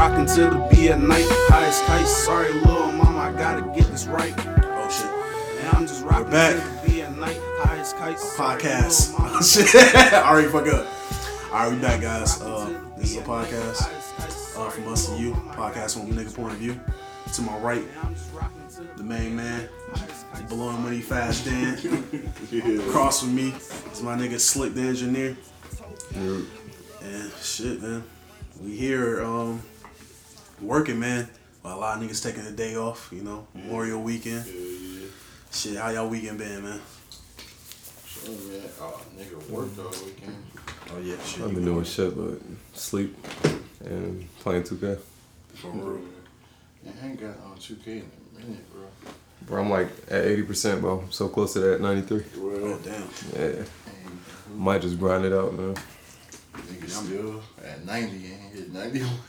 rocking till the be at night. Highest kite, sorry, little mama, I gotta get this right. Oh shit. And I'm just rocking back. till the be at night. Highest kite, sorry, podcast. little. Shit. Alright, fuck up. Alright, we back, guys. Uh, this is a podcast uh, from us to you. Podcast from a nigga point of view. To my right, the main man, blowing money fast, Dan. Across from me is my nigga Slick, the engineer. And shit, man, we here um, working, man. Well, a lot of niggas taking the day off, you know, Memorial Weekend. Shit, how y'all weekend been, man? Sure, man. Oh, nigga worked all weekend. Oh yeah, shit. I've been doing shit but sleep and playing 2K. For real. Man, I ain't got on 2K in a minute, bro. Bro, I'm like at 80%, bro. I'm so close to that 93. Oh damn. Yeah. Might just grind it out, man. Nigga still at 90 ain't hit 91.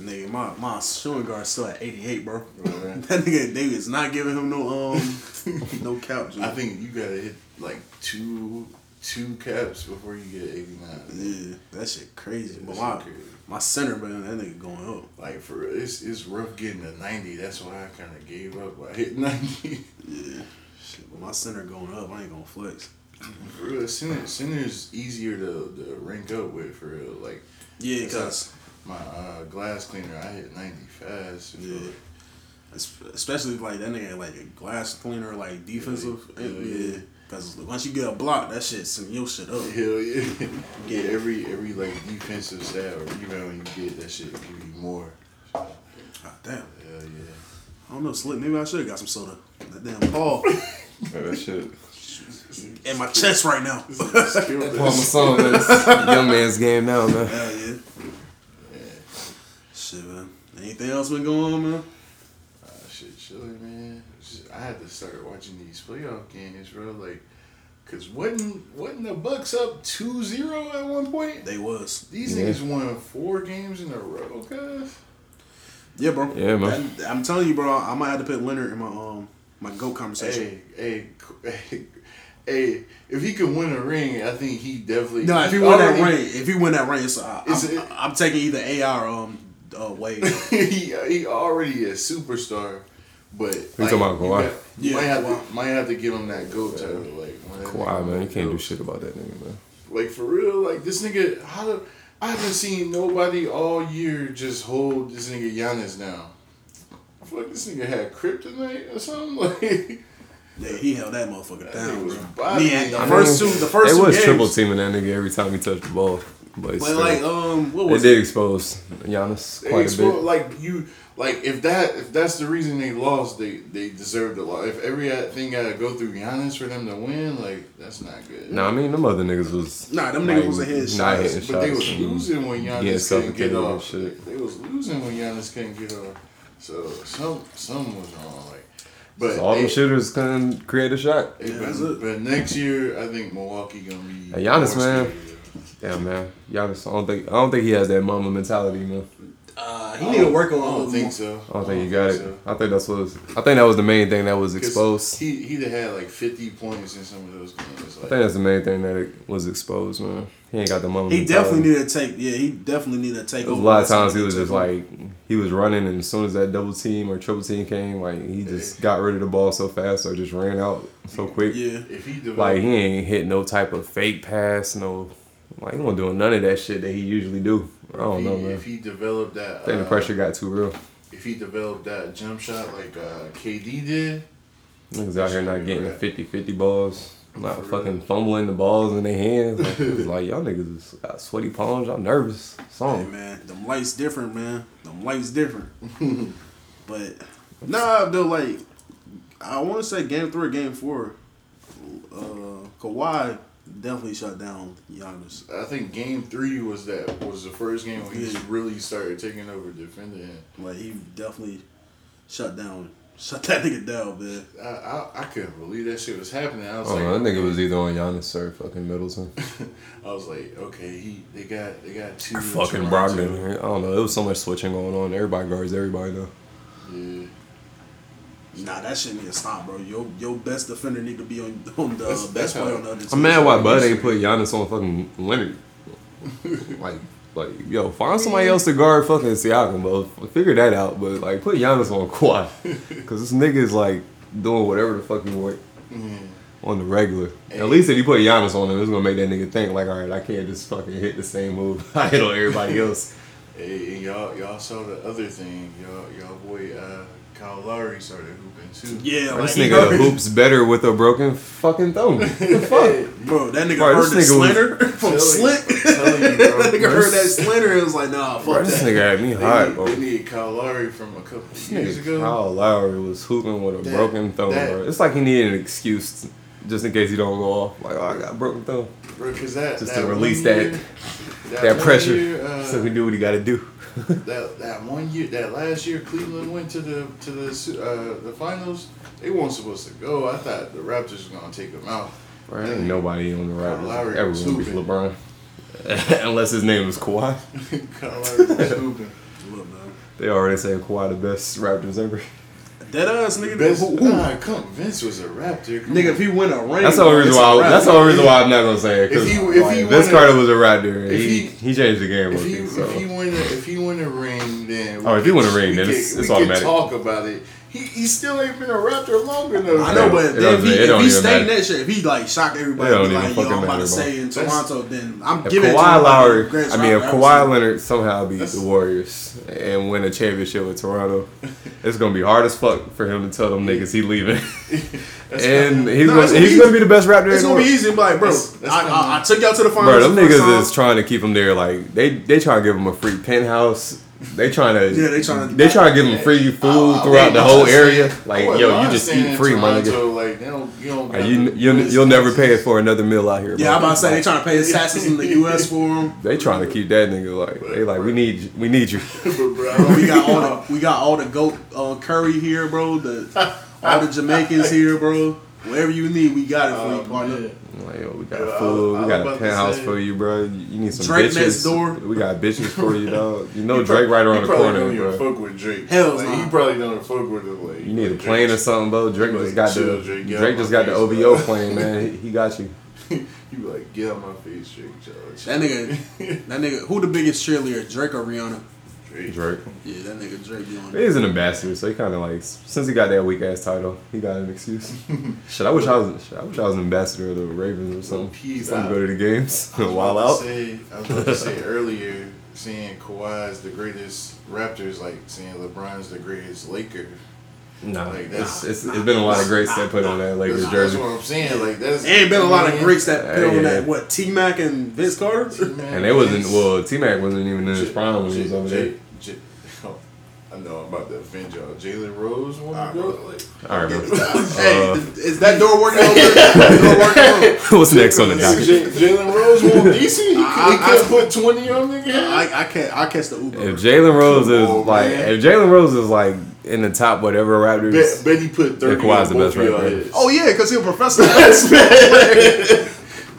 Nigga, my my shooting guard still at 88, bro. Right. that nigga David's not giving him no um no couch. I think you gotta hit like two two caps before you get 89. yeah, that shit crazy. But That my crazy. my center, man, that nigga going up. Like for real, it's it's rough getting to 90. That's why I kind of gave up. I hit 90. Yeah, shit. But my center going up. I ain't gonna flex. For real, center center's easier to, to rank up with. For real, like Yeah, cause my uh, glass cleaner, I hit 90 fast. yeah, es- especially like that nigga like a glass cleaner, like defensive. Yeah, Yeah, yeah. Cause once you get a block, that shit send your shit up. Hell yeah. Get every every like defensive stat or rebound you get, that shit give you more. God damn. Hell yeah. I don't know, Slick. Maybe I should have got some soda. That damn Paul that shit. In my chest right now. Skill Well, my this. son, man. It's young man's game now, man. Hell yeah. Shit, man. Anything else been going on, man? Ah, shit, chilling, man. Shit, I had to start watching these playoff games, bro. Like, cause wasn't wasn't the Bucks up 2-0 at one point? They was. These Yeah. niggas won four games in a row, cuz. Yeah, bro. Yeah, man. That- I'm telling you, bro. I might have to put Leonard in my um my goat conversation. Hey, hey, hey, hey, if he could win a ring, I think he definitely. No, if he win that ring, if he win that ring, it's, uh, Is I'm, it- I'm taking either AR or um uh, Wade. he he already a superstar, but talking about you Kawhi? got- You Yeah, might have Kawhi. to might have to give him that goat title. Like Kawhi, man. You can't do shit about that nigga, man. Like for real, like this nigga. How do I haven't seen nobody all year just hold this nigga Giannis down. I feel like this nigga had kryptonite or something. Like yeah, he held that motherfucker down, nigga was bro. bodying Yeah, the first two, the first They two was games. triple teaming that nigga every time he touched the ball. But, But still, like, um, what they was did it? expose Giannis they quite a bit. like you like if that if that's the reason they lost, they they deserved a lot. If everything got to go through Giannis for them to win, like that's not good. Nah, I mean, them other niggas was. Nah, them niggas was a hit Not shots, hitting But they shots was and losing when getting Giannis couldn't get off. shit. They was losing when Giannis couldn't get off. So some some was wrong. Like, but So all they- them shooters couldn't create a shot. Hey, Yeah, but, but next year, I think Milwaukee gonna be. Hey, Giannis, more man. scary. Yeah, man. Giannis, I don't think I don't think he has that mama mentality, man. Uh, he need to work on. I a don't little think more. so. I don't think he got it. so. I think that's what was, I think that was the main thing that was exposed. He he'd had like fifty points in some of those games. I think that's the main thing that it was exposed, man. He ain't got the mama He definitely needed to take. Yeah, he definitely needed to take There was over. a lot of times he was just like he was running, and as soon as that double team or triple team came, like he just got rid of the ball so fast or just ran out so quick. yeah. if he developed, Like he ain't hit no type of fake pass, no. Like he wasn't doing none of that shit that he usually do. I don't he, know, man. If he developed that, I think the uh, pressure got too real. If he developed that jump shot like uh, KD did, Niggas out here not getting the Right. 50-50 balls. Not For fucking real. fumbling the balls in their hands. Like, it like y'all niggas got sweaty palms. Y'all nervous. Hey man, them lights different, man. Them lights different. but nah, though, like I want to say game three, or game four. Uh, Kawhi definitely shut down Giannis. I think Game Three was that was the first game when he Yeah. really started taking over defending. him. Like he definitely shut down, shut that nigga down, man. I, I I couldn't believe that shit was happening. I was Oh, like, that nigga was either on Giannis or fucking Middleton. I was like, okay, he they got they got two fucking Toronto. Brogdon. I don't know. There was so much switching going on. Everybody guards everybody now. Yeah. Nah, that shit need to stop, bro. Your your best defender need to be on on the That's- best player on the other team. I'm mad why Bud ain't put Giannis on fucking Leonard. like Like, yo, find somebody else to guard fucking Siakam, bro. Figure that out. But like, put Giannis on Kawhi, cause this nigga is like doing whatever the fuck he want on the regular. At least if you put Giannis on him, it's gonna make that nigga think like, all right, I can't just fucking hit the same move I hit on everybody else. Hey, and y'all, y'all saw the other thing. Y'all, y'all boy, uh, Kyle Lowry started hooping too. Yeah, like This he nigga hoops better with a broken fucking thumb. The fuck? Bro, that nigga Bro, heard this the nigga was- from Telling Slit. you, bro. that nigga heard that slender and was like, nah, Bro, fuck this that. nigga had me They, hot, need, bro. they need Kyle Lowry from a couple of years Nigga, ago. Kyle Lowry was hooping with a That- broken thumb, that- bro. It's like he needed an excuse just in case you don't go off. Like, oh, I got a broken thumb. Bro, cause that, Just that to release year- that- that, That pressure. year, uh, so he do what he got to do. that that one year, that last year, Cleveland went to the to the uh, the finals. They weren't supposed to go. I thought the Raptors were gonna take them out. Bro, ain't nobody on the Kyle Lowry Raptors ever was gonna beat hooping. LeBron. Unless his name was Kawhi. Kyle Lowry was hooping. Look, man. They already say Kawhi the best Raptors ever. Dead ass, nigga. Best, Who- who- nah, come, Vince was a Raptor. Come Nigga, on. if he win a ring, That's the only reason why. a I, that's the only reason why I'm not gonna say it. 'cause, If he- if like, he Vince win Carter a- was a Raptor. if He, he- he changed the game. If rookie, he, so. if he win a if he win a ring, then Oh, if he win a ring, then can- it's- it's we automatic. Can talk about it. He he still ain't been a Raptor long enough. I know, but don't- then if he, if he even stayed in that shit, if he like shocked everybody, be like, yo, I'm about to bro. say in That's- Toronto, then I'm If giving it to Kawhi Lowry, like the I mean, if rapper Kawhi Leonard somehow beats the Warriors and win a championship with Toronto, it's gonna be hard as fuck for him to tell them niggas he leaving. And kinda- he's No, gonna, he's be gonna be the best Raptor. It's in the gonna be world. easy. Like, bro, That's- that's I, I, I took y'all to the finals. Bro, them niggas time. is trying to keep him there. Like they they trying to give him a free penthouse. They trying to Yeah, they trying to they trying to give them free food I- I throughout the whole area. saying- Like yo, you just eat free, my nigga. Like, they don't, you don't like, you, you will you'll never pay taxes. for another meal out here. Yeah. I'm about to say they trying to pay his taxes in the U.S. for them. They trying to keep that nigga like they like we need you- we need you. But, bro, Bro, we got all the we got all the goat uh, curry here, bro. The all the Jamaicans here, bro. Whatever you need, we got it for you, Oh, partner. man. Like yo, we got Yeah, I- food, I we got a penthouse for you, bro. You you need some Drake bitches. next door. We got bitches for you, dog. You know He Drake right around he the probably corner, don't even bro. fuck with Drake. Hell like, nah. He probably don't fuck with him. Like, You need a like, plane or something, bro. Drake just got chill, the Drake, get Drake out just my got the face, OVO bro. plane, man. He, he got you. You be like, get out my face, Drake. Chill, That nigga, that nigga, who the biggest cheerleader, Drake or Rihanna? Drake. Drake. Yeah, that nigga Drake be on. He an ambassador, so he kind of like since he got that weak ass title, he got an excuse. shit, I wish I was. Shit, I wish I was an ambassador of the Ravens or something. Peace Something out. to go to the games, I while out. Say, I was about to say earlier, saying Kawhi is the greatest Raptors, like saying LeBron's the greatest Laker. Nah, Like, it's, that's- it's, it's been a lot of greats that put on that Lakers That's, jersey, That's what I'm saying. Like that's Ain't been a lot of greats that put Yeah, on yeah. that. What T Mac and Vince Carter? Man, and they wasn't. Well, T Mac wasn't even in his J- prime when he was J- over J- there. J- oh, I know I'm about to offend y'all. Jalen Rose want to go? bro. Like, I remember. hey, Uh, is that door working over? that door working? What's next on the docket? J- Jalen Rose want DC? He, I- could- he I- could put 20 on nigga. I, I can't. I catch the Uber. If Jalen Rose is Come on, like, man. if Jalen Rose is like in the top whatever Raptors, Bet, bet he put 30 Yeah, Kawhi's the best rapper. heads. oh yeah, because he a professor.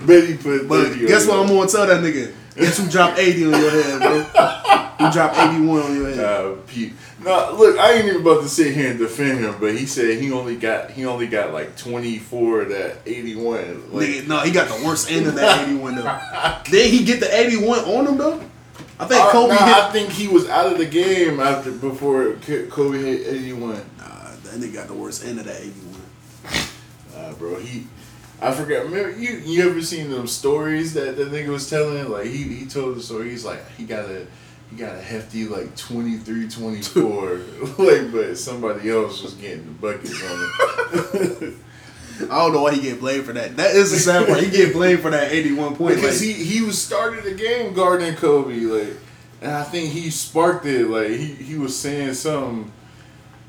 Bet he put 30 but on guess what? I'm gonna tell that nigga. Guess who dropped 80 on your head, bro? Who dropped 81 on your head? Uh, Pete. No, look, I ain't even about to sit here and defend him, but he said he only got he only got like twenty four of that eighty one. Like, Nigga, no, he got the worst end of that 81 though. Did he get the 81 on him though? I think uh, Kobe nah, hit. I think he was out of the game after before Kobe hit eighty one. Nah, that nigga got the worst end of that 81. Uh, bro, he. I forgot. Remember you? You ever seen them stories that the nigga was telling? Like he, he told the story. He's like he got a he got a hefty like 23, 24. like, but somebody else was getting the buckets on it. I don't know why he get blamed for that. That is the sad part. He get blamed for that 81 point. because like, he he was started the game guarding Kobe. Like, and I think he sparked it. Like he he was saying something.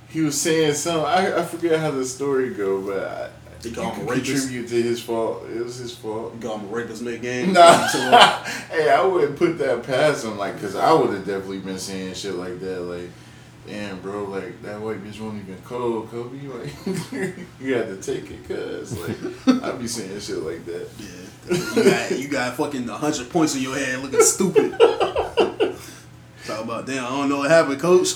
He was saying something. I, I forget how the story go, but I, He you called can him a rapist. contribute to his fault. It was his fault. got him a rapist mid game. Nah, hey, I wouldn't put that past him, like, cause I would have definitely been saying shit like that, like, damn, bro, like that white bitch won't even cold, Kobe, like, you had to take it, cause, like, I'd be saying shit like that. Yeah. You got you got fucking hundred points in your head looking stupid. Talk about damn, I don't know what happened, coach.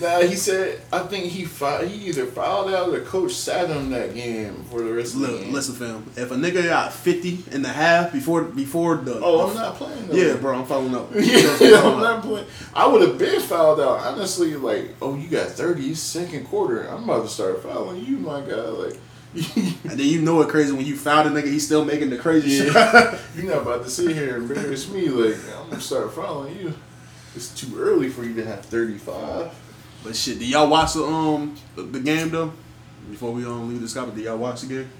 Nah, he said I think he fi- he either fouled out or the coach sat him that game for the rest of the Look, game. listen, fam. If a nigga got 50 and a half before before the Oh, I'm not playing. though. Yeah, bro, I'm following up. Yeah, I'm not playing. I would have been fouled out. Honestly, like, oh, you got 30 second quarter. I'm about to start fouling you, my guy. Like, And then you know it crazy when you found a nigga, he's still making the crazy shit. you're not about to sit here and embarrass me. Like, I'm gonna start following you. It's too early for you to have 35. But shit, did y'all watch the um the, the game though? Before we um leave this topic, did y'all watch the game?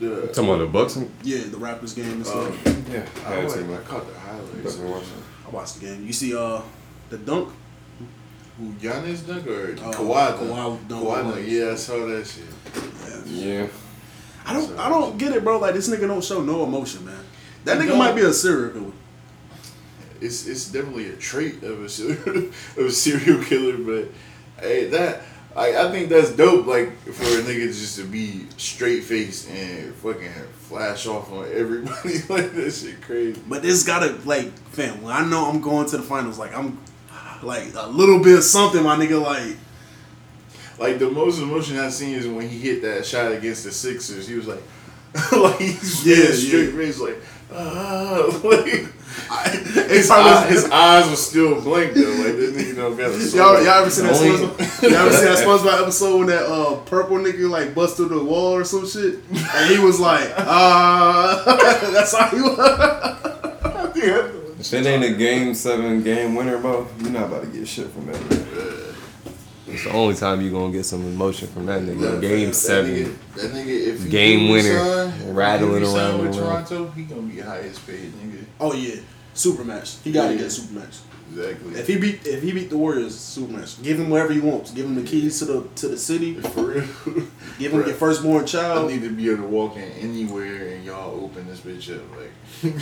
The, Talking about the Bucks. and- Yeah, the Raptors game and uh, stuff. Yeah, I, I had watched- seen I that. caught the highlights. Definitely watched I watched the game. You see uh the dunk? Who Giannis dunk or Uh, Kawhi dunk? Kawhi dunk. Kawhi dunk. Yeah, I saw that shit. Yeah. I don't I don't get it, bro. Like this nigga don't show no emotion, man. That He nigga don't. might be a serial killer. it's it's definitely a trait of a serial, of a serial killer, but hey, that I, I think that's dope. Like for a nigga just to be straight faced and fucking flash off on everybody like that shit crazy. But this gotta like, fam. When I know I'm going to the finals, like I'm like a little bit of something, my nigga. Like Like the most emotion I've seen is when he hit that shot against the Sixers. He was like, like he's Yeah, yeah, straight yeah. face, like. Ah, like it's his, eye, his eyes were still blank though. Like this nigga don't got a Y'all, y'all ever seen that Only- SpongeBob? Y'all ever seen that SpongeBob episode when that uh, purple nigga like bust through the wall or some shit, and he was like, uh, that's how he was. If it ain't a game seven game winner, bro, you're not about to get shit from that man. It's the only time you gonna get some emotion from that nigga. Game that seven. Nigga, that nigga, if he Game winner, resign, rattling if he around with and around. Toronto, he gonna be highest paid nigga. Oh yeah, supermax. He gotta Yeah. get supermax. Exactly. If he beat if he beat the Warriors, Superman. Give him whatever he wants. Give him the keys to the to the city. For real. Give him Bruh. your firstborn child. I child. need to be able to walk in anywhere and y'all open this bitch up. Like,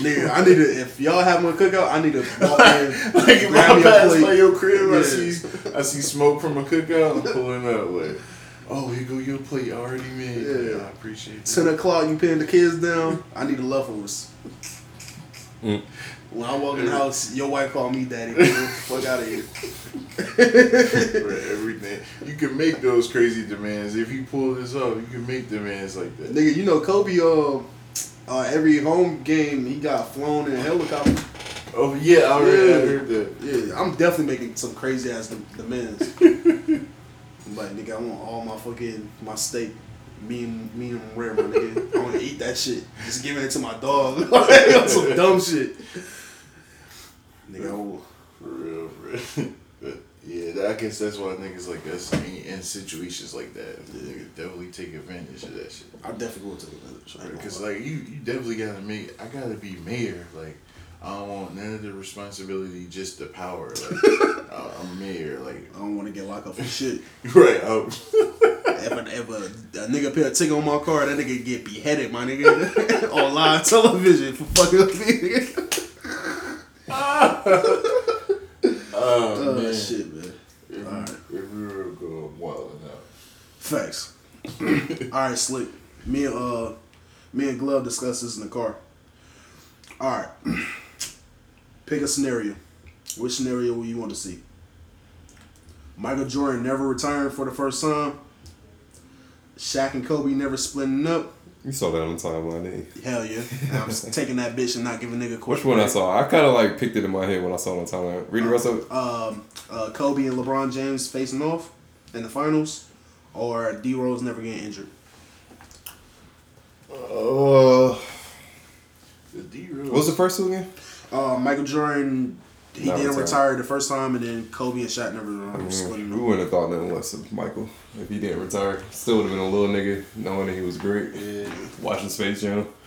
Nigga, I need to. If y'all have one cookout, I need to walk in, like if grab I pass plate. by your crib, I see I see smoke from a cookout. I'm pulling up. Like, oh, here go your plate already made. Yeah. I appreciate it. Ten o'clock, you pin the kids down. I need the leftovers. Mm. When I walk in the house, your wife call me daddy. Fuck out of here. For everything. You can make those crazy demands. If you pull this off, you can make demands like that. Nigga, you know Kobe. Uh, uh, every home game he got flown in a helicopter. Oh yeah, I already Yeah. I heard that. Yeah, I'm definitely making some crazy ass demands. like nigga, I want all my fucking my steak, medium medium rare, my nigga. I want to eat that shit. Just giving it to my dog. like some dumb shit. Nigga, I For real, for real. But, yeah, I guess that's why niggas like us in, in situations like that. Niggas definitely take advantage of that shit. I definitely will take advantage. I Because like you, you definitely gotta make. I gotta be mayor. Like I don't want none of the responsibility, just the power. Like uh, I'm mayor. Like I don't want to get locked up for shit. right. I, If a, if a, a nigga put a ticket on my car, that nigga get beheaded, my nigga, on live television for fucking with me. Oh Oh man. shit, man. If, Alright. if we were going wild enough. Facts. All right, slick. Me and uh, me and Glove discussed this in the car. All right. Pick a scenario. Which scenario will you want to see? Michael Jordan never retiring for the first time. Shaq and Kobe never splitting up. You saw that on the timeline, didn't you? Hell yeah. I'm taking that bitch and not giving nigga a Which question. one I saw? I kind of like picked it in my head when I saw it on timeline. Read the rest of it. Um, uh, Kobe and LeBron James facing off in the finals, or D Rose never getting injured. Uh, The D Rose. what was the first one again? Uh, Michael Jordan, he Not didn't retire the first time, and then Kobe and Shaq never uh, splitting We wouldn't have thought nothing less of Michael if he didn't retire. Still would have been a little nigga, knowing that he was great. Yeah. Watching Space Jam.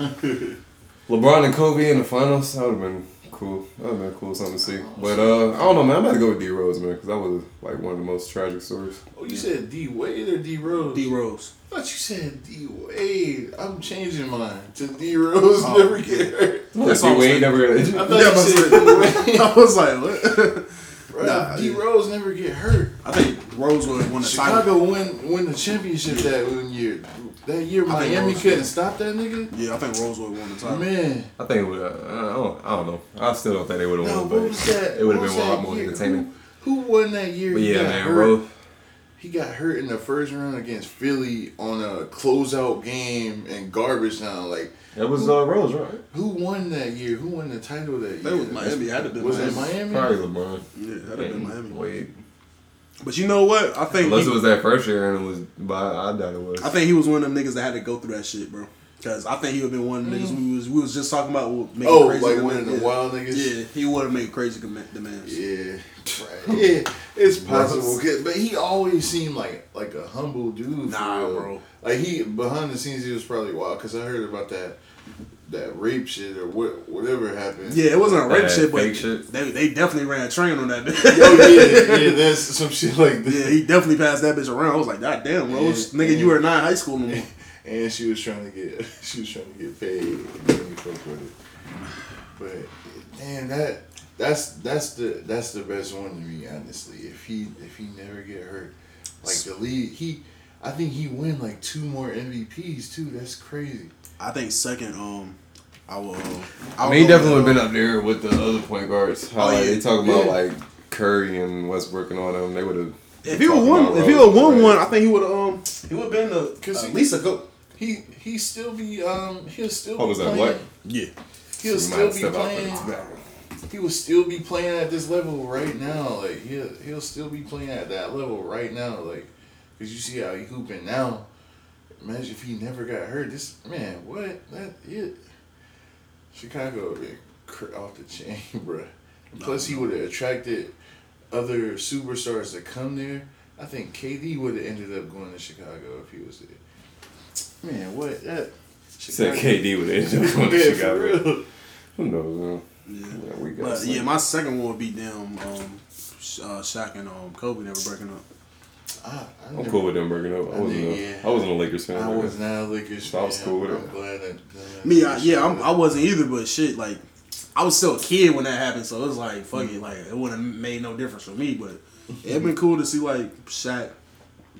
LeBron and Kobe in the finals. That would have been cool. That would have been cool something to see. But uh, I don't know, man. I'm about to go with D Rose, man, because that was like one of the most tragic stories. Oh, you said D Wade or D Rose? D Rose. I thought you said D Wade. I'm changing mine to D Rose. Oh, never get hurt. That's D all Wade never got I thought Yeah, you said D Wade. I was like, what? Bro, Nah, D yeah. Rose never get hurt. I think Rose would have won the. Chicago win win the championship that one year. That year I Miami couldn't stop that nigga. Yeah, I think Rose would won the title. Man, I think it would. Uh, I don't. I don't know. I still don't think they would have no, won, what but was that? it would have been was a lot that more year? entertaining. Who, who won that year? But yeah, man, hurt? Rose. he got hurt in the first round against Philly on a closeout game in garbage time. Like That was uh, Rose, right? who won that year? Who won the title that year? That was Miami. Had to be Was it Miami. Miami? Probably LeBron. Yeah, that'd have been Miami. Wade. But you know what? I think Unless he, it was that first year and it was, but I, I doubt it was. I think he was one of them niggas that had to go through that shit, bro. Cause I think he would have been one of the niggas mm. we was we was just talking about making Oh, crazy like demands. one of the wild niggas. Yeah, he would have made crazy com- demands. Yeah, right. yeah, it's possible. 'cause- But he always seemed like like a humble dude. Nah, bro. Like he behind the scenes, he was probably wild. Cause I heard about that that rape shit or what whatever happened. Yeah, it wasn't a rape shit, but fake shit. they they definitely ran a train on that bitch. Oh yeah, yeah, that's some shit like that. Yeah, he definitely passed that bitch around. I was like, God damn, Rose, Yeah, nigga, yeah. you were not in high school no more. and she was trying to get she was trying to get paid and fuck with it. But damn that that's that's the that's the best one to me honestly. If he if he never get hurt, like the lead he I think he win like two more MVPs too. That's crazy. I think second, um, I will. I mean, he definitely would have been up there with the other point guards. How Oh, like, yeah. they talk about Yeah. like Curry and Westbrook and all them. They would have. If he would won, if he would won one, I think he would have. Um, he would have been the Cause at he- least a go. He he still be um he'll still Oh, be was that playing. black? Yeah, He'll So still be step out for playing. he will still be playing at this level right now. Like he'll he'll still be playing at that level right now. Like, cause you see how he hooping now. Imagine if he never got hurt. This man, what that it? Chicago would be cr- off the chain, bruh. Plus, he would have attracted other superstars to come there. I think KD would have ended up going to Chicago if he was there. Man, what that? Said KD would have ended up going to Yeah, for Chicago. real. Who knows? Man? yeah. Yeah, we got But yeah, my second one would be them. Um, uh, Shaq and um, Kobe never breaking up. I, I I'm never- cool with them breaking up. I I wasn't. think, A, yeah. I wasn't a Lakers fan. I like was that. not a Lakers So I was cool with I'm it. glad that. Me, I, yeah, I'm, I wasn't either, but shit, like, I was still a kid when that happened, so it was like, fuck it, like, it wouldn't have made no difference for me, but it'd been cool to see, like, Shaq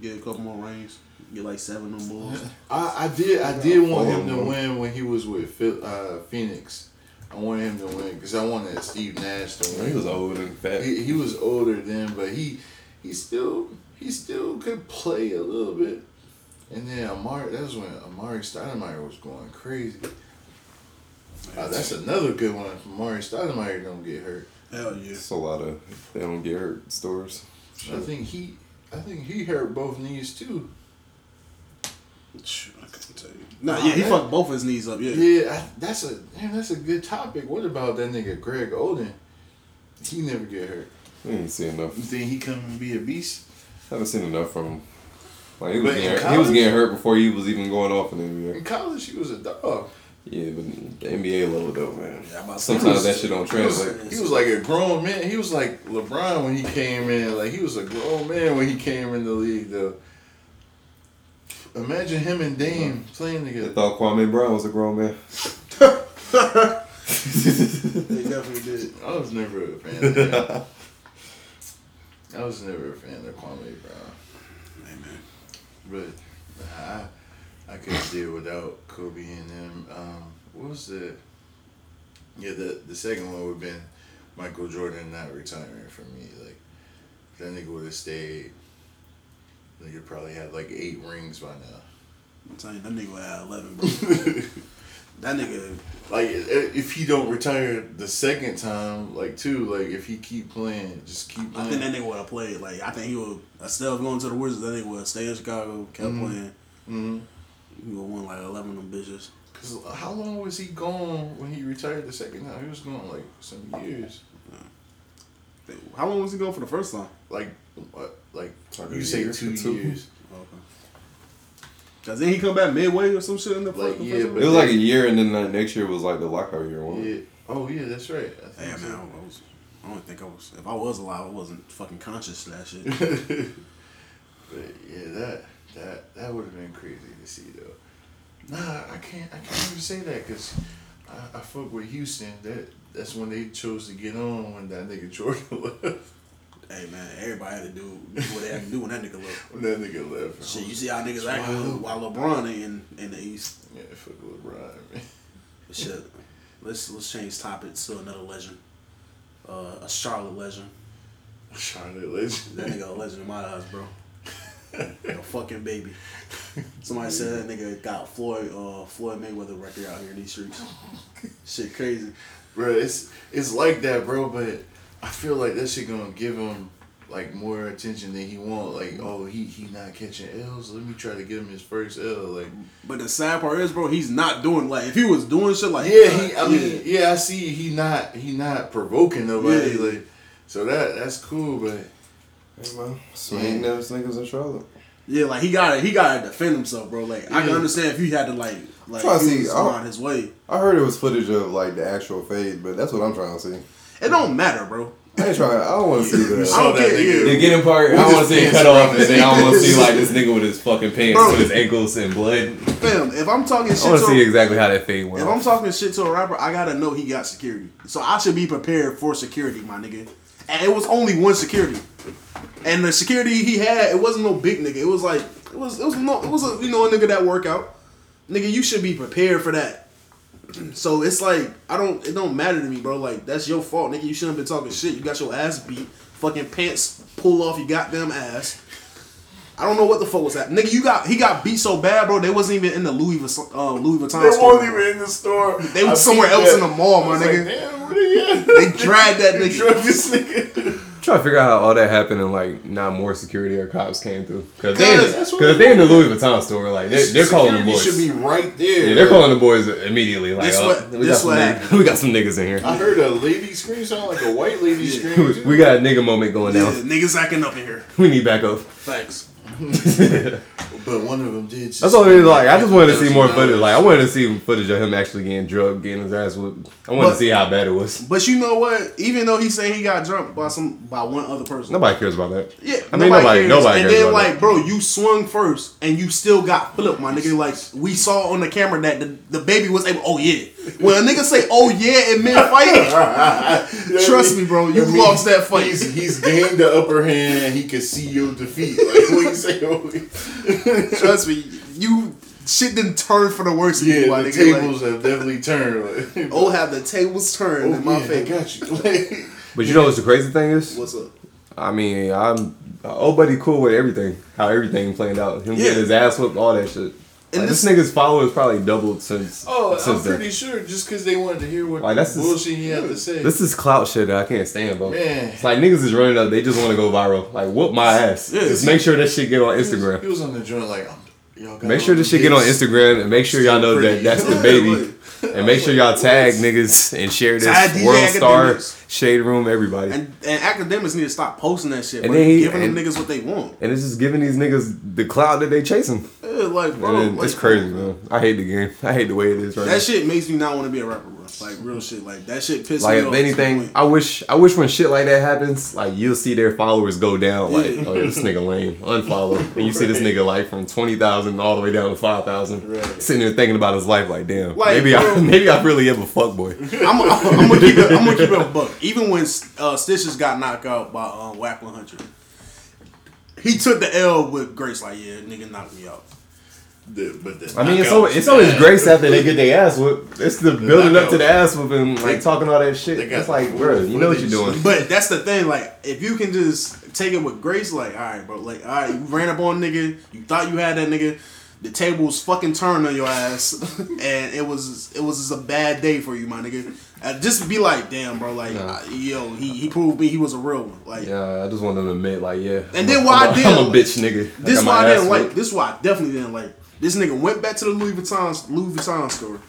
get a couple more rings, get like seven of them bulls. I, I did I did want him to win when he was with Phil, uh, Phoenix. I wanted him to win because I wanted Steve Nash to win. He was older and fat. He, he was older then, but he he still he still could play a little bit. And then Amar'e, that was when Amar'e Stoudemire was going crazy. Uh, that's another good one. If Amar'e Stoudemire don't get hurt. Hell yeah. It's a lot of they don't get hurt stores. I think he I think he hurt both knees too. Shoot, I couldn't tell you. Nah, yeah, he man. fucked both his knees up, yeah. Yeah, I, that's a damn, that's a good topic. What about that nigga Greg Oden? He never get hurt. I ain't seen enough. You think he come and be a beast? Haven't seen enough from him. Like he was, But getting, hurt- he was getting hurt before he was even going off in the NBA. In college, he was a dog. Yeah, but the NBA level though, man. Yeah, about Sometimes he that shit don't He was, translate. he was like a grown man. He was like LeBron when he came in. Like he was a grown man when he came in the league, though. Imagine him and Dame playing together. I together. thought Kwame Brown was a grown man. They definitely did. I was never a fan. I was never a fan of Kwame Brown. Man. But I I couldn't deal without Kobe and them. Um, what was the? Yeah, the the second one would have been Michael Jordan not retiring for me. Like that nigga would have stayed. Nigga probably had like eight rings by now. I'm telling you, that nigga would have 11, bro. that nigga, Like if he don't retire the second time, like too, like if he keep playing, just keep I think that nigga would have played. Like, I think he would, instead of going to the Wizards, that nigga would stay in Chicago, kept Mhm. playing. hmm He would have won like 11 of them bitches. Cause how long was he gone when he retired the second time? He was gone like some years. How long was he going for the first time? Like what? Like Like you say two two? years. Okay. Cause then he come back midway or some shit in the Like, fucking yeah, but- It was like a year, and then the next year was like the lockout year. One. Yeah. Oh yeah, that's right. I think Hey so. man, I was. I don't think I was. If I was alive, I wasn't fucking conscious to that shit. But yeah, that that that would have been crazy to see though. Nah, I can't I can't even say that because I, I fuck with Houston. That that's when they chose to get on when that nigga Jordan left. Hey man, everybody had to do what they had to do when that nigga left. When that nigga left. Shit, you see how niggas acting while LeBron in in the East. Yeah, fuck LeBron, man. But shit, let's let's change topics to another legend. Uh, a Charlotte legend. Charlotte legend. That nigga a legend in my eyes, bro. a fucking baby. Somebody said that nigga got Floyd uh, Floyd Mayweather record out here in these streets. Shit crazy. bro. It's it's like that, bro. But I feel like that shit gonna give him like more attention than he want. Like, oh, he he not catching L's. Let me try to give him his first L. Like, But the sad part is, bro, he's not doing like if he was doing shit like yeah, he. I yeah. mean, yeah, I see. He not he not provoking nobody. Yeah. Like, so that that's cool. But Hey man, swing those niggas in Charlotte. Yeah, like he gotta he gotta defend himself, bro. Like I can understand if you had to like like to he see, was I- on his way. I heard it was footage of like the actual fade, but that's what I'm trying to see. It don't matter, bro. I ain't trying. I don't want to see that. I don't that care. nigga. The getting part, With I want to see it cut off, and then I want to see like this nigga with his fucking pants Bro. with his ankles and blood. Fam, if I'm talking I want to to see exactly how that fade went. if I'm talking shit to a rapper, I gotta know he got security. So I should be prepared for security, my nigga. And it was only one security, and the security he had, it wasn't no big nigga. It was like it was it was no it was a you know a nigga that work out. Nigga, you should be prepared for that. So it's like I don't it don't matter to me, bro. Like that's your fault, nigga. You shouldn't have been talking shit. You got your ass beat. Fucking pants pull off your goddamn ass. I don't know what the fuck was that, nigga. You got he got beat so bad, bro. They wasn't even in the Louis Vuitton, uh, Louis Vuitton they store. They weren't even in the store. They was somewhere else that. in the mall, my like, nigga. Damn, where they at? They dragged that nigga. Trying to figure out how all that happened and like not more security or cops came through. Because they, Cause that's what because they in the Louis Vuitton store, like they're, they're calling the boys. should be right there. yeah, they're calling the boys immediately. Like, This oh, what- we, got this some what niggas, we got some niggas in here. I heard a lady scream sound like a white lady scream. we got a nigga moment going Yeah, down. niggas acting up in here. We need backup. Thanks. but one of them did. That's all it is. Like, I just wanted to see more footage. Like, I wanted to see footage of him actually getting drugged, getting his ass whooped. I wanted But- to see how bad it was. But you know what? Even though he said he got drunk by some by one other person. Nobody cares about that. Yeah, I mean, nobody, cares. nobody And cares then, like, that. bro, you swung first, and you still got flipped, my nigga. Like, we saw on the camera that the, DaBaby was able. Oh yeah, when a nigga say "oh yeah" in mid fight, trust me, bro, you That means lost that fight. He's, he's gained the upper hand. He can see your defeat. Like when you say, oh, Trust me, you shit didn't turn for the worse. in yeah, my the nigga. tables have definitely turned. Like, Like, oh, have the tables turned oh, in my yeah, I favor. got you. But you know what's the crazy thing is? What's up? I mean, I'm old buddy cool with everything. How everything played out. Him Yeah. getting his ass whooped, all that shit. And Like, this, this- nigga's followers probably doubled since oh, I'm since then. pretty sure just because they wanted to hear what Like, that's bullshit he had to say. This is clout shit that I can't stand, bro. Man. It's like niggas is running up, they just want to go viral. Like, whoop my ass. Yeah, just make sure that shit get on He was- Instagram. He was on the joint like, Make sure this shit get on. Instagram and make sure y'all know that that's DaBaby. And make sure y'all tag niggas and share this World Star. Shade Room, everybody. And, And and Akademiks need to stop posting that shit. And bro. then he- giving them niggas what they want. And it's just giving these niggas the cloud that they chasing. Yeah, like bro, then like, it's crazy, man. I hate the game. I hate the way it is right now. That shit makes me not want to be a rapper, bro. Like real shit. Like that shit pisses Like me off. the anything. I wish I wish when shit like that happens, like you'll see their followers go down. Like, Yeah. oh this nigga lame, unfollow, and you see this nigga like from twenty thousand all the way down to five thousand, Right. sitting there thinking about his life. Like, damn, Like, maybe I maybe I really am a fuck boy. I'm, I'm, I'm gonna keep it. I'm gonna keep it a buck. Even when uh, Stitches got knocked out by uh, Wack 100, he took the L with grace. Like, yeah, nigga knocked me out. The- but the I mean, it's knockout always, it's always grace after they get their ass whooped. It's the building up to the knockout. ass whooping, like talking all that shit. they It's like, bro, you know what you're doing. But that's the thing. Like, if you can just take it with grace, like, all right, bro. Like, all right, you ran up on nigga. You thought you had that nigga. The tables fucking turned on your ass, and it was it was just a bad day for you, my nigga. Uh, just be like, damn, bro. Like, Nah. uh, yo, he, he proved me he was a real one. Like, Yeah, I just want them to admit, like, yeah. And I'm then a- why I'm I a- did- I'm a bitch nigga. This why I didn't like. This why I definitely didn't like. This nigga went back to the Louis Vuitton Louis Vuitton store,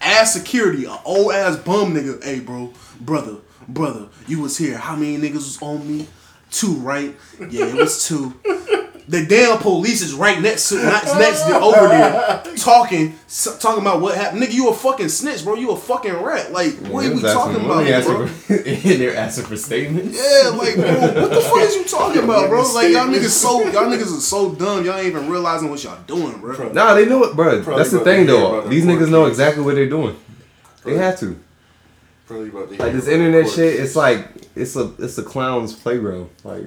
asked security, an old ass bum nigga, hey bro, brother, brother, you was here. How many niggas was on me? Two, right? Yeah, it was two. The damn police is right next to next, next to over there talking s- talking about what happened. Nigga, you a fucking snitch, bro. You a fucking rat. Like, what He are we was asking- talking what about, he asking bro? for- they're asking for statements. Yeah, like, bro, what the fuck is you talking about, bro? Like, y'all niggas so y'all niggas are so dumb. Y'all ain't even realizing what y'all doing, bro. Nah, they know it, bro. Probably That's the thing, though. These court niggas know exactly what they're doing. They have to. Probably about to Like this internet shit, it's like it's a it's a clown's playground. Like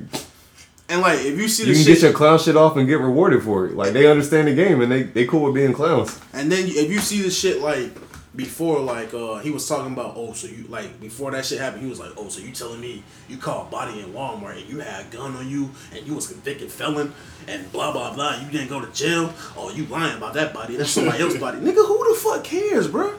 And like, if you see you the can shit, get your clown shit off and get rewarded for it. Like they understand the game and they they cool with being clowns. and then if you see the shit like before like uh he was talking about oh so you like before that shit happened he was like oh so you telling me you caught body in Walmart and you had a gun on you and you was convicted felon and blah blah blah you didn't go to jail oh you lying about that body that's somebody else's body nigga who the fuck cares bro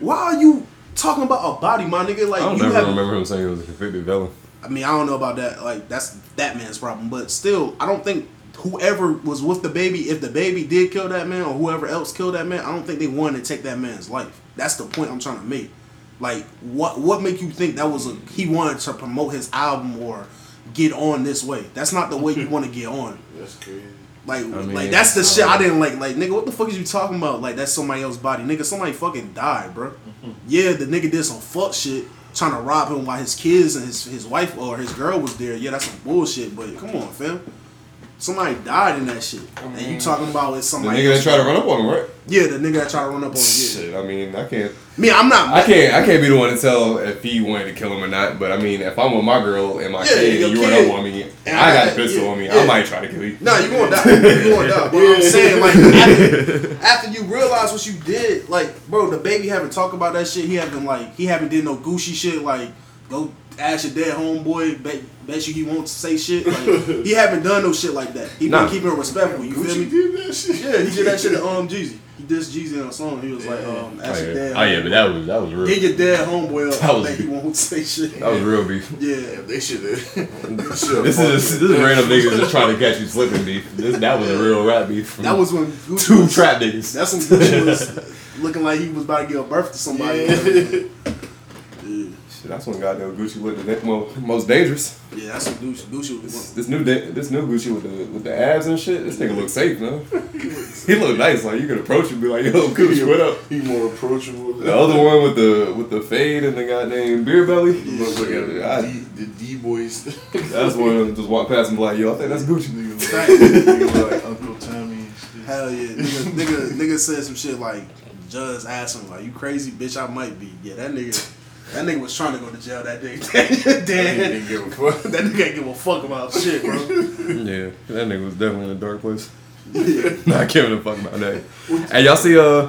why are you talking about a body my nigga like I don't you never have remember him saying he was a convicted felon. I mean, I don't know about that. Like, that's that man's problem. But still, I don't think whoever was with DaBaby, if DaBaby did kill that man or whoever else killed that man, I don't think they wanted to take that man's life. That's the point I'm trying to make. Like, what what make you think that was a he wanted to promote his album or get on this way? That's not the way you want to get on. That's crazy. Like, mean, like that's the shit I didn't like. Like, nigga, what the fuck is you talking about? Like, that's somebody else's body, nigga. Somebody fucking died, bro. Yeah, the nigga did some fuck shit, trying to rob him while his kids and his his wife or his girl was there. Yeah, that's some bullshit. But come on, fam. Somebody died in that shit, and you mm. talking about it's The nigga that tried to run up on him, right? Yeah, the nigga that tried to run up on him. Yeah. Shit, I mean, I can't. Me, I'm not. I can't. I can't be the one to tell if he wanted to kill him or not. But I mean, if I'm with my girl and my Yeah, kid, and you run up on me, and And I I- got a pistol yeah, on me, yeah. I might try to kill you. No, you gonna die. You gonna die. But I'm saying, like, after, after you realize what you did, like, bro, DaBaby haven't talked about that shit. He haven't like, he haven't did no Gucci shit. Like, go ask your dead homeboy. Bet, bet you he won't say shit. Like, he haven't done no shit like that. He Nah. been keeping it respectful. You feel me? did that shit. Yeah, he did that shit to um Jeezy. He did Jeezy in a song. He was like, um, Oh ask your yeah. dead. oh yeah, but that was that was real. Get your dead homeboy up. That was- bet he won't say shit. That was real beef. Yeah. Yeah, they should have. This is this is random niggas just trying to catch you slipping beef. This that was a real rap beef. From That was when Gucci two was- trap niggas. That's when Gucci was looking like he was about to give birth to somebody. Yeah, Shit, that's when goddamn Gucci looked the mo- most dangerous. yeah that's when Gucci, Gucci was. This new da- this new Gucci with the with the abs and shit. This nigga look safe, man. he look nice. Like you can approach him, and be like, "Yo, Gucci, what up?" He more approachable. The other one with the with the fade and the goddamn beer belly. Look like a I- D, the D boys. that's one of them just walk past and be like, "Yo, I think that's Gucci." Nigga like, nigga like Uncle Tommy shit. Hell yeah, nigga, nigga, nigga said some shit like, Judge asked him like, "You crazy, bitch? I might be." Yeah, that nigga, that nigga was trying to go to jail that day. He Damn, didn't give a fuck. that nigga ain't give a fuck about shit, bro. Yeah, that nigga was definitely in a dark place. Yeah. Not giving a fuck about that. Hey, y'all see uh,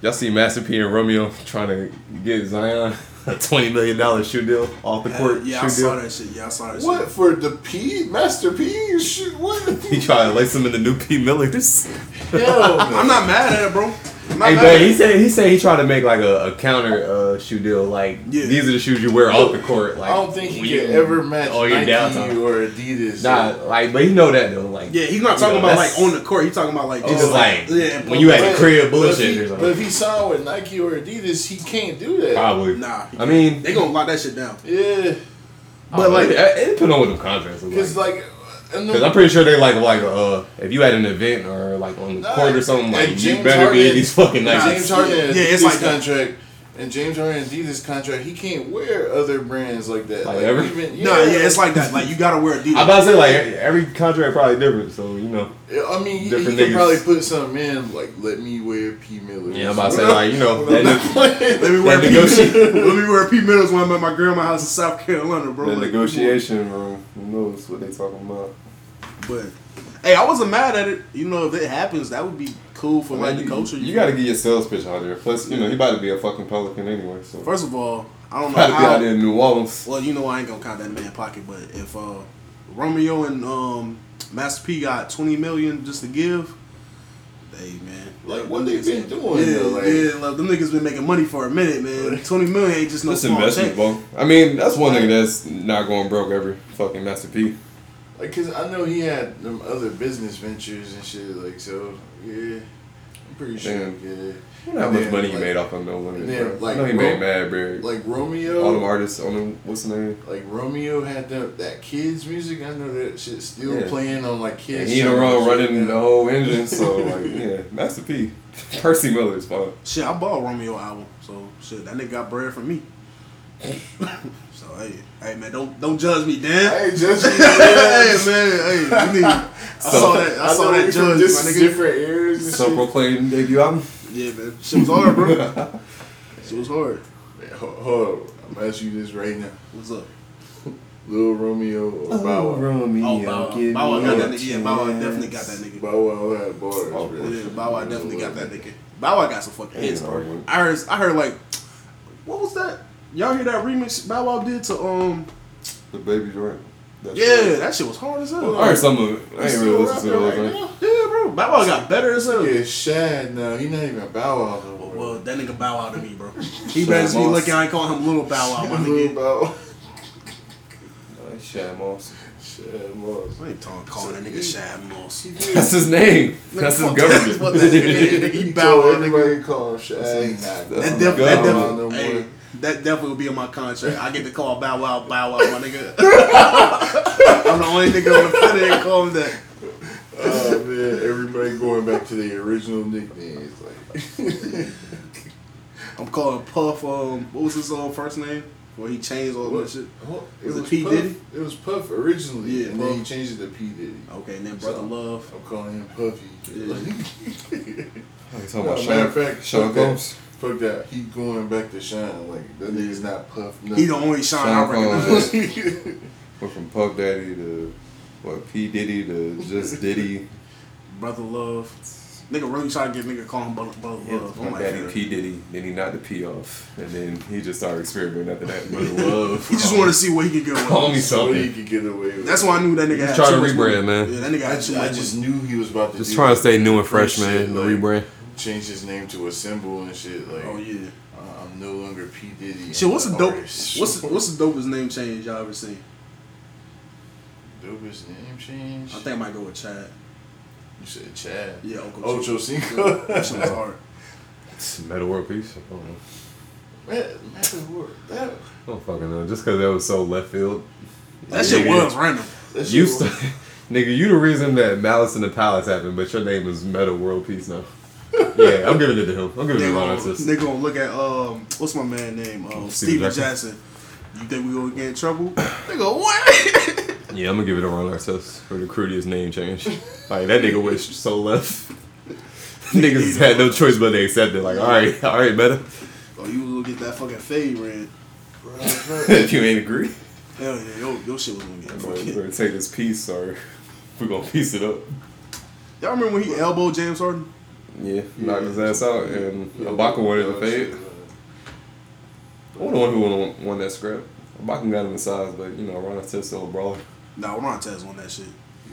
y'all see Master P and Romeo trying to get Zion a twenty million dollar shoe deal off the court. yeah, shoe I saw deal. that shit. Yeah, I saw that What shit. for the P Master P? Shit, what? He tried to lace him in the new P Millers. Hell no. I'm not mad at it, bro. I'm Hey, mad but at he said he said he tried to make like a, a counter uh, shoe deal. Like Yeah. these are the shoes you wear off the court. Like I don't think he when can ever match Oh, your Nike downtime. or Adidas. Nah, like, but he know that though. Like, Yeah, he's not you talking know, about like on the court. He's talking about like It's just like yeah, when you public. at the crib But if bullshit he- or But if he signed with Nike or Adidas, he can't do that. Probably. Nah, I mean, they gonna lock that shit down. Yeah, But like, it, it depends on what the contracts look because like. Like, and Because I'm pretty sure they like like uh if you had an event or like on the Nah, court or something like and you James better be in these fucking Like Nikes. James Harden Yeah, and it's like contract, and James Harden Adidas contract, he can't wear other brands like that. Like ever? Even, no, yeah, it's like that. Like you gotta wear Adidas. I'm about to say like every contract probably different, so you know. I mean, he, he different could niggas. probably put something in like, "Let me wear P Miller." Yeah, I'm about to say like you know that, neg- Let me wear that P. negotiation Let me wear P Middles when I'm at my grandma's house in South Carolina, bro. the Like, negotiation room. Who knows what they talking about? But hey, I wasn't mad at it. You know, if it happens, that would be cool for like Man, the you, culture. you got to get your sales pitch out there. Plus, you know he about to be a fucking Pelican anyway, so First of all, I don't know about to be how. out there in New Orleans. Well, you know I ain't gonna count that in man pocket, but if uh, Romeo and um, Master P got twenty million just to give, hey man, Like, what they been doing, Yeah, though, like- yeah, like, them niggas been making money for a minute, man. Twenty million ain't just no This small investment, check. bro. I mean, that's one thing that's not going broke every fucking Master P. Like, cause I know he had them other business ventures and shit. Like, so yeah, I'm pretty sure. Damn. Yeah, I wonder how And much then, money he like- made off of No Limit, and then, bro. like, I know he Ro- made mad, bro. like Romeo. All them artists on them, what's the name? Like Romeo had the, that kids music. I know that shit still Yeah. playing on like kids. And he in the channels running now. the whole engine, so like yeah, Master P. Percy Miller is fine. Shit, I bought a Romeo album, so shit, that nigga got bread from me. so hey, hey man, don't don't judge me, Dan. Hey, just hey man, hey, you need. I saw that. I, saw that judge, Just my nigga. different eras So shit. proclaimed debut album. Yeah, man, shit was hard, bro. shit was hard. Man, ho- hold on, I'm gonna ask you this right now. What's up? Lil Romeo or oh, Bow Wow? Romeo, Oh, Bow Wow. Bow Wow got that nigga. Yeah, Bow Wow definitely got that nigga. Bow Wow had bars. Oh, bro. Yeah, Bow Wow definitely got that nigga. Bow Wow got some fucking hits, bro. I heard, I heard like, what was that? Y'all hear that remix Bow Wow did to um? DaBaby joint. That's Yeah, right. that shit was hard as hell. I heard some of it. I ain't really listen to rapping those. right Right? Yeah, bro. Bow Wow got better as hell. Yeah, Shad now. He not even Bow Wow no more. Well, that nigga Bow Wow to me, bro. He better be looking. I ain't calling him Little Bow Wow, my Little. Bow Wow. Shad Moss. Shad Moss. I ain't talking calling that nigga Shad Moss. That's his name. That's his Fuck government. What that nigga did. He He Bow told Wow, nigga. everybody to call him Shad. That's- He not. that's That, Oh def- my that, God. definitely, No hey, more. that definitely will be in my contract. I get to call Bow Wow Bow Wow, my nigga. I'm the only nigga on the planet that call him that. Oh man, everybody going back to their original nicknames. Like, I'm calling Puff. Um, what was his um, first name? Where he changed all that What? shit. What? Was it P. Puff. Diddy? It was Puff originally, Yeah, and then he changed it to P Diddy. Okay, and then Brother So- Love. I'm calling him Puffy. Yeah. Oh, you talking No, about matter Sean, of fact, Sean fuck. Combs? Fuck that. He going back to shine. Like that nigga's not Puff. He the only shine I Sean recognize. Went from Puff Daddy to what P Diddy to just Diddy. Brother Love. Nigga really try to get nigga call him Brother, brother Yeah, Love. from I'm like, Daddy. Oh P Diddy. Then he knocked the P off, and then he just started experimenting after that. Brother Love. He just wanted to see what he could get Call away me with. so he something. could get away with. That's why I knew that nigga had trying to rebrand, money. man. Yeah, that nigga I had just, I just knew he was about to Just do trying to stay new and That fresh, man. The like, rebrand. Change his name to a symbol and shit. Like, Oh yeah. uh, I'm no longer P Diddy. Shit, what's the an dope? artist. What's the, what's the dopest name change y'all ever seen? dopest name change? I think I might go with Chad. you said Chad. Yeah, Uncle Ocho Ch- Cinco. That shit was hard. It's a Metta World Peace. I don't know. Man, man, what- that, I don't fucking know. Just because that was so left field. That shit Nigga, was random. that shit Used to, was- nigga, you the reason that Malice in the Palace happened, but your name is Metta World Peace now. Yeah, I'm giving it to him. I'm giving it to Ron gonna, Artest. they gonna look at um what's my man name? Um, Stephen Jackson. Jackson. You think we gonna get in trouble? They go what? Yeah, I'm gonna give it to Ron Artest for the crudiest name change. Like that nigga wished so left. Niggas had no choice but to accept it. Like, all right, all right, better. oh, you was gonna get that fucking fade ran. if you ain't agree, Hell yeah, yo, your shit was gonna get fucking. gonna take this piece or we're gonna piece it up. Y'all remember when he elbowed James Harden? Yeah, knocked his ass out, and Yeah, Ibaka wanted yeah, to fade. I'm the one who won, won that scrap. Ibaka got him in size, but you know, Ron Artest still a brawler. Nah, Ron Tez on that shit.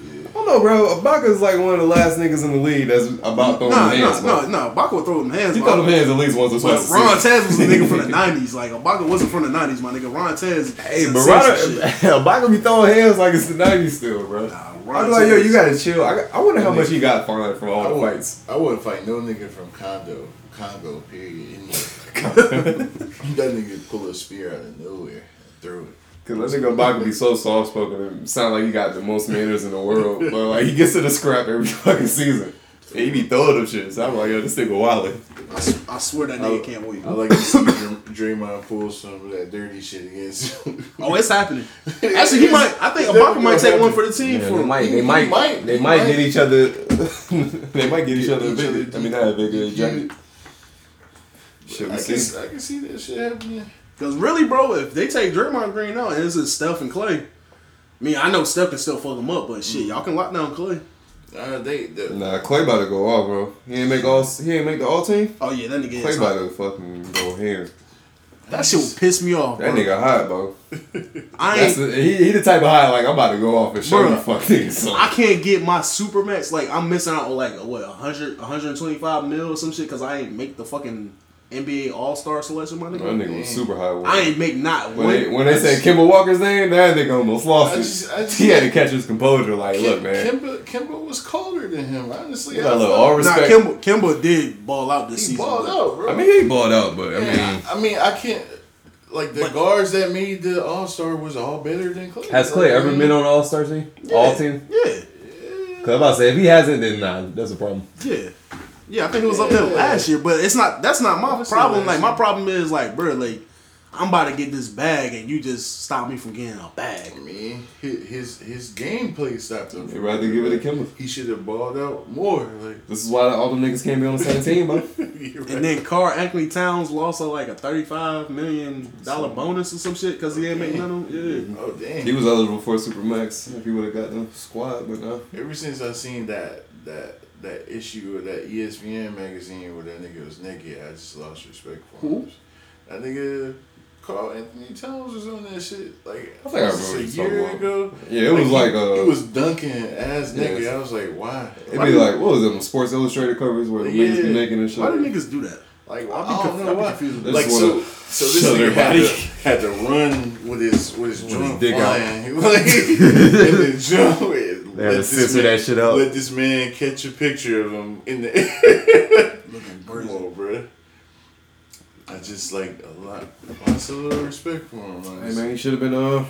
Yeah. I don't know, bro. Ibaka's like one of the last niggas in the league that's about throwing Nah, the nah, hands. nah, bro. nah. Baco would throw them hands. He but- throw them hands at least once or But twice. a Ron season. Tez was a nigga from the '90s. Like Ibaka wasn't from the '90s, my nigga. Ron Tez. Hey, some but Ron. Ibaka be throwing hands like it's the '90s still, bro. Nah, I'm like, yo, you gotta chill. I, I wonder how much he got from from all I the would- fights. I wouldn't fight no nigga from Congo. Congo, period. That nigga pull a spear out of nowhere and throw it. Cause that nigga Ibaka be so soft spoken and sound like he got the most manners in the world, but like he gets to the scrap every fucking season. And he be throwing them shit. So I'm like, yo, this nigga wildin'. I swear that nigga can't wait. I like to see Dr- Draymond pull some of that dirty shit against him. Oh, it's happening. Actually, he might. I think It's Ibaka might gonna take one for the team Yeah, for they him. might, they might, might, they might might. get each other. they might get each Get other each other evicted. I mean, not evicted, DQ. ejected. Shit, I we can, see. I can see that shit happening. Because really, bro, if they take Draymond Green out and this is Steph and Clay, I mean, I know Steph can still fuck him up, but shit, mm. y'all can lock down Clay. Uh, they, the, Nah, Clay about to go off, bro. He ain't make all. He ain't make the all team. Oh yeah, that nigga Clay about to fucking go ham. That shit would piss me off, That bro. nigga hot, bro. I That's ain't. the, he, he the type of high like I'm about to go off and show Bruh, you fuck niggas. son. I can't get my supermax. Like I'm missing out on like what 100, 125 mil or some shit because I ain't make the fucking NBA All Star selection, my nigga. That nigga. nigga was super high. I ain't make not When one. they, when they said Kemba Walker's name, that nigga almost lost I it. just- I just- he had to catch his composure. Like, look, man, Kemba, Kemba was colder than him. Honestly, You I look, thought- all nah, respect. Kemba, Kemba did ball out this he season. balled but- out, bro. I mean, he balled out, but I mean, Yeah, I, I mean, I can't. Like the But- guards that made the All Star was all better than Clay. has Clay Like, ever been on All Star team? All team? Yeah, Cause I'm about to say if he hasn't, then nah, that's a problem. yeah, yeah. I think it was up there last year, but it's not. That's not my problem. Like my problem is like, bro, like I'm about to get this bag, and you just stop me from getting a bag. I mean, his his, his gameplay stopped him. They rather give it to Kemba. He should have balled out more. Like, This is why all them niggas can't be on the same team, bro. right. And then Karl-Anthony Towns lost a, like a thirty-five million dollar bonus or some shit because he ain't make oh, none of them. Yeah. oh damn! He was eligible for Supermax if he would have got the squad, but no. Ever since I seen that that that issue of that ESPN magazine where that nigga was naked. I just lost respect for Who? him. That nigga. Karl-Anthony Towns was on that shit like I think I was this remember a you talking year about. ago. Yeah, it was like, uh, he was dunking ass Yeah. I was like, why? It'd be like, what was it, Sports Illustrated covers where the niggas be Yeah. naked and shit? Why do niggas do that? Like I'll I be don't conf- know I'll be why. confused. Like just so, so this show nigga had body. to, had to run with his with his With drum his dick out. flying, like, and then jump. They had to censor that shit out. Let this man catch a picture of him in the air. Looking Come crazy. on, bruh. I just like a lot, lots of little respect for him. Like, Hey man, you should have been uh,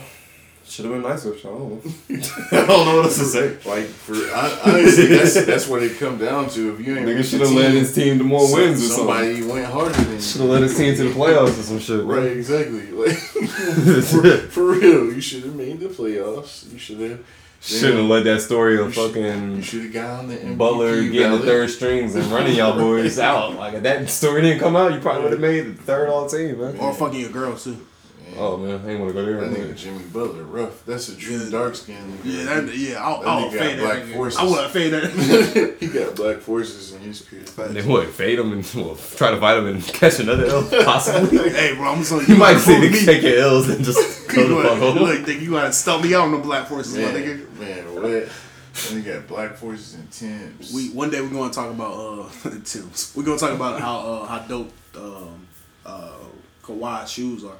should have been nicer. I don't know. I don't know what else to say. Like for hon- honestly, that's that's what it come down to. If you ain't Nigga should have led his team to more some- wins or something. somebody went harder than you. Should have led his team to the playoffs or some shit. Right, Right. exactly. Like for, for real, you should have made the playoffs. You should have. Shouldn't have let that story of fucking should have got on the MVP Butler getting the third strings and running y'all boys out. Like if that story didn't come out, you probably would have made the third all team, man. Or fucking your girls too. Oh man, I ain't want to go there. That man. nigga Jimmy Butler, rough. That's a true Yeah. dark skin. Yeah, that, yeah, I'll, That I'll fade got that. black nigga. forces. I would have fade that. he got black forces in his career. And then what? Fade him and well, try to fight him and catch another L, possibly. hey, bro, I'm sorry. you might see me. nigga take your L's and just go the fuck home. Look, nigga, you gotta stump me out on the black forces, my Man, nigga. man, what? And he got black forces and Timbs. We one day we're gonna talk about uh Timbs. We're gonna talk about how uh how dope um uh Kawhi shoes are.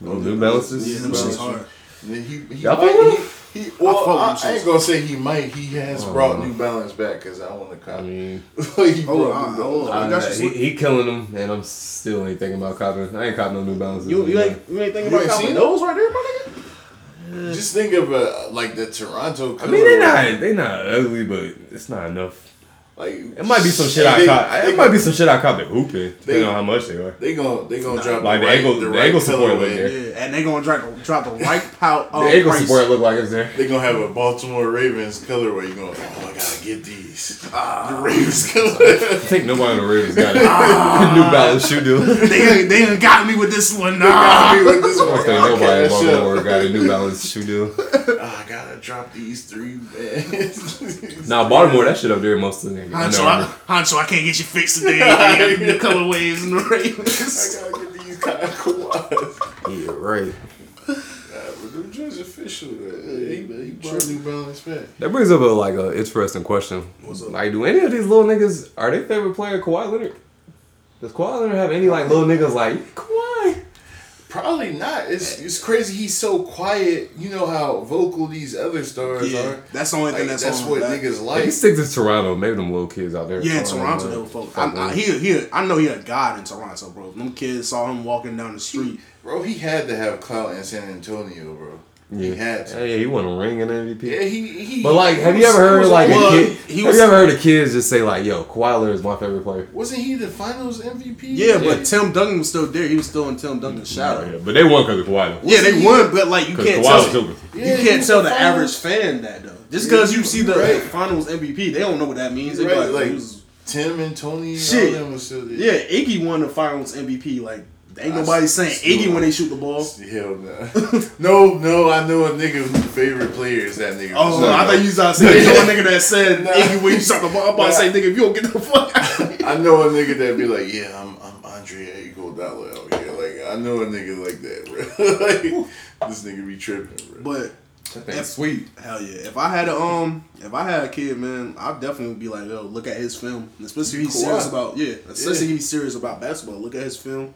No New Balances. Yeah, them New shit's Balances. hard. And then he, he, Y'all might, fuck with he, he well, I, I ain't gonna say he might. He has Oh, brought. New Balance back because I want to I copy. mean, he Oh, brought I- New oh, Balance. I I, got you, he, he killing them, and I'm still ain't thinking about copying. I ain't copying no New Balances. You you ain't you ain't thinking You about ain't copping seen those right there, my nigga? Just think of uh, like the Toronto. I mean, they color. not they not ugly, but it's not enough. Like It might be some shit They- I they- caught. they It might be some shit I caught the hooping, depending They- on how much they are. They gon' they gonna drop Like the, the right, ankle- the the right ankle support look colorway. there. Yeah, and they gonna drop drop the right pout. The ankle price. support look like it's there. They gonna have a Baltimore Ravens colorway. You going? Oh, I gotta get these. Ah, the Ravens color. I think nobody on the Ravens got it. New Balance shoe deal. They they got me with this one. Nah. Got me with this I one. don't think nobody in. Baltimore got a New Balance shoe deal. I gotta drop these three bands. Nah, Baltimore, that shit up there most of the niggas. I I, Hancho, I can't get you fixed today. I got the colorways and the Ravens. I gotta get these kind of Kawhis. Yeah, right. Nah, but them joints official. He, he brought New Balance back. That brings up a like a interesting question. What's up? Like, do any of these little niggas are they favorite player Kawhi Leonard? Does Kawhi Leonard have any like little niggas like Kawhi? Probably not. It's it's crazy. He's so quiet. You know how vocal these other stars Yeah, are. that's the only thing Like, that's, that's on what that. niggas Like, he sticks to Toronto. Maybe them little kids out there. Yeah, in Toronto, Toronto, man. though, folks. Fuck I, I, he, he, I know he a god in Toronto, bro. Them kids saw him walking down the street. Bro, he had to have clout in San Antonio, bro. He had to. Yeah, yeah, he won a ring and MVP. Yeah, he, he But like, have he you was- ever he heard was like a on- kid? he have was- you ever heard a kids just say like, "Yo, Kawhi Leonard is my favorite player"? Wasn't he the Finals MVP? Yeah, but Tim Duncan was still there. He was still in Tim Duncan's shadow. Yeah, but they won because of Kawhi. though. Yeah, they won, but like you can't Kawhi tell. Yeah, you can't tell the the average fan that though. Just Yeah, because you see the right. Finals MVP, they don't know what that means. Right, like, like- he was- Tim and Tony, Shit. all them was still there. yeah, Iggy won the Finals MVP. Like, ain't nobody s- saying Iggy when they shoot the ball. Hell no. no, no, I know a nigga whose favorite player is that nigga. Oh, No, I no. thought you was about to say you know a nigga that said Nah. Iggy when you shot the ball. I'm about to say nigga if you don't get the fuck out. I know a nigga that'd be like, yeah, I'm I'm Andre Iguodala out here. Like I know a nigga like that, bro. like this nigga be tripping, bro. But That's sweet. hell yeah, if I had a um, if I had a kid, man, I'd definitely be like, yo, look at his film, especially if he's Kawhi. serious about yeah, especially if he's serious about basketball. Look at his film.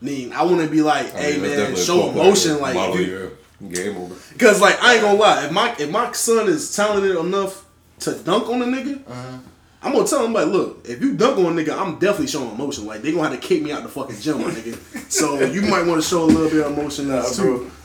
I mean, I want to be like, hey man, show emotion, like, if you, game over. Cause like I ain't gonna lie, if my if my son is talented enough to dunk on a nigga, Uh-huh. I'm gonna tell him like, look, if you dunk on a nigga, I'm definitely showing emotion. Like they gonna have to kick me out the fucking gym, my nigga. So you might want to show a little bit of emotion Nah, too.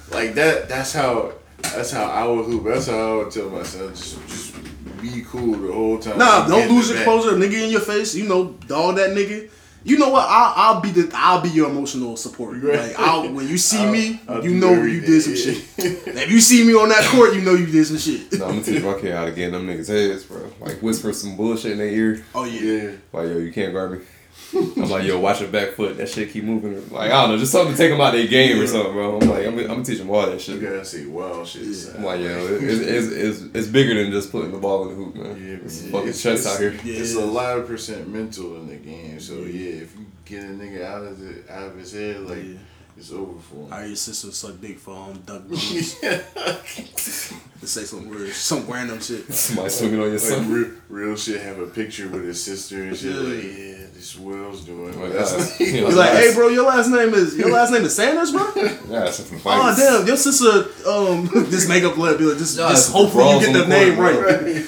bro. Like that. That's how. That's how I would hoop. That's how I would tell my son. Just, just be cool the whole time. Nah, don't lose the your back. composure, nigga in your face. You know, dog that nigga. You know what? I'll, I'll be the I'll be your emotional support. Right. Like I'll, when you see I'll- me, I'll you know you did some shit. if you see me on that court, you know you did some shit. No, I'm gonna teach my kid how to get in them niggas' heads, bro. Like whisper some bullshit in their ear. Oh yeah. Yeah. Like, yo, you can't guard me. I'm like, yo, watch your back foot. That shit keep moving. Like, I don't know, just something to take them out their game or something, bro. I'm like, I'm, I'm gonna teach them all that shit. You shit. gotta say wild shit. I'm like, yo, it, it's, it's, it's, it's bigger than just putting the ball in the hoop, man. Yeah, it's man. fucking It's- chess it's- out here. Yeah, it's a lot of percent mental in the game. So yeah, if you get a nigga out of the out of his head, like Yeah. It's over for I him. heard your sister suck dick for um Duck Bones. to say some weird, some random shit. Somebody swinging on your Like son. real, real shit, have a picture with his sister and shit. Yeah. Like, yeah, this is what I was doing. Like, That's like, you know, He's like, hey, bro, your last name is your last name is Sanders, bro. Yeah, that's from Oh fights. damn, your sister um this makeup lab be like this. Nah, this it's hopefully you get the the name court, right. right.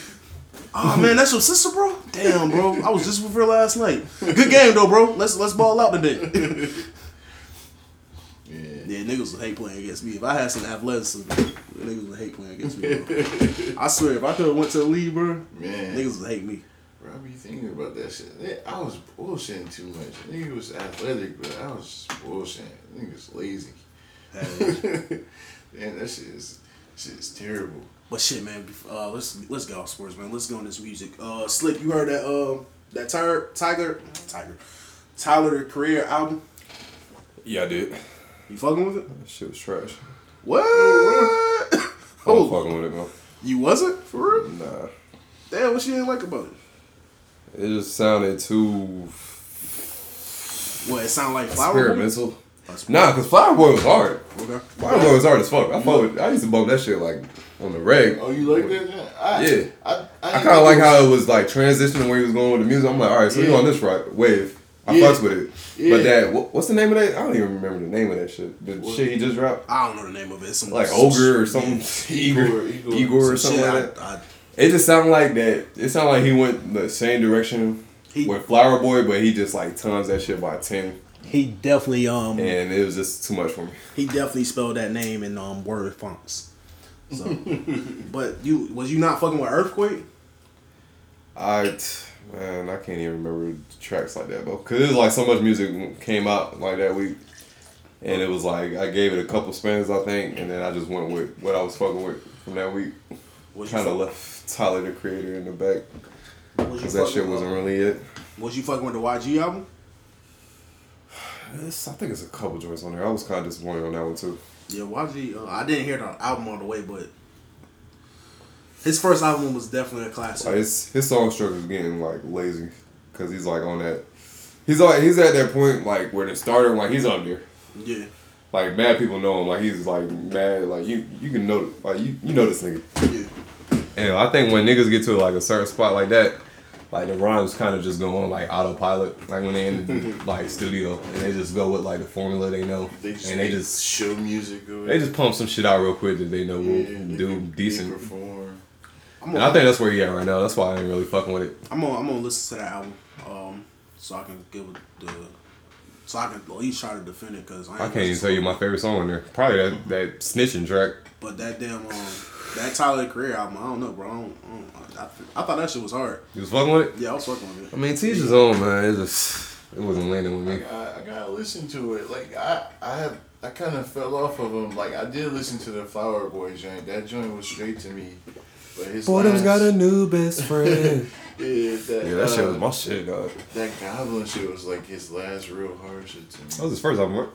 Oh man, that's your sister, bro. Damn, bro, I was just with her last night. Good game though, bro. Let's let's ball out today. Niggas would hate playing against me. If I had some athleticism, niggas would hate playing against me. Bro. I swear, if I could have went to the league, bro, Man, niggas would hate me. bro, I be thinking about that shit. I was bullshitting too much. Nigga was athletic, but I was just bullshitting. Niggas lazy. Man, that shit is shit is terrible. But shit, man. Uh, let's let's off sports, man. Let's go on this music. Uh, Slikk, you heard that? Uh, that Tiger, Tiger, Tiger, Tyler the Creator album. Yeah, I did. You fucking with it? That shit was trash. What? I was oh, oh. fucking with it, man. you wasn't for real? Nah. Damn, what you didn't like about it? It just sounded too What? It sounded like Flower Boy? experimental. Nah, cause Flower Boy was hard. Okay. Flower Boy was hard as fuck. I fuck with, I used to bump that shit like on the reg. Oh, you like that? Yeah. I, Yeah. I, I, I kind of like how it was like transitioning where he was going with the music. I'm like, all right, so you Yeah. on this right wave. I Yeah. fucks with it. Yeah. But that, what, what's the name of that? I don't even remember the name of that shit. The shit he just dropped, I don't know the name of it. Some like some Ogre or something. Igor, Igor, Igor. Or something shit like that. I, I, It just sounded like that. It sounded like he went the same direction He- with Flower Boy, but he just like tons that shit by ten, he definitely um and it was just too much for me. he definitely spelled that name in um word fonts. So, but you was you not fucking with Earthquake? I man, I can't even remember tracks like that, bro. Cause it was like so much music came out like that week, and it was like I gave it a couple spins, I think, and then I just went with what I was fucking with from that week. Kind of left Tyler the Creator in the back because that shit wasn't uh, really it. Was you fucking with the YG album? It's, I think it's a couple joints on there. I was kind of disappointed on that one too. Yeah, YG. Uh, I didn't hear the album all the way, but his first album was definitely a classic. Like his his song structure is getting like lazy because he's like on that. He's like he's at that point like where the starter like he's up there. yeah, Like mad people know him. Like he's like mad. Like you you can know like you you know this nigga. yeah. And I think when niggas get to like a certain spot like that, like the rhymes kind of just go on like autopilot. Like when they in like studio and they just go with like the formula they know, They just, and they make just show music. Or they just pump some shit out real quick that they know will yeah, they- do decent. perform. I'm And I think that's where he at right now. That's why I ain't really fucking with it. I'm gonna, I'm gonna listen to that album, um, so I can give it the, so I can at least try to defend it because I can't even tell you my favorite song on there. Probably that that snitching track. But that damn um, that Tyler Creator album, I don't know, bro. I, don't, I, don't, I, I thought that shit was hard. You was fucking with it. Yeah, I was fucking with it. I mean, teach his own, man. It just it wasn't landing with me. I, I gotta listen to it. Like I, I had, I kind of fell off of him. Like I did listen to the Flower Boy joint. That joint was straight to me. But his got a new best friend. yeah, that, yeah, that shit uh, was my shit, dog. That Goblin shit was like his last real hard shit to me. That was his first album, right?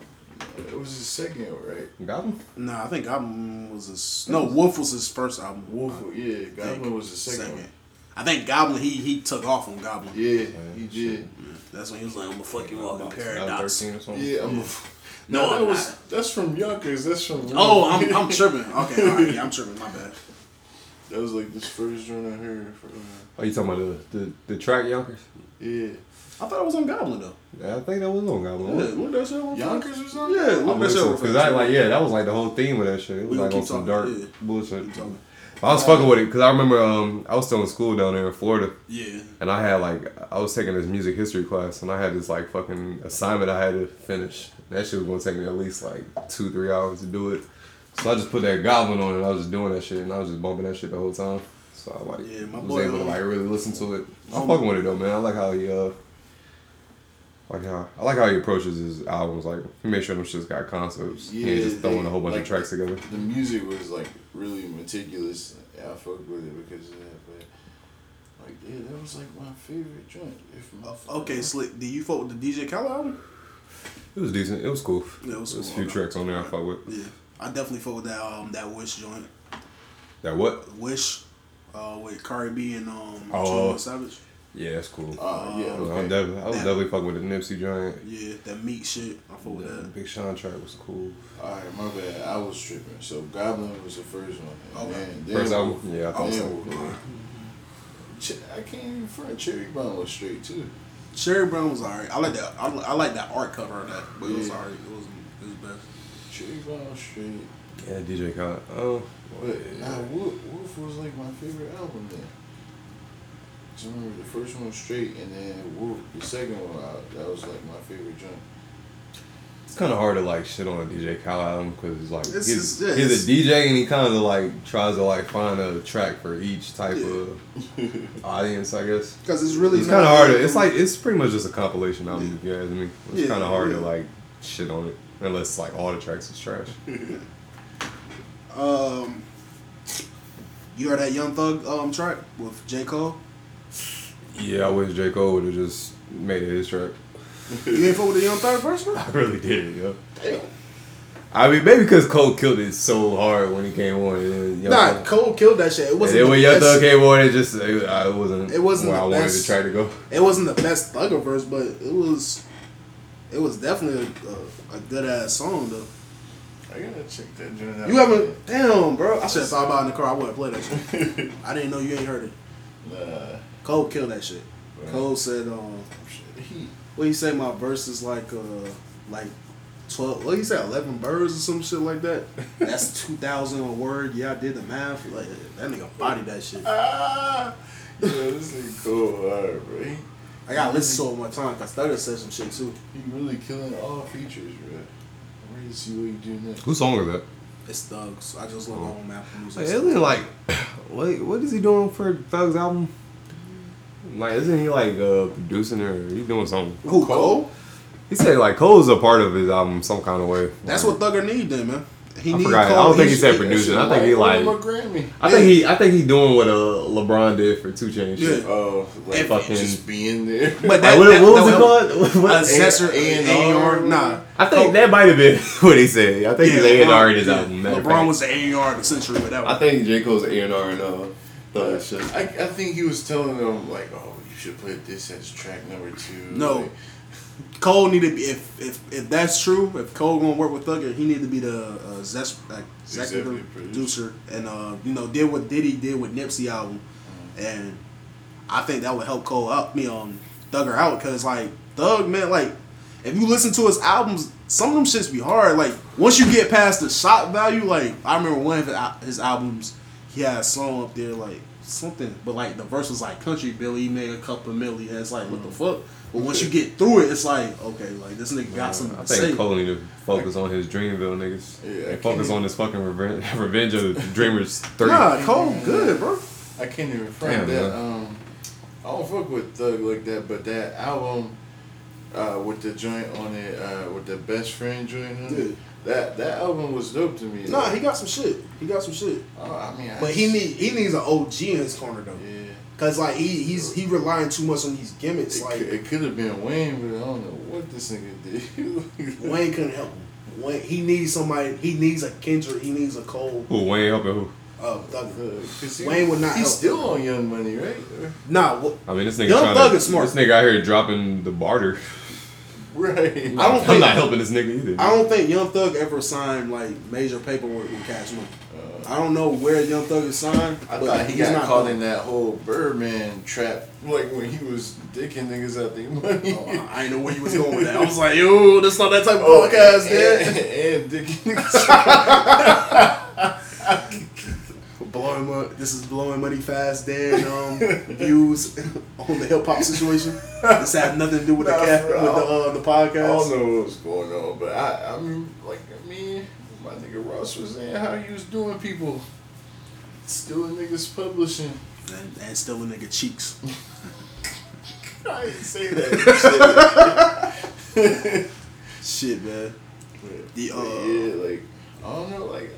It was his second, right? Goblin? Nah, I think Goblin was his no Wolf was his first album. Wolf, I yeah. Goblin was his second, one. I think Goblin he he took off on Goblin. Yeah, he did. That's when he was like, "I'm gonna fuck you up in Paradox." 13 or something. Yeah, I'm. A, No, no, that I'm was not. that's from Yonkers. That's from. Oh, I'm I'm tripping. Okay, all right, yeah, I'm tripping. My bad. That was like this first joint I heard. For, uh, Oh, you talking about the, the, the track Yonkers? yeah, I thought it was on Goblin though. Yeah, I think that was on Goblin. Yeah, look that shit. on- Yonkers was on. Yeah, there? look that shit. Because I like yeah, that was like the whole theme of that shit. It was We like gonna on keep some talking, dark yeah. bullshit. Keep talking. I was fucking with it because I remember um I was still in school down there in Florida Yeah. and I had like I was taking this music history class and I had this like fucking assignment I had to finish. That shit was gonna take me at least like two three hours to do it. So I just put that Goblin on and I was just doing that shit and I was just bumping that shit the whole time. So I like Yeah, my was boy, able to um, like really listen to it. I'm um, fucking with it though, man. I like how he uh like how I like how he approaches his albums. Like he makes sure them shits got concepts. he ain't Yeah, just throwing they- a whole bunch like, of tracks together. The music was like really meticulous. Yeah, I fucked with it because of that. But like yeah, that was like my favorite joint. If my Okay, Slikk, do you fuck with the DJ Khaled album? It was decent. It was cool. Yeah, it was There's a cool. few tracks on there I fuck with. Yeah, I definitely fuck with that um that Wish joint. That what? Wish, uh, with Cardi B and um Oh. 21 Savage. Yeah, that's cool. Uh, yeah, I, okay. definitely, I was That- definitely fucking with the Nipsey joint. Yeah, that meat shit. I fuck with that. Big Sean track was cool. All right, my bad. I was tripping. So Goblin was the first one. And Okay. then, then First album? Wolf- Yeah, I thought then so. I can't even front. Cherry Bomb was straight too. Cherry Brown was alright. I like that. I, I like that art cover of that, but it was Yeah. alright. It was it was best. Cherry Bomb straight. Yeah, DJ Khaled. Oh, But nah, Wolf, Wolf was like my favorite album then. Cause I remember the first one was straight, and then Wolf, the second one, that was like my favorite joint. it's kind of hard to like shit on a DJ Khaled album because like It's he's, just- yeah, he's a DJ and he kind of like tries to like find a track for each type of audience, I guess. Because it's really It's kind of hard. To, it's like it's pretty much just a compilation album. You know what I mean? It's Yeah, kind of hard to like shit on it unless like all the tracks is trash. Um, you heard that Young Thug um track with J Cole? Yeah, I wish J Cole would have just made it his track. You ain't fuck with the Young Thug verse, man? I really did, yo. Damn. I mean, maybe because Cole killed it so hard when he came on. And Nah, Thug- Cole killed that shit. It wasn't. then when Young Thug came on, it just it, I wasn't. It wasn't where I the wanted to try to go. It wasn't the best Thugger verse, but it was. It was definitely a, a, a good ass song though. I gotta check that joint out. You haven't, damn, bro. I should have thought about it in the car. I wouldn't play that shit. I didn't know you ain't heard it. Nah. Cole killed that shit. Right. Cole said, um, He, what he say? My verse is like, uh, like twelve. What he said? Eleven birds or some shit like that. That's two thousand a word. Yeah, I did the math. Like that nigga bodied that shit. ah, yeah, this nigga cold hard, bro. He, I gotta listen to it one time because Thugger said some shit too. he really killing all features, bro. I'm ready to see what he do next. Whose song is that? It's Thugs. I just look Oh. on Apple Music. Like, isn't it like, what what is he doing for Thug's album? Like, isn't he like uh, producing or he doing something? Who Cole? He said like Cole's a part of his album some kind of way. That's what Thugger need then, man. He I need forgot. I don't think he said should- producing. I think he won like. him a Grammy. I think he. I think he doing what uh, LeBron did for Two Chainz. Yeah. Oh, like If- fucking just being there. But Like, that, what, that, what was that it called? What- what- Zesser, A&R. A&R. Nah. I think that might have been what he said. I think he's A and R in his yeah. album. matter LeBron fact. was the A&R of the century with that I think J Cole's A and R and uh, Thug shit. I, I think he was telling them like, oh, you should put this as track number two. No. Like, Cole need to be if if if that's true. If Cole gonna work with Thugger, he need to be the uh, zest, like, executive Executive producer and uh, you know did what Diddy did with Nipsey album, and I think that would help Cole out me on Thugger out because like Thug man like if you listen to his albums, some of them shits be hard. Like once you get past the shot value, like I remember one of his albums, he had a song up there like something, but like the verse was like Country Billy, he made a couple milli, and it's like what the fuck. But once you get through it, it's like okay, like this nigga got something I to think say. Cole need to focus on his Dreamville niggas. Yeah, and focus on this fucking revenge, revenge of Dreamers three. Nah, Cole good, bro. I can't even front Damn, that. man. Um, I don't fuck with Thug like that, but that album uh, with the joint on it, uh, with the best friend joint on it, Yeah. That that album was dope to me. Nah, he got some shit. He got some shit. Oh, I mean, I But he need he needs an OG in his corner though. Yeah. Cause like he he's he relying too much on these gimmicks. It, Like could, it could have been Wayne, but I don't know what this nigga did. Wayne couldn't help him. Wayne, he needs somebody. He needs a Kendrick. He needs a Cole. Who Wayne helping who? Uh, Thugger. Uh, 'cause he- Wayne would not He's help. still on Young Money, right? Nah, what, I mean, this nigga Young trying Thug to, is smart. This nigga out here dropping the barter. Right. I don't I'm think- not helping this nigga either. I don't think Young Thug ever signed like major paperwork with Cash Money. Uh, I don't know where Young Thug is signed. I but thought he he's got not caught dope. in that whole Birdman trap, like when he was dicking niggas out their money. Oh, I I didn't know where he was going with that. I was like, yo, that's not that type of Oh, podcast, and, man. and dicking niggas. blowing money. This is blowing money fast. Dan um, views on the hip hop situation. This had nothing to do with the Nah, cat, bro, with the uh, the I don't know what was going on, but I, I mean, like, I mean, my nigga Ross was saying how he was doing people, stealing niggas publishing. And, and still a nigga cheeks. I didn't say that. shit. Shit, man. But, The, uh, yeah, like, I don't know, like,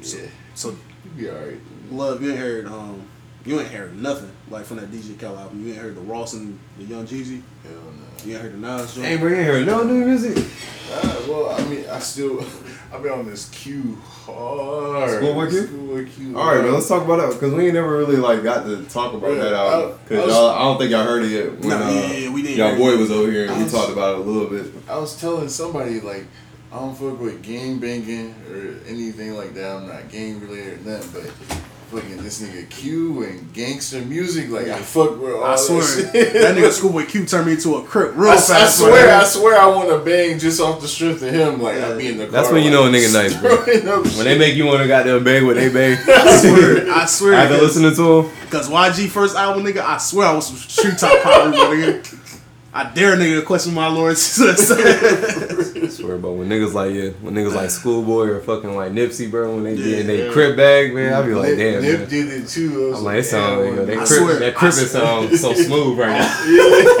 So, yeah, so you be alright. love, you ain't heard um, You ain't heard nothing like from that DJ Khaled album. You ain't heard the Ross and the Young Jeezy. Hell no. You ain't heard the Nas joint. Hey, bro, you ain't heard no new music. Uh, well, I mean, I still, I've been on this Q hard. Schoolboy Q? Schoolboy Q. All right, man. Let's talk about that because we ain't never really like got to talk about Yeah, that I- album I because was- y'all. I don't think y'all heard it yet. When, No, uh, yeah, yeah, we didn't Y'all boy it. was over here and I we was- talked about it a little bit. I was telling somebody like I don't fuck with gang banging or anything like that. I'm not gang related or nothing, but fucking this nigga Q and gangster music, like I fuck with all I that swear, shit. that nigga Schoolboy Q turned me into a crip real I, fast. I swear, man. I swear, I want to bang just off the strength of him. Like I be in the car. That's when you know a nigga nice, bro. When they make you want to goddamn bang what they bang I swear, I swear. after listening to him, Because YG first album, nigga, I swear I was some street top power, nigga. I dare a nigga to question my lord. I swear, but when niggas like yeah, when niggas like Schoolboy or fucking like Nipsey, bro, when they be in they Yeah. crib bag, man, I be like, damn, Nip man. did it too. I was I'm like, it sound, you know, they crib, swear, that I cribbing swear. sound so smooth right now.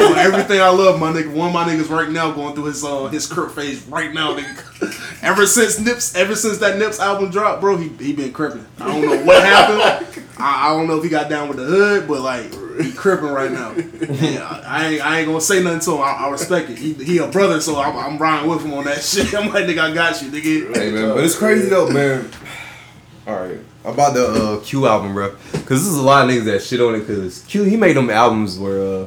Oh, everything I love, my nigga. One of my niggas right now going through his uh, his crip phase right now, nigga. Ever since Nips, ever since that Nips album dropped, bro, he he been cripping. I don't know what happened. I, I don't know if he got down with the hood, but like he cripping right now. Yeah, I, I ain't I ain't gonna say nothing to him. I, I respect it. He, he a brother, so I'm, I'm riding with him on that shit. I'm like, nigga, I got you, nigga. Hey man, but it's crazy though, man. All right, about the uh, Q album, bro, because this is a lot of niggas that shit on it. Because Q, he made them albums where uh,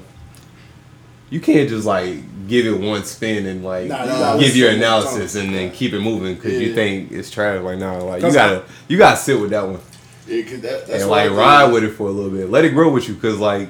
you can't just like give it one spin and like Nah, gotta give your listen to it all the analysis and then keep it moving because you think it's trash right now. Like you gotta you gotta sit with that one Yeah, 'cause that, that's and like ride with it for a little bit. Let it grow with you, cause like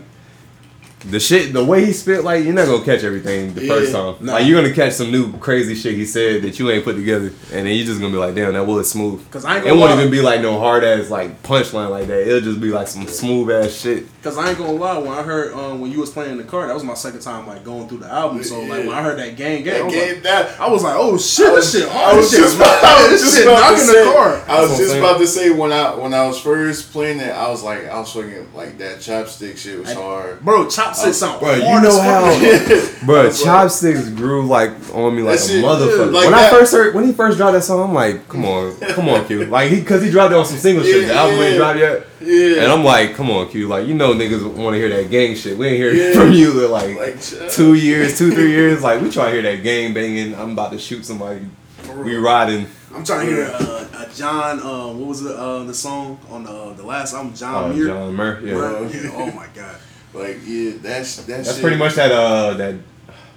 the shit, the way he spit, like you're not gonna catch everything the first time. Nah. Like you're gonna catch some new crazy shit he said that you ain't put together, and then you're just gonna be like, damn, that was smooth. Cause I ain't It gonna won't lie. even be like no hard ass like punchline like that. It'll just be like some smooth ass shit. Cause I ain't gonna lie, when I heard um, when you was playing in the car, that was my second time like going through the album. So like when I heard that gang gang, I That was, game, like, that, I was like, oh shit, I was- this shit I hard. was This shit, just about- I was this just shit about to knocking say- the car. I was That's what I'm just about to say when I when I was first playing it, I was like I was fucking like that chopstick shit was hard. Bro, chopstick sound Bro, you know how, bro, chopsticks grew like on me like That a shit, motherfucker. yeah, like when I first heard, when he first dropped that song, I'm like, come on, come on, Q, like he, cause he dropped it on some single shit. The Yeah, album ain't dropped yet. Yeah, And I'm like, come on, Q. Like, you know, niggas want to hear that gang shit. We ain't hear Yeah. from you in like, Like, two years, two, three years. Like, we try to hear that gang banging. I'm about to shoot somebody. We riding. I'm trying to hear uh, a John. Uh, what was the uh, the song on the the last album? John Oh, Muir. John Muir. Yeah. Bro, yeah, Oh my god. Like yeah, that's that That's shit. pretty much that, uh, that,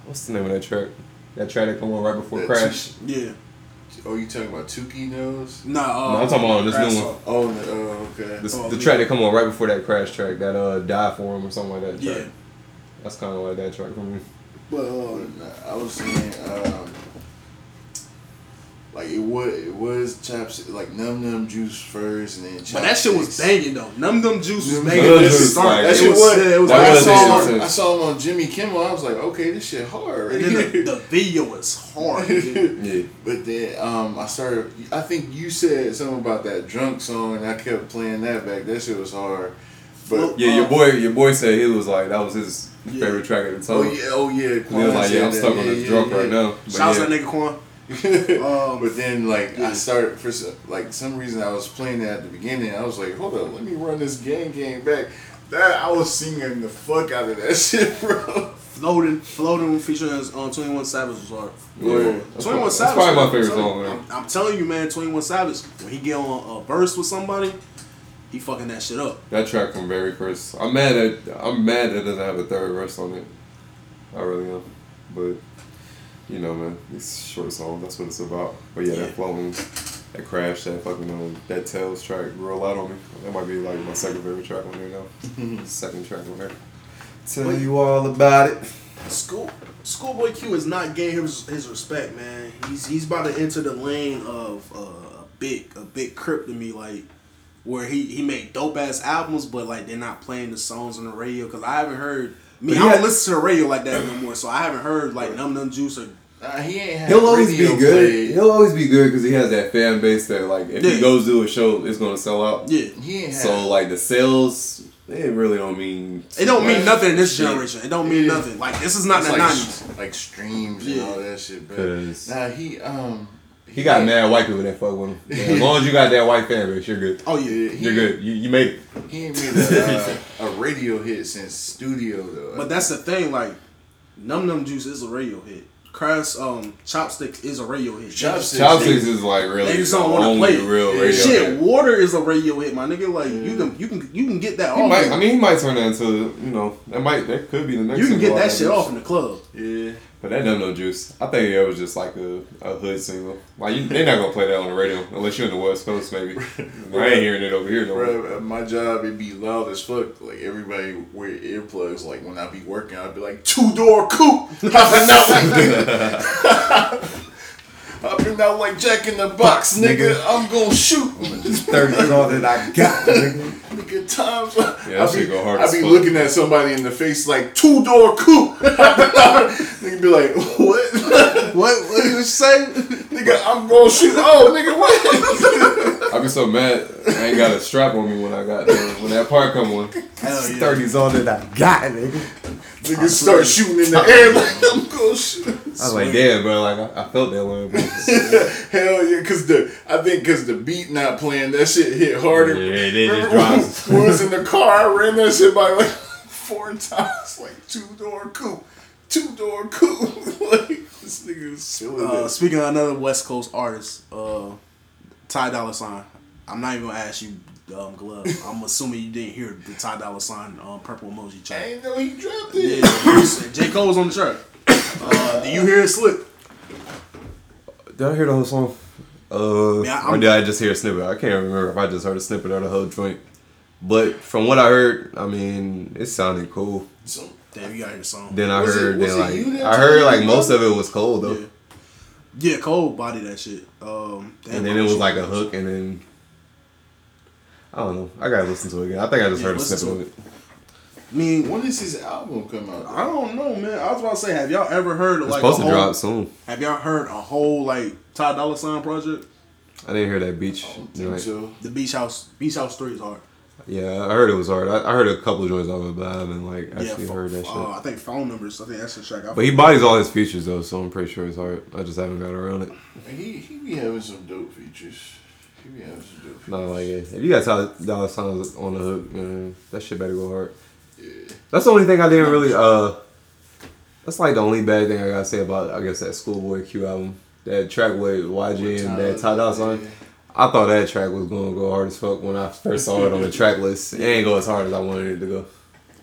what's the name of that track? That track that come on right before That Crash. Yeah. Oh, you talking about Tookie Knows? Nah. Uh, No, I'm talking about this new one. Oh, no, oh okay. The, Oh, the yeah. track that come on right before that Crash track, that, uh, Die For Him or something like that track. Yeah. That's kind of like that track for me. But uh, I was saying, um, like it was it was chops like numb numb juice first, and then. but that shit was banging though. Numb Numb Juice was Num banging. Num at Juice, start. like, That shit was- was. yeah, it was that when I was saw, him, I saw him on Jimmy Kimmel. I was like, okay, this shit hard. And then the, the video was hard. Yeah. But then um, I started. I think you said something about that drunk song, and I kept playing that back. That shit was hard. But Yeah, your boy, your boy said he was like, that was his Yeah. favorite track at the time. oh yeah, oh yeah. And he was like, yeah, I'm that. stuck on Yeah, this yeah, drunk yeah. right now. But Shouts yeah. that nigga Quan. Um, but then like yeah. I started for some, like some reason I was playing it at the beginning. I was like, hold up, let me run this gang gang back. That I was singing the fuck out of that shit, bro. Floating, floating featuring on Twenty One Savage was hard. Yeah. Twenty One Savage. probably my favorite song, man. I'm, I'm telling you, man. Twenty One Savage. When he get on a verse with somebody, he fucking that shit up. That track from very first. I'm mad at. I'm mad that it doesn't have a third verse on it. I really am, but you know, man, it's short songs. That's what it's about. But yeah, Yeah. that floating, that crash, that fucking um, that Tales track grew a lot on me. That might be like my second favorite track on there now. second track on there. Tell Wait. you all about it. School Schoolboy Q is not getting his, his respect, man. He's he's about to enter the lane of uh, a big a big crip to me, like where he he make dope ass albums, but like they're not playing the songs on the radio because I haven't heard. Me, But I don't had- listen to the radio like that no more, so I haven't heard like Numb Numb Juice or Nah, he ain't he'll always be good. play. He'll always be good because he has that fan base that like if Yeah. he goes to a show, it's gonna sell out. yeah. He ain't had. So like the sales, they really don't mean. It don't mean nothing in this Shit. generation. It don't mean Yeah. nothing. Like this is not it's the like, nineties. like streams Yeah. and all that shit. But 'Cause- nah, he um He got mad white people that fuck with him. Yeah, as long as you got that white fan base, you're good. Oh yeah. Yeah, You're good. You, you made it. He ain't made a, uh, a radio hit since Studio though. But that's the thing, like Numb Numb Juice is a radio hit. Crass um Chopsticks is a radio hit. Chopsticks. Chopsticks is like really They just don't want to play it. real Yeah. radio. Shit, hit. water is a radio hit, my nigga. Like you can you can you can get that He off. might, I mean, he might turn that into you know that might that could be the next. you can get that shit off in the club. yeah. But that dumb no juice. I think it was just like a, a hood single. Like you, they're not gonna play that on the radio unless you're in the West Coast, maybe. I ain't hearing it over here no. Bro, my job it be loud as fuck. Like everybody wear earplugs. Like when I be working, I'd be like two door coupe. Like hopping out like Jack in the Box, nigga. I'm gonna shoot. Thirty is all that I got. nigga. Nigga, times. Yeah, I be, go hard I be looking at somebody in the face like two door coupe. Nigga be like, what? What what you say? nigga, I'm gonna shoot. Oh, nigga, what? I be so mad. I ain't got a strap on me when I got there. When that part come on. Hell yeah. Thirties all that I got, nigga. Nigga start shooting in the air like I'm gonna shoot. I was like, damn, bro. Like I, I felt that one. Hell yeah, cause the I think cause the beat not playing that shit hit harder. Yeah, it just Remember drops. when we was in the car, I ran that shit by like four times, like two door coupe, two door coupe. like this nigga was killing Uh, speaking of another West Coast artist, uh, Ty Dolla Sign. I'm not even gonna ask you, um, Glove. I'm assuming you didn't hear the Ty Dolla Sign um, purple emoji I track. ain't know he dropped it. Yeah, it. J Cole was on the track. Uh, do you hear it slip? Did I hear the whole song? Uh, Yeah, or I'm- did I just hear a snippet? I can't remember if I just heard a snippet or the whole joint. But from what I heard, I mean, it sounded cool. So, Damn, you gotta hear the song. Then I Was it- heard, was then it you like, that I heard like most of it was cold though. Yeah. Yeah, Cole body that shit. Um, damn, And then it was like a hook, and then I don't know. I gotta listen to it again. I think I just Yeah, heard a snippet of it. I mean, when does his album come out? I don't know, man. I was about to say, have y'all ever heard It's like supposed a to whole, drop soon. Have y'all heard a whole like Ty Dolla Sign project? I didn't hear that beach. I don't think so. The Beach House, Beach House Three is hard. Yeah, I heard it was hard. I, I heard a couple of joints off of it, but I haven't like actually yeah, heard that uh, shit. I think phone numbers. I think that's the track. I But he bodies all his features though, so I'm pretty sure it's hard. I just haven't got around it. He he be having some dope features. He be having some dope features. Not like it. If you got Ty dollar signs on the hook, man, that shit better go hard. Yeah. That's the only thing I didn't really. uh That's like the only bad thing I gotta say about I guess that Schoolboy Q album. That track with YG and that Ty Dolla Sign. Yeah. I thought that track was gonna go hard as fuck when I first saw it on the track list. It ain't go as hard as I wanted it to go.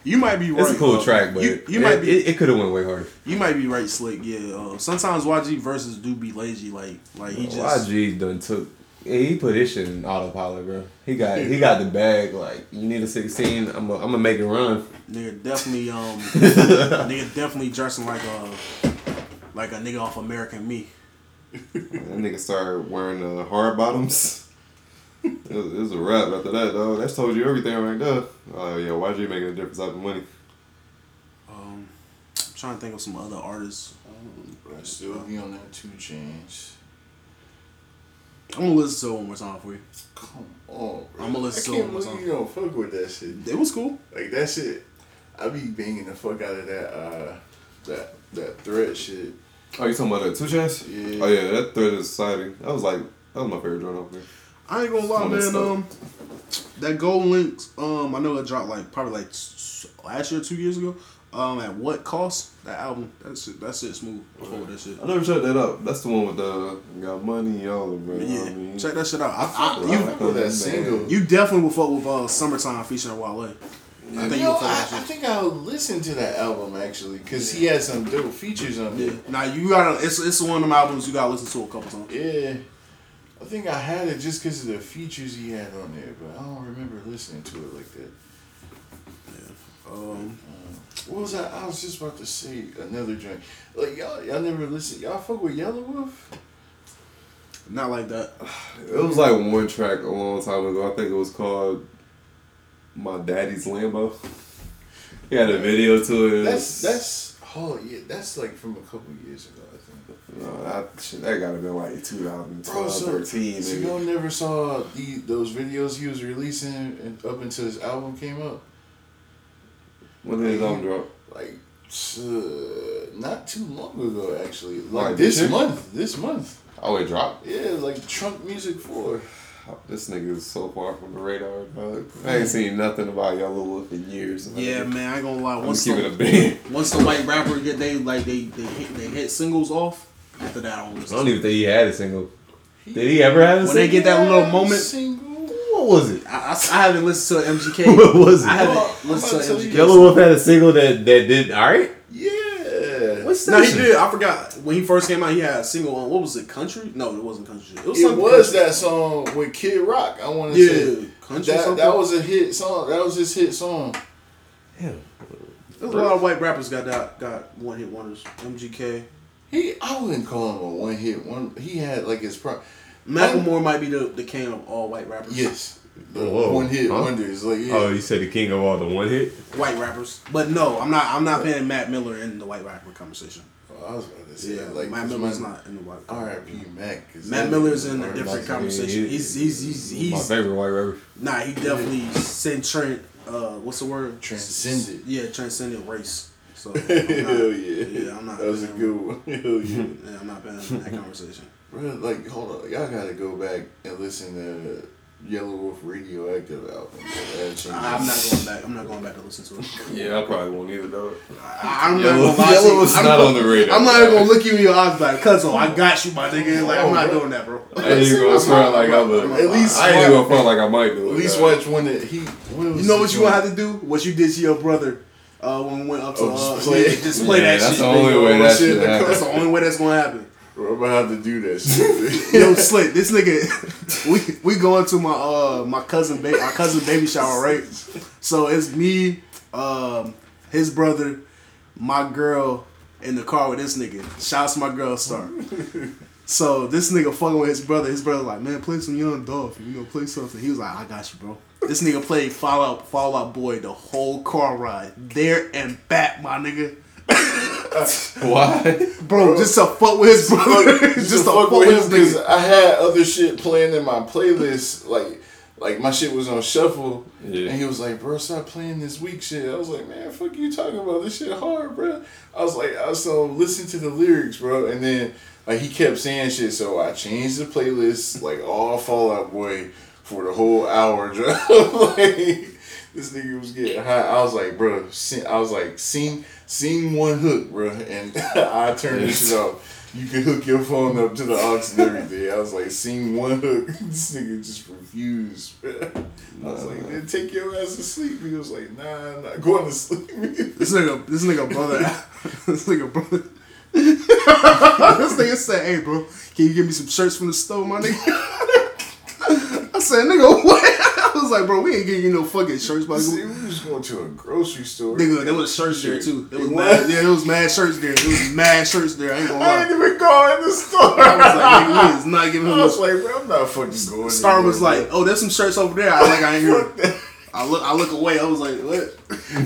You might be right. It's a cool uh, track, but you, you it, might be It, it could have went way harder. you might be right, Slikk. Yeah. Uh, sometimes YG verses do be lazy. Like like he just YG done took. He put his shit in autopilot, bro. He got he got the bag. Like you need a sixteen. I'm gonna I'm gonna make it run. nigga definitely um nigga definitely dressing like a like a nigga off American Me. That nigga started wearing the hard bottoms. It was, it was a wrap after that, though. That's told you everything right there. Oh yeah, why'd you making a difference out of money. Um, I'm trying to think of some other artists. Um, But I still be on that two Chainz. I'm gonna listen to it one more time for you. Come on, bro. I'ma listen I to can't it one believe time. you don't fuck with that shit. It was cool. Like that shit, I be banging the fuck out of that uh that that threat shit. Oh, you talking about that two chance? Yeah. Oh yeah, that thread is exciting. That was like that was my favorite joint off there. I ain't gonna lie, man. that stuff. Um, that GoldLinks. Um, I know it dropped like probably like last year, two years ago. Um, at what cost? That album. That's it. That's it. smooth. I fuck with that shit. I never shut that up. That's the one with the got money, y'all. of. Yeah, I mean, check that shit out. I, fuck I, with- you, I fuck with that single. you definitely will fuck with uh, "Summertime" featuring Wale. I think You know, I, I, think I'll listen to that album actually because he had some dope features on Yeah. it. Now you gotta. It's it's one of them albums you gotta listen to a couple times. Yeah. I think I had it just because of the features he had on there, but I don't remember listening to it like that. Um, What was that? I was just about to say another joint. Like y'all, y'all never listen. Y'all fuck with Yelawolf? not like that. It was like one track a long time ago. I think it was called "My Daddy's Lambo." He had a video to it. That's that's oh yeah, that's like from a couple years ago, I think. No, that shit, that gotta been like 2012, Bro, so, 13, so y'all never saw the those videos he was releasing and up until his album came out? When did his album drop? Like uh, not too long ago, actually. Like Like this this month. This month. Oh, it dropped. Yeah, like Trunk Music Four. This nigga is so far from the radar, dog. I ain't seen nothing about Yelawolf in years. Yeah, man, I ain't gonna lie. I'm Once a the, once the white rapper get they like they they hit, they hit singles off. After that, I don't I listen. don't even think he had a single. Did he ever have a When single? they get that little moment, Single. What was it? I, I, I haven't listened to an MGK. What was it? I haven't Well, listened to to tell MGK. you- Yelawolf had a single that that did all right. Yeah. What's No, he did. I forgot when he first came out. He had a single on what was it? Country? No, it wasn't country. It was. It was country. that song with Kid Rock. I want to Yeah, say country. that, that was a hit song. That was his hit song. Yeah. There's a lot of white rappers got that got one hit wonders. MGK. He, I wouldn't call him a one hit one. He had like his pro. Macklemore might be the, the king of all white rappers. Yes, the Whoa. one hit Huh? wonders. Like yeah. Oh, you said the king of all the one hit. white rappers. But no, I'm not. I'm not putting Mac Miller in the white rapper conversation. Oh, I was about to say Yeah, like Matt 'cause Miller's my- not in the white. R.I.P. Mac. 'cause Mac Miller's in a different conversation. he- He's he's he's My he's favorite white rapper. nah. He definitely sent Trent. Uh, what's the word? Transcended. Yeah, transcended race. So I'm not, Hell yeah. yeah, I'm not. That was a good one. Hell yeah. Yeah, I'm not paying in that conversation. Bro, like, hold on. Y'all gotta go back and listen to Yelawolf Radioactive album. bro. That changed- I'm not going back. I'm not going back to listen to it. Yeah, I probably won't either though. I, I'm Yellow, not gonna Yellow you. was I'm not gonna- on the radar. I'm not even gonna look you in your eyes like, cuz I got you, my nigga. Like, I'm not doing that, bro. I ain't even gonna front like I'm a. At least I ain't even gonna front like I might do it. At least dog. watch one that he. What You know what you joint? gonna have to do? What you did to your brother uh, when we went up to Oh, uh, just play just play Yeah, that that's shit. the only way that shit should. That's the only way that's gonna happen. Gonna have to do that shit. Yo, slick, this nigga, we we going to my uh my cousin ba- my cousin baby shower, right? So it's me, um, his brother, my girl in the car with this nigga. Shouts to my girl Star. So this nigga fucking with his brother. His brother like, man, play some Young Dolph. You know, play something. He was like, I got you, bro. This nigga played Fallout Fall Out Boy the whole car ride, there and back, my nigga. Why? Bro, just to fuck with his brother. just, just to to fuck with his because. I had other shit playing in my playlist. Like, like my shit was on shuffle, Yeah. and he was like, "Bro, stop playing this weak shit." I was like, "Man, fuck you talking about this shit hard, bro." I was like, I was so listen to the lyrics, bro, and then like he kept saying shit, so I changed the playlist, like all Fall Out Boy for the whole hour. Bro. like, this nigga was getting high. I was like, bro, I was like, sing, sing one hook, bro, and I turned this shit off. You can hook your phone up to the aux and everything. I was like, sing one hook. this nigga just refused. Bro. I was like, man, take your ass to sleep. He was like, nah, I'm not going to sleep. This nigga, this nigga brother, this nigga brother. this nigga said, "Hey, bro, can you give me some shirts from the store, my nigga?" I said, "Nigga, what?" I was like, "Bro, we ain't getting you no fucking shirts, my See, we was going to a grocery store. Nigga, there was shirts there too. There was It mad, was? yeah, there was mad shirts there. There was mad shirts there. I ain't gonna I ain't even going in the store. I was like, nigga, we is not giving him I no was like, bro, I'm not fucking going. Star anywhere, was like. "Oh, there's some shirts over there." I like, I ain't hear. I look, I look away. I was like, "What?"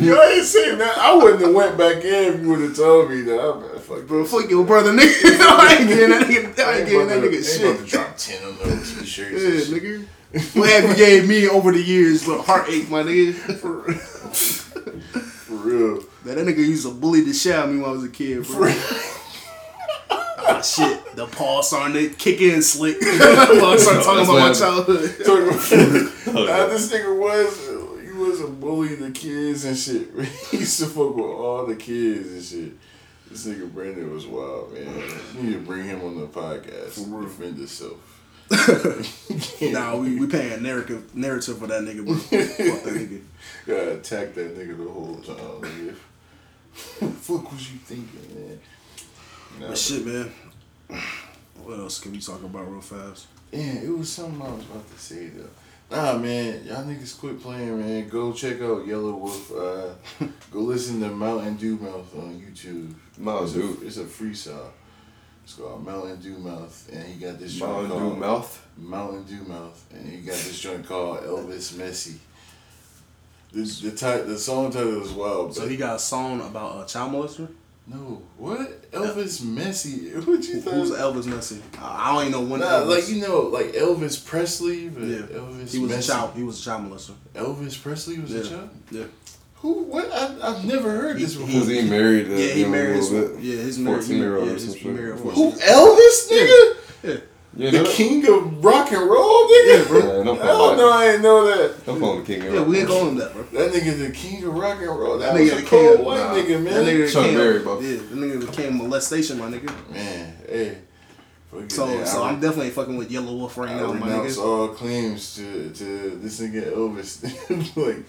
Yo, I ain't saying that. I wouldn't have went back in if you would have told me that. I'm like, fuck, Bro, fuck your brother, nigga. I ain't getting that nigga. I ain't getting that nigga ain't shit. about to drop ten of those t-shirts. Yeah, nigga. What have you gave me over the years? But heartache, my nigga. For, for real. That, that nigga used to bully the shit out of me when I was a kid, bro. Ah, shit. The paw starting to kick in slick. when I started talking about my childhood. Nah, this nigga was he was a bully the kids and shit. He used to fuck with all the kids and shit. This nigga Brandon was wild, man. You need to bring him on the podcast. Defend yourself. Nah, we, we paying narrative narrative for that nigga, bro. Fuck that nigga. Gotta attack that nigga the whole time, nigga. fuck was you thinking, man? Nah, But shit, man. What else can we talk about real fast? Yeah, it was something I was about to say though. Nah, man, y'all niggas quit playing, man. Go check out Yelawolf. Uh, go listen to Mountain Dew Mouth on YouTube. Mountain it's Dew. A, it's a freestyle. It's called Mountain Dew Mouth, and he got this joint Mountain called Dew mouth. Mountain Dew Mouth, and he got this joint called Elvis Messi. This the ti- the song title is wild. So he got a song about a child molester? no what Elvis Messi? What you Who's? Elvis Messi? I I don't even know when Nah, Elvis. like you know, like Elvis Presley, but yeah. Elvis he was Messi. a child. He was a child molester. Elvis Presley was Yeah. a child. Yeah. Who? What? I, I've never heard this He- before. Was he married? Uh, Yeah, he married a his little bit? yeah his married 14 year old yeah, his married Who? Elvis, nigga? Yeah. You The know that? king of rock and roll, nigga. Yeah, bro. Yeah, don't Hell no. I ain't know that. Don't call him the king. Yeah, we ain't calling him that, bro. That nigga the king of rock and roll. That, That was nigga a the cold king. white nah, nigga, man. That nigga Chuck came, Berry, bro. Yeah, that nigga became molestation, my nigga. Man, hey. Fuck So, it, so I, I'm definitely fucking with Yelawolf right I now, my renounce nigga. all claims to, to this nigga Elvis. like,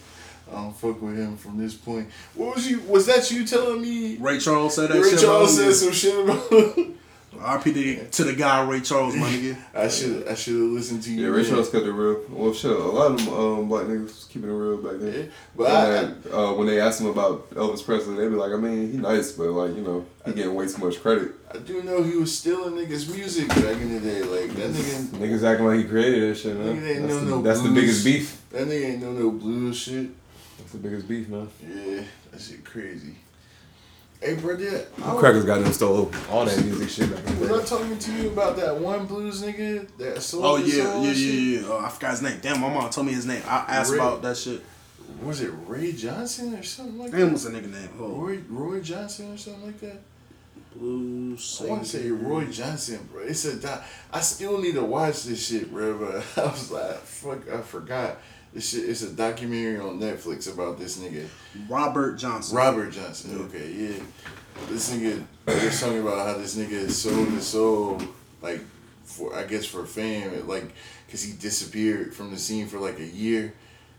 I don't fuck with him from this point. What was you? Was that you telling me? Ray Charles said that Ray shit. Charles about him. said some shit about him. RP to, to the guy Ray Charles, my nigga. I should I should have listened to you. Yeah, Ray man. Charles kept it real. Well, shit, a lot of them um, black niggas was keeping it real back then. Yeah, but I, I, uh, when they asked him about Elvis Presley, they'd be like, I mean, he nice, but like, you know, he getting way too much credit. I do know he was stealing niggas' music back in the day. Like that nigga, Niggas acting like he created that shit, man. Nigga ain't That's, know the, no that's the biggest beef. that nigga ain't know no blues shit. That's the biggest beef, man. Yeah, that shit crazy. Hey, bro, yeah, I Crackers got them stole all that music shit back in the was I talking to you about that one blues nigga that sold Oh the yeah, soul yeah, and shit? yeah, yeah. Oh, I forgot his name. Damn, my mom told me his name. I asked Ray- about that shit. Was it Ray Johnson or something like that? Damn, that? what's the nigga name? Oh, Roy Roy Johnson or something like that. Blue. I want to say Roy Johnson, bro. It's a doc- I still need to watch this shit, bro. But I was like, fuck, I forgot. This shit. It's a documentary on Netflix about this nigga, Robert Johnson. Robert Johnson. Okay, yeah. This nigga, they're talking about how this nigga is sold his soul, like, for I guess for fame, like, cause he disappeared from the scene for like a year,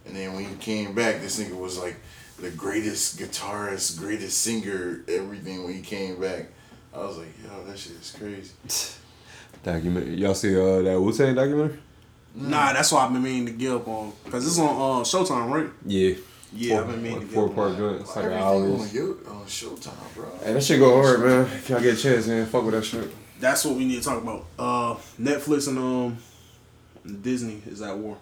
and then when he came back, this nigga was like the greatest guitarist, greatest singer, everything. When he came back, I was like, yo, that shit is crazy. Documentary. Y'all see uh, that Wu Tang documentary? Nah, that's why I've been meaning to get up on. Cause it's on uh, Showtime, right? Yeah. Yeah, four, I've been meaning like to four get part on. joint. It's like an hour. on, Yo- on Showtime, bro. Hey, that shit go hard, man. If y'all get a chance, man, fuck with that shit. That's what we need to talk about. Uh, Netflix and um, Disney is at war.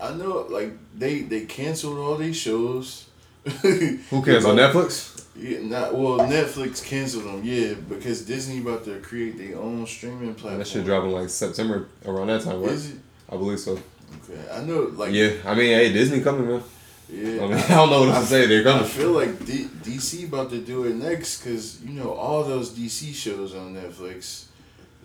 I know, like they they canceled all these shows. Who cares on Netflix? Yeah, not well. Netflix canceled them, yeah, because Disney about to create their own streaming platform. That should drop in like September around that time, right? Is it? I believe so. Okay, I know. Like, Yeah, I mean, hey, Disney coming, man. yeah. I mean, I don't know what I, to say. They're I coming. feel like D- DC about to do it next because you know all those DC shows on Netflix.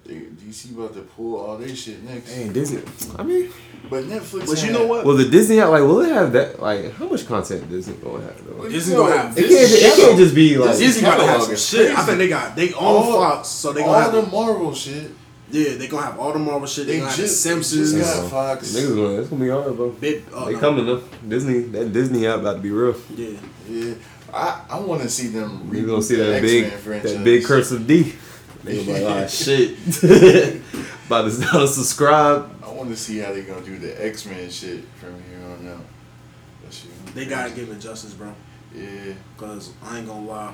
They, DC about to pull all their shit next. Hey, Disney. I mean, But Netflix. But you know what? well, the Disney app, like, will it have that? Like, how much content Disney gonna have though? Disney No, gonna have- It Disney can't. It can't just be like. Disney Disney about to have catalog some is shit. I think they got they own All- Fox, so they all gonna the have the Marvel shit. yeah they gonna have all the Marvel shit. They, They gonna have just, the just Simpsons. got Fox. Niggas gonna. It's gonna be hard, bro. Bit, uh, They no. coming though. Disney. That Disney app about to be real. Yeah, Yeah, I, I want to see them. You reboot gonna see that X-Men big, franchise. that big curse of D. They gonna like, ah, shit. about to about to subscribe. I want to see how they gonna do the X Men shit from here on out. That shit they gotta give it justice, bro. Yeah, Cause I ain't gonna lie.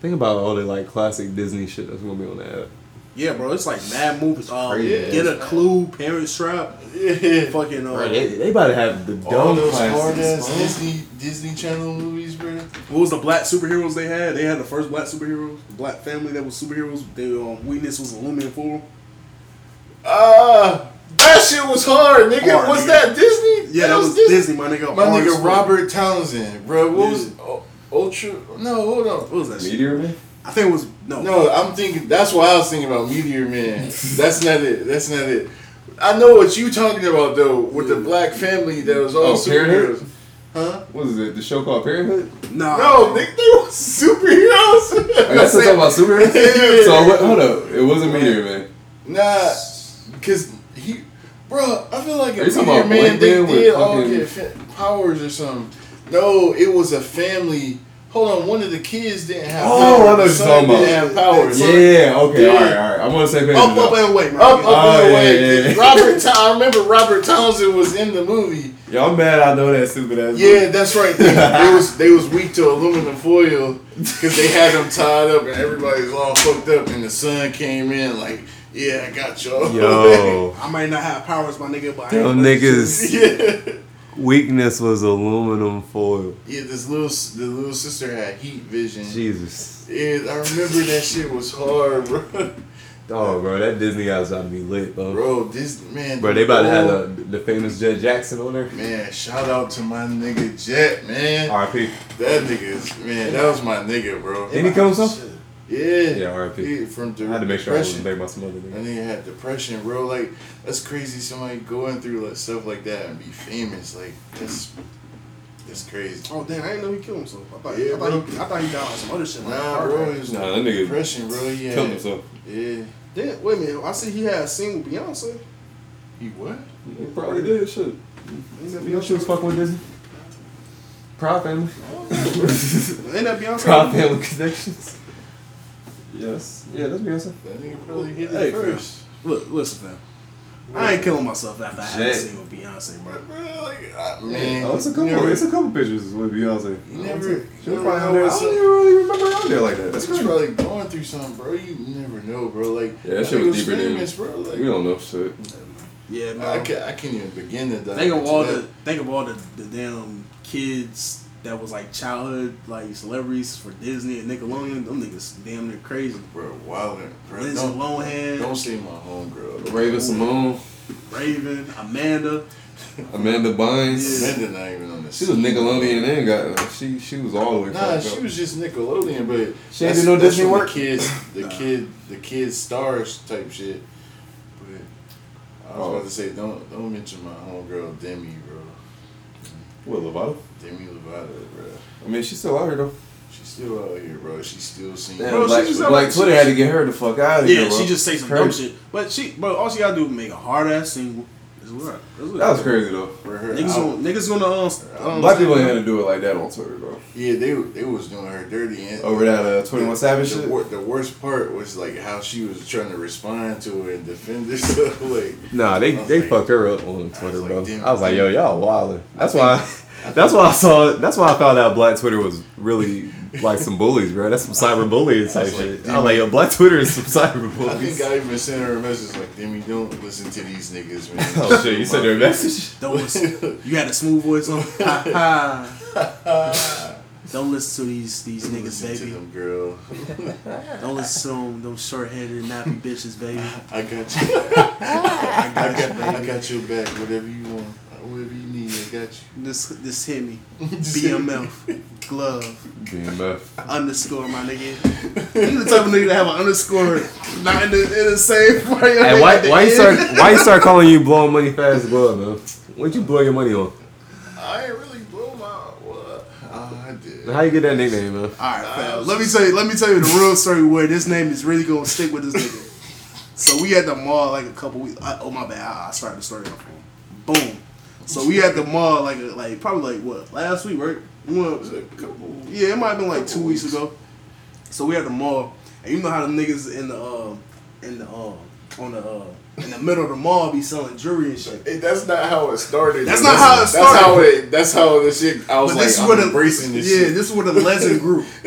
Think about all the like classic Disney shit that's gonna be on the app. Yeah, bro, it's like mad movies. Um, crazy. Get a Clue, Parent Trap, yeah. fucking. Uh, Bro, they, they about to have the All dumb those hard ass. Disney Disney Channel movies, bro. What was the black superheroes they had? They had the first black superheroes, the black family that was superheroes. Their um, weakness was aluminum foil. Ah, that shit was hard, nigga. Hard, was nigga. that Disney? Yeah, that, was Disney, my nigga. My Hard nigga fuck. Robert Townsend, bro. What Yeah. was oh, Ultra? No, hold on. What was that? Shit? Meteor Man. I think it was no. No, I'm thinking. That's why I was thinking about Meteor Man. that's not it. That's not it. I know what you talking about though, with the black family that was all Oh, Parenthood? superheroes. Huh? What is it? The show called Parenthood? Nah. No, they, they were superheroes. Hey, that's what talking about superheroes. Yeah. so what, hold up, it wasn't Meteor Man. Nah, cause he, bro, I feel like Are you Meteor about Man Blake they Man did all get fa- powers or something. No, it was a family. Hold on, one of the kids didn't have. Oh, powers. I know what The you're talking about. Didn't have powers. Yeah. Okay. All Yeah. right. All right. I'm on the same page. Up, up and away, man. Up, up Oh, and yeah, away. yeah. Robert, I remember Robert Townsend was in the movie. I'm mad. I know that stupid ass. Yeah, that's right. They, they was they was weak to aluminum foil because they had them tied up and everybody was all fucked up. And the sun came in like, yeah, I got y'all. Yo, I might not have powers, my nigga, but them niggas yeah, weakness was aluminum foil. yeah. This little the little sister had heat vision. Jesus. Yeah, I remember that shit was hard, bro. Oh, bro, that Disney house ought to be lit, bro. Bro, this man. Bro, they about to have the, the famous Jett Jackson on there. Man, shout out to my nigga Jet, man. R.I.P. That nigga is man. That was my nigga, bro. Didn't he come some? Yeah, Yeah. Yeah, R.I.P. Yeah, from de- I had to make sure I depression. wasn't making my some other And nigga. then you had depression, bro. Like that's crazy. Somebody going through like stuff like that and be famous. Like that's that's crazy. Oh damn! I didn't know he killed himself. I thought, Yeah, I, thought he, I thought he died on some other shit. Like Nah, heart bro. attack. Nah, that nigga depression, bro. Yeah. Killed himself. Yeah. Then wait a minute. I see he had a scene with Beyonce. He what? He probably did shit. Ain't You know she was fucking with Disney. Proud family. Oh, that Beyonce? Proud family connections. Yes. Yeah, that's Beyonce. That nigga probably hit Hey, it first. Look, listen, fam. I ain't killing myself after I had a Shit. scene with Beyonce, bro. Bro, like, I, man, Oh, it's a couple. never- it's a couple pictures with Beyonce. You never, She you was never probably on know there. I don't even really remember her on there like that. That's That's crazy. probably going through something, bro. You never know, bro. Like Yeah, that shit was nigga deeper than- bro. Like We don't know shit. Yeah, I man. can't, I can't even begin to Think of all that. the think of all the, the damn kids that was like childhood like celebrities for Disney and Nickelodeon. Them niggas damn near crazy. bro, wildin', bro. Lindsay Don't, Lohan, don't say my homegirl. Raven-Symoné, Raven, Amanda. Amanda Bynes. Amanda not even on the She was Nickelodeon and got she she was all the way. Nah, she up. was just Nickelodeon, but She ain't that's- do no that's Disney from work? The kids, the kid, the kids stars type shit. But I was Oh. about to say, don't don't mention my homegirl Demi, bro. What Lovato? Demi Lovato, bro. I mean, she's still out here though. She's still out here, bro. She's still seen. Damn, Bro, she Black, just- Black Twitter had to get her the fuck out of Yeah, here. bro. she just say some dumb shit. But she, bro, all she gotta do is make a hard ass single. It's? That was crazy though. For her, Niggas gonna, niggas gonna um, um, Black people ain't had to do it like that on Twitter though. Yeah, they they was doing her dirty. And Over that uh, 21 Savage the, shit. the worst part was like how she was trying to respond to it and defend herself. like, Nah, they they like- fucked her up on Twitter, like, bro. damn, I was like, yo, y'all wildin'. That's think- why. That's why I saw. That's why I found out Black Twitter was really like some bullies, bro. That's some cyber bullying type like, shit. I'm like, yo, Black Twitter is some cyber bullies. I bullies. think I even sent her a message like, "Demi, don't listen to these niggas, man." Oh shit, you sent her a message. Don't listen. You had a smooth voice on. Ha ha. Don't listen to these these Don't niggas, listen to baby. them, girl. Don't listen to them, them short headed nappy bitches, baby. I got you. I I got you, got, I got your back. Whatever you want, whatever you need, I got you. This this hit me. BMF glove BMF. underscore my nigga. You the type of nigga to have an underscore not in the, in the same part. of Hey, name why at why you start why you start calling you blowing money fast glove, man? What'd you blow your money on? I ain't really blow my. What? Oh, I did. How you get that nickname, man? All right, fam. Uh, let me tell you. Let me tell you the real story where this name is really gonna stick with this nigga. So we at the mall like a couple weeks. I, oh my bad. I, I started the story off. Boom. So we at the mall like like probably like what last week, right? We went- Was it a couple? yeah, it might have been like two weeks weeks. ago. So we at the mall, and you know how the niggas in the uh, in the uh, on the uh, in the middle of the mall be selling jewelry and shit. Hey, that's not how it started. That's not how it That's started. how it. That's how the shit. I was But like, this is I'm where the embracing this yeah, shit. this is where the legend grew.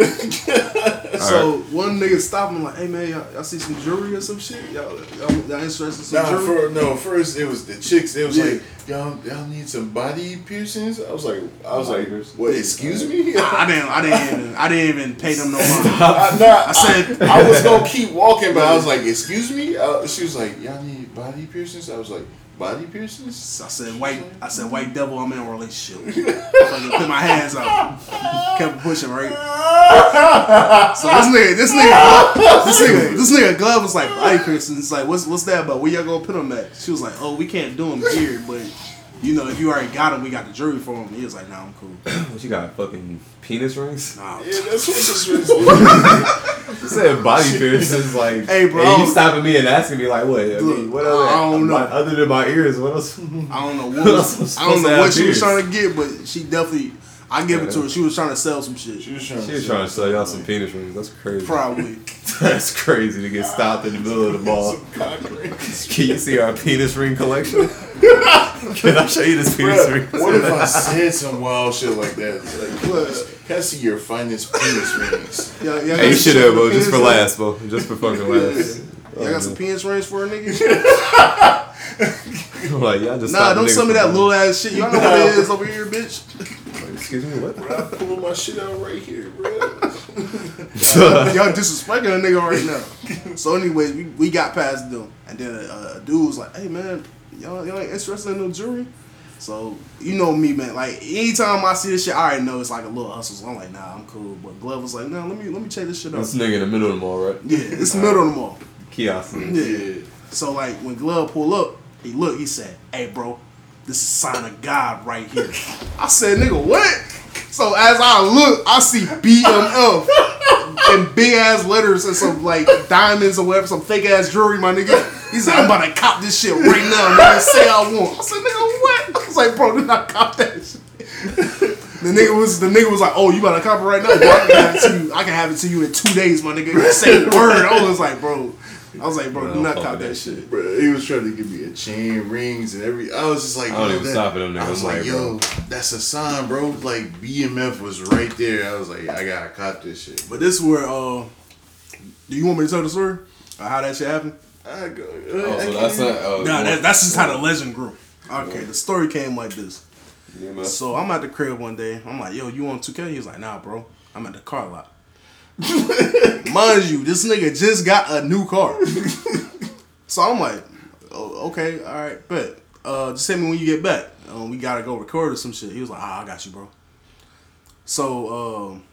so one nigga stopped me like, "Hey man, y'all, y'all see some jewelry or some shit? Y'all, y'all, y'all interested in some Nah, jewelry?" for, no, first it was the chicks. It was Yeah. like, y'all, y'all need some body piercings. I was like, I was like, piercings. what? Excuse me? I didn't, I didn't even, I didn't even pay them no mind. I, nah, I said- I, was gonna keep walking, but I was like, "Excuse me." Uh, she was like, "Y'all need body piercings." I was like, "Body piercings?" I said, "White," I said, "White devil, I'm in a relationship." Fucking put my hands out, kept pushing right. So this nigga, this nigga, this nigga, this nigga glove was like body piercings. It's like, what's what's that about? Where y'all gonna put them at? She was like, oh, we can't do them here, but you know, if you already got them, we got the jury for them. He was like, nah, I'm cool. What you got? Fucking penis rings? Nah. Yeah, that's what this was. You said body piercings, like. Hey, bro. And you stopping me and asking me like, what? I mean, what other? I don't know. my- Other than my ears, what else? I don't know Who what else was I don't know what she was trying to get, but she definitely. I give it to her. She was trying to sell some shit. She was trying. She was trying to sell y'all some penis rings. That's crazy. Probably. That's crazy to get stopped in the middle of the mall. Some cock rings. Can you see our penis ring collection? Can I show you this penis ring? Bruh, what if I said some wild shit like that? It's Like, What? can I see your finest penis rings? Yeah, yeah. Hey, you should have, bro. Just for last, bro. Just for fucking last. Y'all got some penis rings for a nigga? like, y'all just Nah, don't niggas send me that little ass shit. Y'all know what it is over here, bitch. Like, Excuse me, what? Bro, I pull my shit out right here, bro. Y'all disrespecting a nigga right now. So anyway, we, we got past them, and then uh, a dude was like, "Hey man, y'all y'all ain't interested in no jewelry?" So you know me, man. Like anytime I see this shit, I already know it's like a little hustle. So I'm like, nah, I'm cool. But Glove was like, nah, let me let me check this shit out. This nigga in the middle of the mall, right? Yeah, it's the middle of the mall. Kiosk. Yeah. So like when Glove pull up, he looked, he said, Hey bro, this is sign of God right here. I said, nigga, what? So as I look, I see BMF in big ass letters and some like diamonds or whatever, some fake ass jewelry, my nigga. He said, I'm about to cop this shit right now, man. Say I want. I said, nigga, what? I was like, bro, do not cop that shit. The nigga was the nigga was like, oh, you about to cop it right now? Bro, I can have it to you. I can have it to you in two days, my nigga. Say word. I was like, bro. I was like, bro, do Bro, not fuck cop that that shit. Bro, he was trying to give me a chain, rings, and every. I was just like, I don't yo, even that- stop at them I was niggas, like, like, yo, that's a sign, bro. Like BMF was right there. I was like, I gotta cop this shit. But this is where uh do you want me to tell the story? Or how that shit happened? I go. Oh, so that's not. Uh, Nah, that, that's just how the legend grew. Okay, the story came like this. Yeah. So I'm at the crib one day. I'm like, yo, you want 2K? He was like, nah, bro. I'm at the car lot. Mind you, this nigga just got a new car. so I'm like, oh, okay, all right, but uh, just hit me when you get back. Um, we gotta go record or some shit. He was like, ah, I got you, bro. So, um,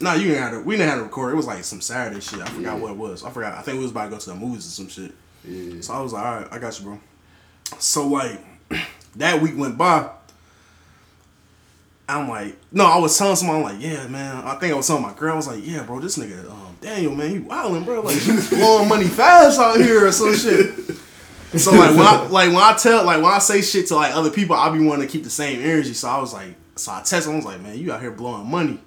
nah, you didn't have to. We didn't have to record. It was like some Saturday shit. I forgot what it was. I forgot. I think we was about to go to the movies or some shit. Yeah. So I was like, all right, I got you, bro. So like that week went by. I'm like, no, I was telling someone, I'm like, yeah, man. I think I was telling my girl, I was like, yeah, bro, this nigga, um, Daniel, man, he wildin', bro, like blowing money fast out here or some shit. So like when I like when I tell like when I say shit to like other people, I be wanting to keep the same energy. So I was like, so I text him, I was like, man, you out here blowing money.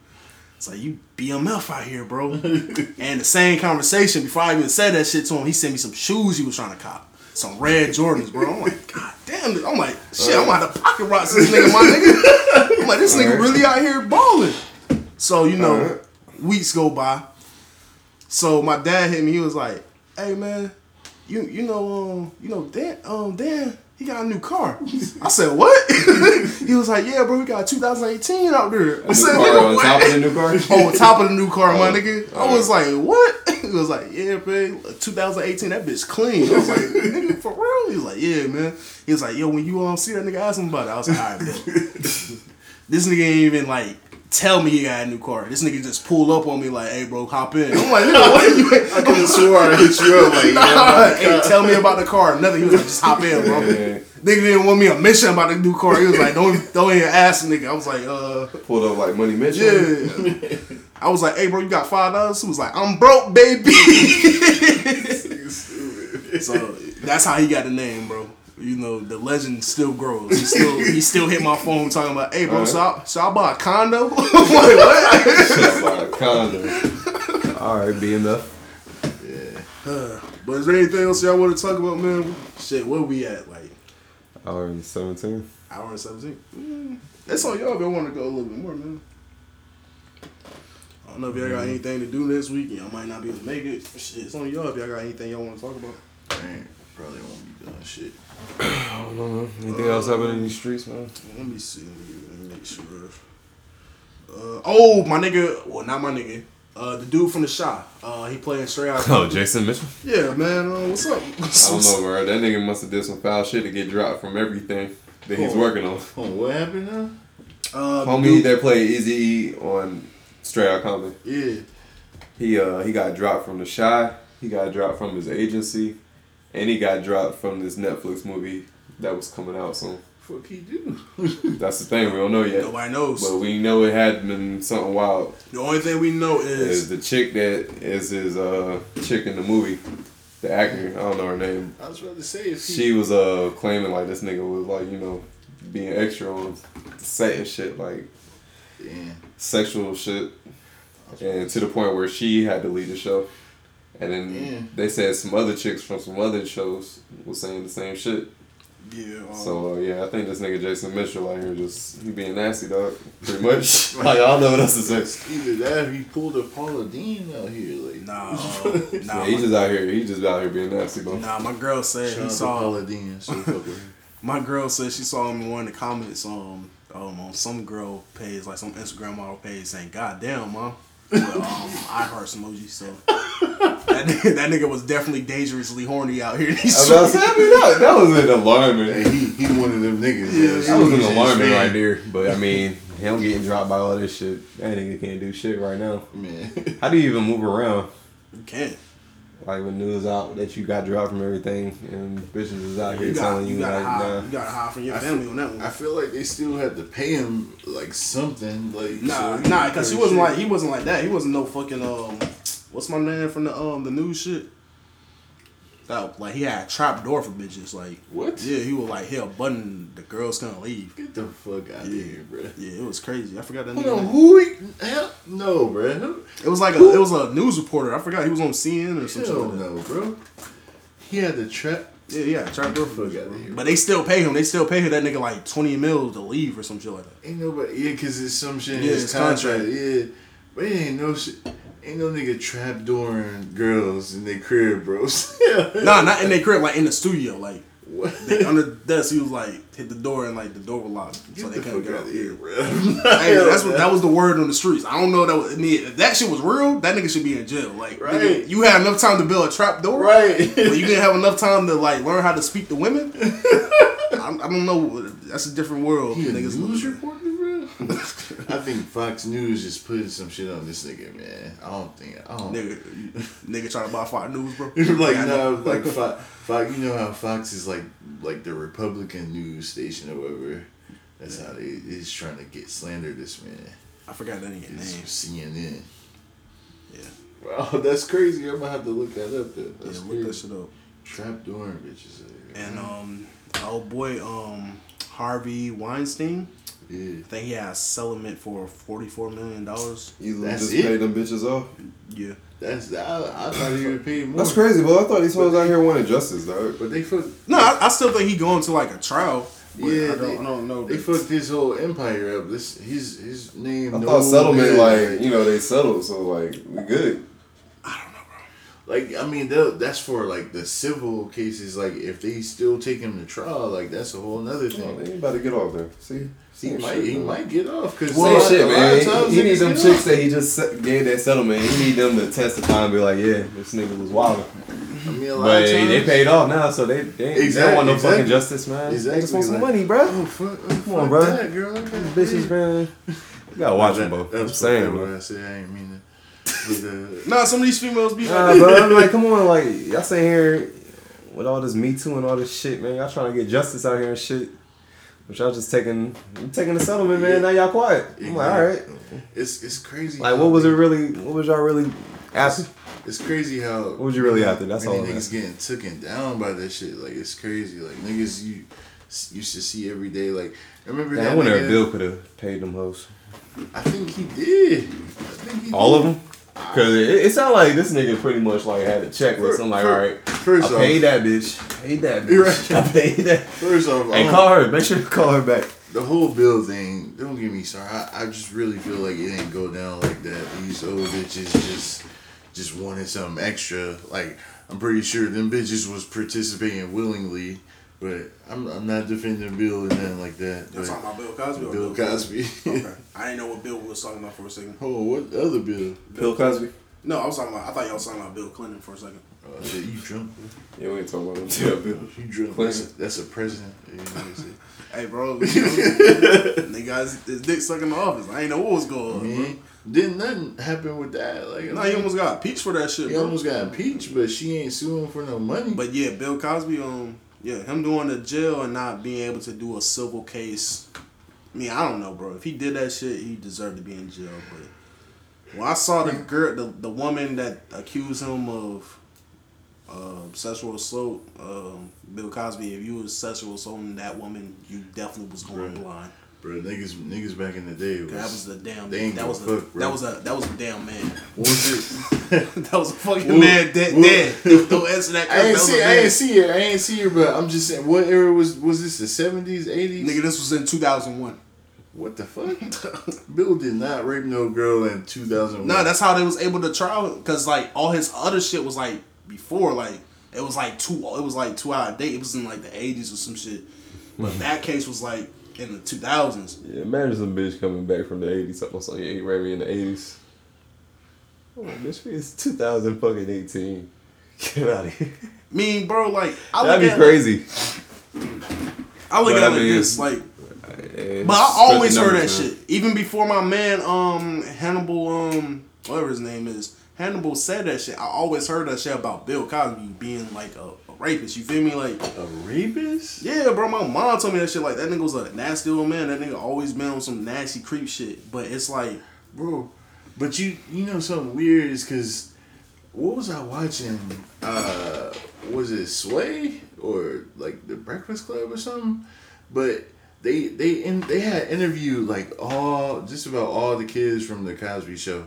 It's like you BMF out here, bro. and the same conversation before I even said that shit to him, he sent me some shoes he was trying to cop. Some red Jordans, bro. I'm like, God damn it. I'm like, shit, I'm out of pocket rock this nigga, my nigga. I'm like, this nigga really out here balling. So, you know, Alright. weeks go by. So my dad hit me, he was like, Hey man, you you know um you know Dan um Dan he got a new car. I said what? he was like yeah bro we got a 2018 out there. I said car "Nigga, on what?" top of the new car. on top of the new car, my Oh, nigga. I was like, what? He was like, yeah, man, 2018, that bitch clean. I was like, nigga, for real? He was like, yeah, man. He was like, yo, when you um see that nigga, ask him about it. I was like, all right, bet. This nigga ain't even like tell me he got a new car. This nigga just pulled up on me like, hey, bro, hop in. I'm like, nigga, what are you? I could have swore I hit you up like, Nah, hey, tell me about the car. Nothing. He was like, just hop in, bro. Yeah. Nigga didn't want me a mission about the new car. He was like, don't don't even ask nigga. I was like, uh. Pulled up like money Mitchell. Yeah. I was like, hey, bro, you got five dollars? He was like, I'm broke, baby. so that's how he got the name, bro. You know, the legend still grows. He still he still hit my phone talking about, hey, bro, so I, so I bought a condo. Like, what? A condo. All right, BMF. but is there anything else y'all want to talk about, man? Shit, where we at? Like Hour and seventeen. hour and seventeen. Mm, that's on y'all if y'all want to go a little bit more, man. I don't know if y'all got anything to do next week. Y'all might not be able to make it. Shit, it's on y'all if y'all got anything y'all want to talk about. Man, probably won't be doing shit. I don't know, man. Anything else happening in these streets, man? Let me see. Let me, make sure. Uh, oh, my nigga. Well, not my nigga. Uh, the dude from the shop. Uh, he playing straight out. Oh, Jason Mitchell. Yeah, man. Uh, what's up? I don't know, bro. That nigga must have did some foul shit to get dropped from everything that he's Oh. working on. Oh, what happened now? Uh, Homie dude- that played Easy E on Straight Outta Compton. Yeah. He uh he got dropped from the Chi. He got dropped from his agency, and he got dropped from this Netflix movie that was coming out soon. Fuck he do? That's the thing we don't know yet. Nobody knows. But we know it had been something wild. the only thing we know Is is the chick that is his uh chick in the movie, the actor. I don't know her name. I was about to say if he. She was uh claiming like this nigga was like you know being extra on set and shit like Damn. sexual shit, and to the point where she had to leave the show. And then Yeah. they said some other chicks from some other shows was saying the same shit. yeah. Um, So uh, yeah, I think this nigga Jason Mitchell out here just he being nasty dog, pretty much. like I don't know what else to say. Either that or he pulled a Paula Deen out here. Like, nah, nah, Yeah, he my, just out here. He just out here being nasty, bro. nah. My girl said shout he saw. Paula Deen. So fuck with her. My girl said she saw him in one of the comments um, um on some girl page, like some Instagram model page, saying, "God damn, mom." with um, I heart emoji. So that nigga, that nigga was definitely dangerously horny out here. in these I about to I mean, that, that was an Hey, alarming. he he one of them niggas. Yeah, man. That was an He's his alarming right there. But I mean, him getting dropped by all this shit, that nigga can't do shit right now. Man, How do you even move around? You can't. Like when news out that you got dropped from everything and bitches is out here You, got, telling you, you, gotta like, hide, nah. you gotta hide from your I family feel- on that one. I feel like they still had to pay him like something. Like Nah, so he nah, cause he wasn't shit. like he wasn't like that. He wasn't no fucking um, what's my name from the um the news shit. That like he had a trap door for bitches. Like What? Yeah, he was like hell button. The girls gonna leave. Get the fuck out of Yeah. here, bro. Yeah, it was crazy. I forgot that. Hold on, who? He, hell, no, bro. It was like a it was a news reporter. I forgot he was on CNN or something. Hell like no, bro. He had the trap. Yeah, yeah, trap door for Fuck outta bitches. here. But they still pay him. They still pay him that nigga like twenty mil to leave or some shit like that. Ain't nobody. Yeah, cause it's some shit in Yeah, his contract. contract. Yeah, but it ain't no shit. Ain't no nigga trap dooring girls in their crib, bro. Nah, not in their crib, like in the studio, like. What? They, under the desk, he was like hit the door and like the door was locked, so they the couldn't get out here. bro. Hey, that's what that was the word on the streets. I don't know that was I mean, if that shit was real. That nigga should be in jail. Like, Right. nigga, you had enough time to build a trap door, right. But you didn't have enough time to like learn how to speak to women. I, I don't know. That's a different world. He niggas reporter, bro. I think Fox News just putting some shit on this nigga, man. I don't think. I don't. Nigga, nigga trying to buy Fox News, bro. like Yeah, no, like Fox, Fox. You know how Fox is like like the Republican news station or whatever. That's how they is trying to get slander this man. I forgot that nigga name. CNN. Yeah, Wow, that's crazy. I'm gonna have to look that up. Yeah, That's look that shit up. Trap door bitches. And um, oh boy, um, Harvey Weinstein. yeah. I think he had a settlement for forty four million dollars. You That's just it? pay them bitches off. Yeah. That's I, I thought he would pay more. That's crazy, bro. I thought these hoes out here wanted justice, dog. But they fuck. No, I, I still think he going to like a trial. Yeah, I don't, they- I don't know. They that- fucked his whole empire up. This his his name. I no thought settlement, man. like, you know, they settled, so, like, we good. Like I mean, that's for like the civil cases. Like if they still take him to trial, like that's a whole nother Oh, thing. they ain't about to get off there. See? He might shit, he bro. might get off because Same shit, man. He, he need them chicks that he just gave that settlement. He need them to testify and be like, yeah, this nigga was wild. I mean, a lot But of times, they paid off now, so they, they, ain't- they Exactly, don't want no exactly. fucking justice, man. Exactly, They just want some like- money, bro. Oh fuck! Oh, Come on, bro. That, girl. Okay. Bitches, man. You gotta watch them, bro. That I'm saying, saying, bro. I said. I ain't mean to. Nah, some of these females be Nah, like, bro. I'm like, come on, like y'all sitting here with all this Me Too and all this shit, man. Y'all trying to get justice out here and shit. But y'all just taking you taking the settlement, man. Now y'all quiet. I'm like, all right. It's it's crazy. Like, what was it really? What was y'all really after? It's crazy how. What was you really after? That's all I'm niggas asking. getting taken down by that shit. Like it's crazy. Like niggas you used to see every day. Like remember Man, I wonder nigga? if Bill could have paid them hoes. I think he did. I think he All did. of them. Cause it, it sounded like this nigga pretty much like had a checklist. I'm like, all right, First I off, paid that bitch. Paid that bitch. right. I paid that. first off, Hey, um, call her. Make sure you call her back. the whole bill thing. Don't get me started. I, I just really feel like it ain't go down like that. These old bitches just just wanted something extra. Like I'm pretty sure them bitches was participating willingly. But I'm, I'm not defending Bill and nothing like that. You're talking about Bill Cosby or Bill Cosby. Okay. I didn't know what Bill was talking about for a second. oh, what other Bill? Bill Cosby. No, I was talking about. I thought y'all was talking about Bill Clinton for a second. Oh shit, you drunk? Yeah, we ain't talking about him. Yeah, Bill. You drunk? That's a, that's a president. You know what I'm saying? Hey, bro, you know, niggas, his dick stuck in the office. I ain't know what was going on. bro. Man, didn't nothing happen with that. Like, No, he almost got impeached for that shit, he bro. almost got impeached, but she ain't suing for no money. But yeah, Bill Cosby, um, yeah, him doing the jail and not being able to do a civil case. I mean, I don't know, bro. If he did that shit, he deserved to be in jail. But when I saw the girl, the, the woman that accused him of uh, sexual assault, um, Bill Cosby, if you was sexual assaulting that woman, you definitely was going Right. blind. Bro, niggas, niggas back in the day was, That was the damn. They ain't that was a a, bro. that was a that was a damn man. what was it? that was a fucking Woo- man dead dead. Don't, answer that. I ain't that see, I ain't see her, I ain't see her, but I'm just saying, what era was was this? The seventies, eighties? Nigga, this was in two thousand one. what the fuck? Bill did not rape no girl in two thousand one. No, that's how they was able to trial because like all his other shit was like before like it was like two it was like two out of date. It was in like the eighties or some shit. But mm-hmm. that case was like in the two thousands. Yeah, imagine some bitch coming back from the 80s. Something, so yeah, he raped me in the 80s. Oh, bitch, it's 2000 fucking 18. Get out of here. mean, bro, like I That'd be crazy. I look But at I like mean, this, like. But I always heard that man. shit. Even before my man, um, Hannibal, um, whatever his name is, Hannibal said that shit. I always heard that shit about Bill Cosby being like a rapist. You feel me? Like, A rapist? yeah, bro. My mom told me that shit. Like, that nigga was a nasty old man. That nigga always been on some nasty creep shit. But it's like, bro. But you you know something weird is because what was I watching? Uh, was it Sway or like the Breakfast Club or something? But they they in, they had interviewed like all just about all the kids from the Cosby Show.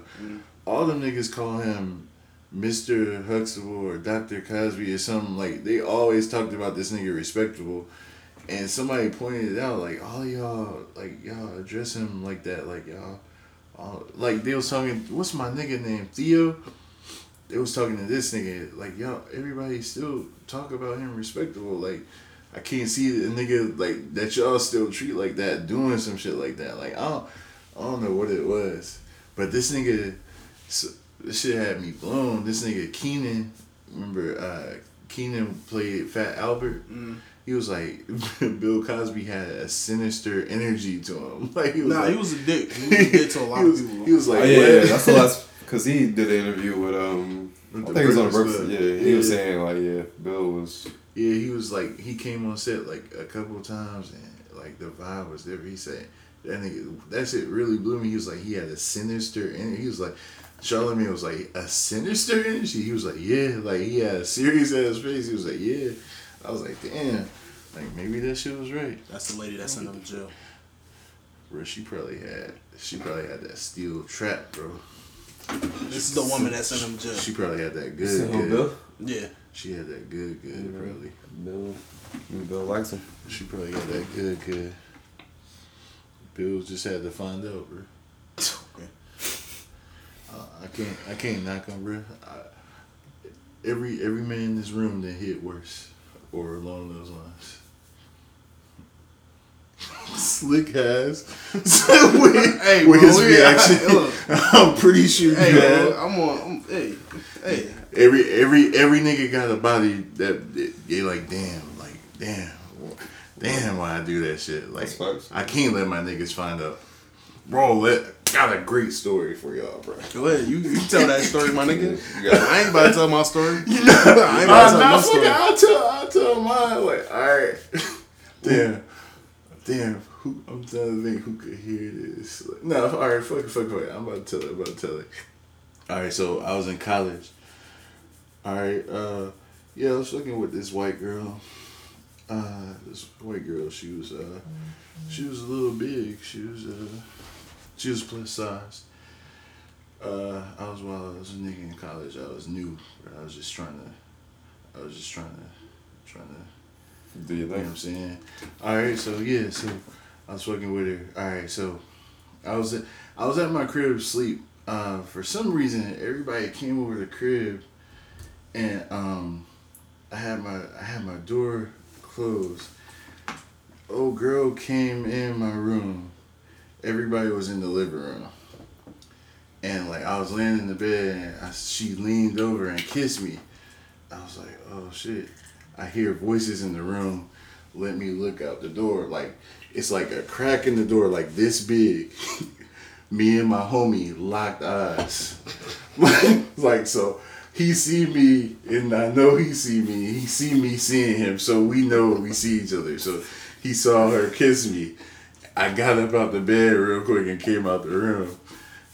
All them niggas call him Mr. Huxtable or Dr. Cosby or something like they always talked about this nigga respectable. And somebody pointed it out, like all y'all, like y'all address him like that, like y'all, all, like they was talking. What's my nigga name? Theo. They was talking to this nigga, like y'all. Everybody still talk about him respectable. Like I can't see a nigga like that y'all still treat like that, doing some shit like that. Like I don't, I don't know what it was, but this nigga, this shit had me blown. This nigga Kenan, remember uh Kenan played Fat Albert. He was like Bill Cosby had a sinister energy to him. Like he was nah, like, he was a dick. He was a dick to a lot was, of people. he was like, Oh, yeah, yeah, that's the last. Because he did an interview with, um, With I think it was on the Breakfast Breakfast. Club. Yeah, he was Yeah. saying, like, yeah, Bill was. Yeah, he was like he came on set like a couple of times and like the vibe was there. He said that nigga that shit really blew me. He was like he had a sinister and he was like Charlamagne was like a sinister energy. He was like yeah, like he had a serious ass face. He was like yeah. I was like damn, like maybe that shit was right. That's the lady that sent him to jail. Bro, she probably had she probably had that steel trap, bro. This is the woman that sent him to jail. She probably had that good. good. Bill? Yeah. She had that good, good, Yeah. probably. Bill. Bill likes him. She probably had that good, good. Bill just had to find out, bro. Okay. Uh, I can't, I can't knock on, bro. Every every man in this room that hit worse, or along those lines. Slick has. with, Hey, with bro, his we- reaction, look. I'm pretty sure Hey, you bro. I'm on. I'm, hey, hey. Every every every nigga got a body that that they like. Damn, like damn, damn. Why I do that shit? Like I can't let my niggas find out. Bro, let, got a great story for y'all, bro. Go ahead. You, you tell that story, my nigga. It. I ain't about to tell my story. I ain't about to tell my story. I'll tell, I'll tell mine. Like, all right, damn, damn. Who I'm trying to think who could hear this. Like, no, all right, fuck it, fuck it, fuck it. I'm about to tell it. I'm about to tell it. All right, so I was in college. All right, uh, yeah, I was fucking with this white girl. Uh, this white girl, she was, uh, she was a little big. She was, uh, she was plus size. Uh, I was while I was a nigga in college. I was new. I was just trying to. I was just trying to, trying to. Do you You know what I'm saying? All right, so yeah, so I was fucking with her. All right, so I was at, I was at my crib sleep. Uh, for some reason, everybody came over the crib, and um, I had my I had my door closed. Old girl came in my room. Everybody was in the living room. And like I was laying in the bed and I, she leaned over and kissed me. I was like, oh shit. I hear voices in the room. Let me look out the door. Like it's like a crack in the door, like this big. me and my homie locked eyes. like so he see me and I know he see me. He see me seeing him, so we know we see each other. So he saw her kiss me. I got up out the bed real quick and came out the room.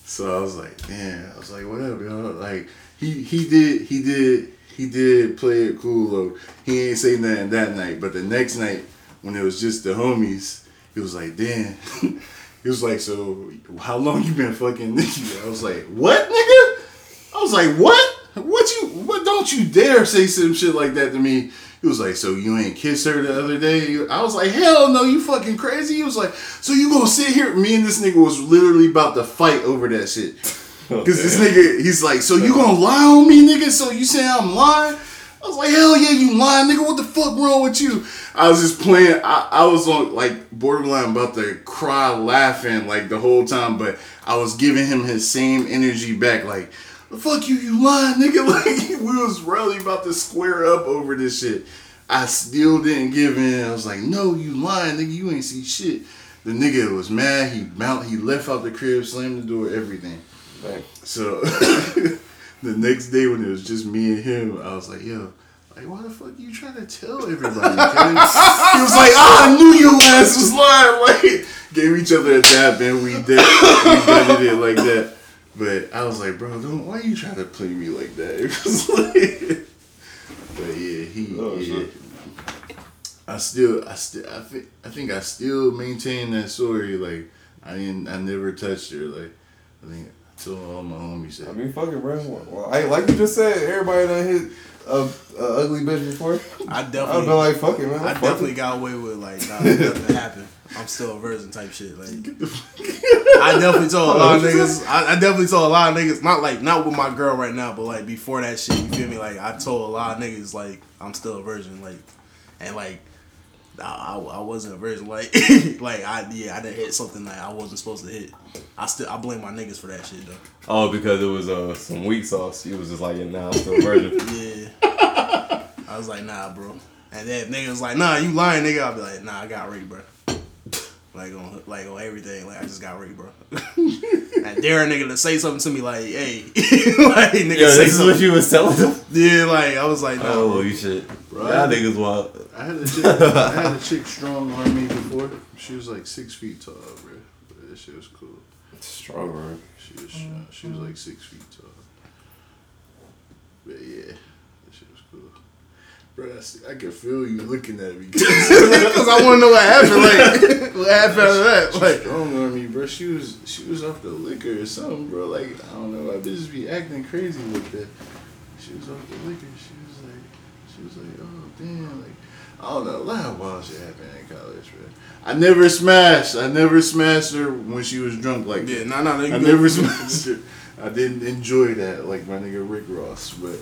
So I was like, damn. I was like, whatever, yo. Like he he did he did he did play it cool though. He ain't say nothing that night, but the next night when it was just the homies, he was like, damn. he was like, so how long you been fucking Nikki? I was like, what, nigga? I was like, what? What you? What? Don't you dare say some shit like that to me. He was like, so you ain't kissed her the other day? I was like, hell no, you fucking crazy. He was like, so you gonna sit here? Me and this nigga was literally about to fight over that shit. Cause this nigga, he's like, so you gonna lie on me, nigga? So you saying I'm lying? I was like, hell yeah, you lying, nigga. What the fuck wrong with you? I was just playing. I, I was on like borderline about to cry laughing like the whole time, but I was giving him his same energy back, like, fuck you, you lying, nigga. Like we was really about to square up over this shit. I still didn't give in. I was like, no, you lying, nigga. You ain't see shit. The nigga was mad. He mount. He left out the crib, slammed the door, everything. Dang. So the next day when it was just me and him, I was like, yo. Like, why the fuck you trying to tell everybody? he was like, ah, I knew your ass was lying. Like, gave each other a dap and we did, we did it like that. But I was like, bro, don't, why are you trying to play me like that? Like, but yeah, he, Oh, yeah. I still, I still, I think, I think I still maintain that story. Like, I didn't, I never touched her. Like, I think I told all my homies that. I mean, fuck it, bro. Well, I, like you just said, everybody done hit a, a ugly bitch before. I definitely. Definitely, been like, fuck it, man. I Fuck definitely it. got away with like nah, nothing happened. I'm still a virgin type shit. Like I definitely told a lot of niggas. I, I definitely told a lot of niggas. Not like not with my girl right now, but like before that shit. You feel me? Like I told a lot of niggas like I'm still a virgin. Like and like. nah, I, I wasn't a virgin. Like, like I yeah, I didn't hit something that I wasn't supposed to hit. I still I blame my niggas for that shit though. Oh, because it was uh, some weak sauce. You was just like, yeah, nah, I'm still a virgin. Yeah. I was like, nah, bro. And then niggas was like, nah, you lying, nigga. I'll be like, nah, I got raped, bro. Like on like on everything. Like I just got raped, bro. and dare a nigga to say something to me like, hey, like nigga Yo, say this is what something. you was telling them? Yeah, like I was like, no, bro. Holy shit. Bro, Y'all niggas wild. I had a chick, I had a chick strong on me before. She was like six feet tall, bro. But that shit was cool. Strong, bro. She was she was like six feet tall. But yeah, that shit was cool. Bro, I, can feel you looking at me. Because I want to know what happened. Like, what happened after that? Like, strong on me, bro. She was she was off the liquor or something, bro. Like I don't know, I bitches be acting crazy with that. She was off the liquor. She was like, she was like, oh damn, like I don't know, a lot of wild shit happened in college, bro. I never smashed. I never smashed her when she was drunk like yeah, that. nah, nah. I never smashed her. I didn't enjoy that like my nigga Rick Ross, but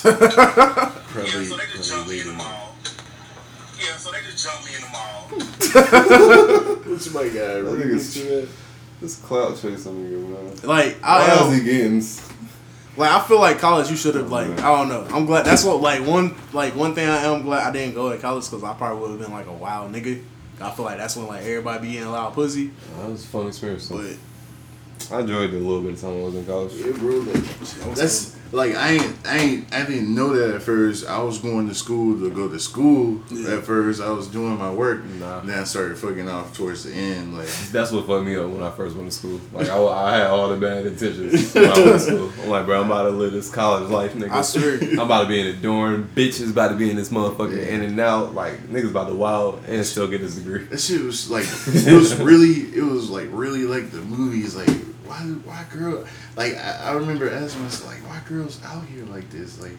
probably Yeah, so they just probably jumped me in the mall. Yeah, so they just jumped me in the mall. What's my guy? That Rick nigga's- into that? This clout chasing nigga, man. Like, I, um, Ozzy Giddens. Like I feel like college, you should have like I don't know. I'm glad that's what like one like one thing I am glad I didn't go to college because I probably would have been like a wild nigga. I feel like that's when like everybody be getting a loud pussy. That was a fun experience. though. But I enjoyed it a little bit of time I was in college. Yeah, bro. Like, that's like I ain't, I ain't, I didn't know that at first. I was going to school to go to school. Yeah. At first, I was doing my work. Nah. Then I started fucking off towards the end. Like, That's what fucked me up when I first went to school. Like I, I had all the bad intentions when I went to school. I'm like, bro, I'm about to live this college life, nigga. I swear. I'm about to be in a dorm. Bitches about to be in this motherfucker Yeah. in and out. Like niggas about to wild and still get his degree. that shit was like, it was really, it was like really like the movies. Like, why, why girl? Like, I, I remember asking myself, like, why girls out here like this? Like,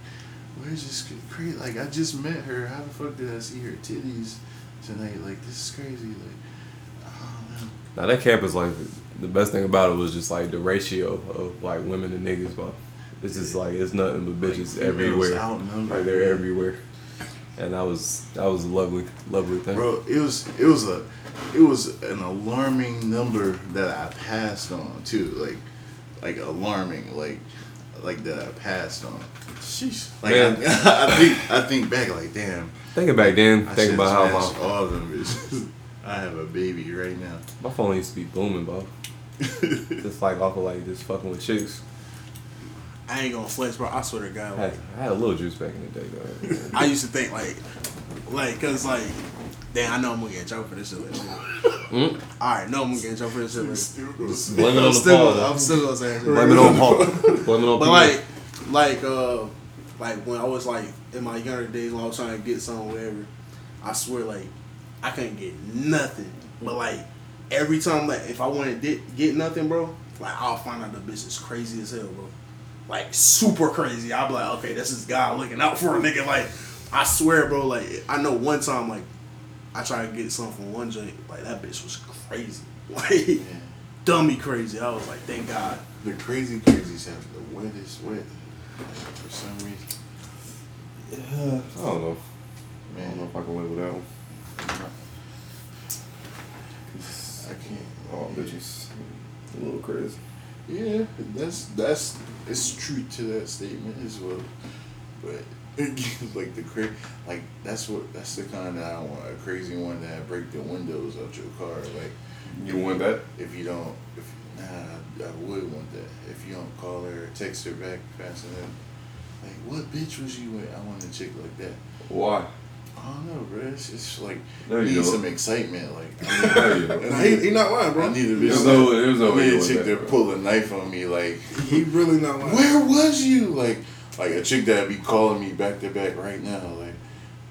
where's this crazy? Like, I just met her. How the fuck did I see her titties tonight? Like, this is crazy. Like, I don't know. Now that campus life, the best thing about it was just like the ratio of like women and niggas, but It's just like it's nothing but bitches Females everywhere. Like they're everywhere. And that was that was a lovely, lovely thing. Bro, it was it was a it was an alarming number that I passed on too. Like like alarming, like like that I passed on. sheesh. Like Man. I, I think I think back like damn. Thinking back then, I thinking about how smashed my all of them bitches. I have a baby right now. my phone used to be booming, bro. Just like off of like just fucking with chicks. I ain't gonna flex, bro. I swear to God, I had, I had a little juice back in the day, though. I used to think like, like, cause like, damn, I know I'm gonna get in trouble for this shit. Like, Mm? all right, no, I'm gonna get in trouble for this shit. Blame it on I'm the still, Paul, though. I'm still gonna say that shit. Blame it on Paul. Blame it on But P. like, like, uh, like when I was like in my younger days when I was trying to get something, whatever, I swear like I couldn't get nothing. But like every time, like if I wanted to get, get nothing, bro, like I'll find out the bitch is crazy as hell, bro. Like super crazy. I'll be like, okay, this is God looking out for a nigga. Like I swear, bro. Like I know one time, like I tried to get something from one joint, like that bitch was crazy, like dummy crazy. I was like, thank God. The crazy crazies have the wettest wet for some reason. Yeah, I don't know. I don't know if I can live with that one. I can't. Oh, bitches. A little crazy. Yeah, that's that's it's true to that statement as well. But like the cra like that's what that's the kind that I want a crazy one that break the windows out your car. Like You want that? if you don't, if nah, I would want that. If you don't call her or text her back fast enough. Like what bitch was you with? I want a chick like that. Why? I don't know, bro. It's just like No, you need don't. some excitement. Like I need, No, you don't. Nah, he, he not lying, I bro. need a bitch. There's like- no, there's no I way need a want chick to that. pull a knife on me. Like He really not lying. where was you? Like, like a chick that be calling me back to back right now. Like,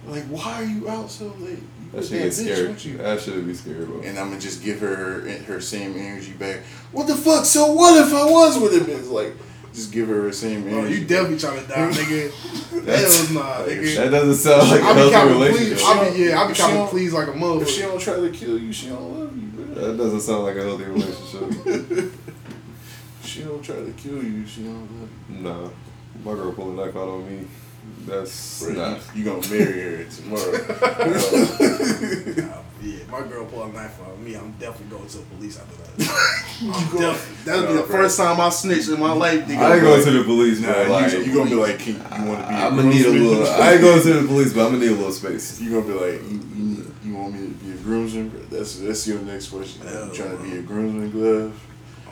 like why are you out so late? You That with shit get bitch, scary. won't? That should be scary, bro. And I'm gonna just give her her, her same energy back. What the fuck? So what if I was with a bitch? Like, just give her the same Bro, energy. you definitely trying to die, nigga. That's- Hell nah, nigga. That doesn't sound like a I be healthy relationship. please. I be, yeah, I be If she please like a mother. if she don't try to kill you, she don't love you, bro. That doesn't sound like a healthy relationship. If she don't try to kill you, she don't love you. nah. My girl pull a knife out on me. That's Bro, nah. you, you gonna marry her tomorrow. Nah, yeah, my girl pull a knife on me. I'm definitely going to the police after that. I'm that'll be the bro. first time I snitch in my life, nigga. I ain't going to the police, Nah, bro. Like, you, you gonna be like, King, you want to be? a I'm gonna need a little. I ain't going to the police, but I'm gonna need a little space. You gonna be like, you, you, you want me to be a groomsman? Bro? That's that's your next question. Hell you trying to be no. a groomsman, glove?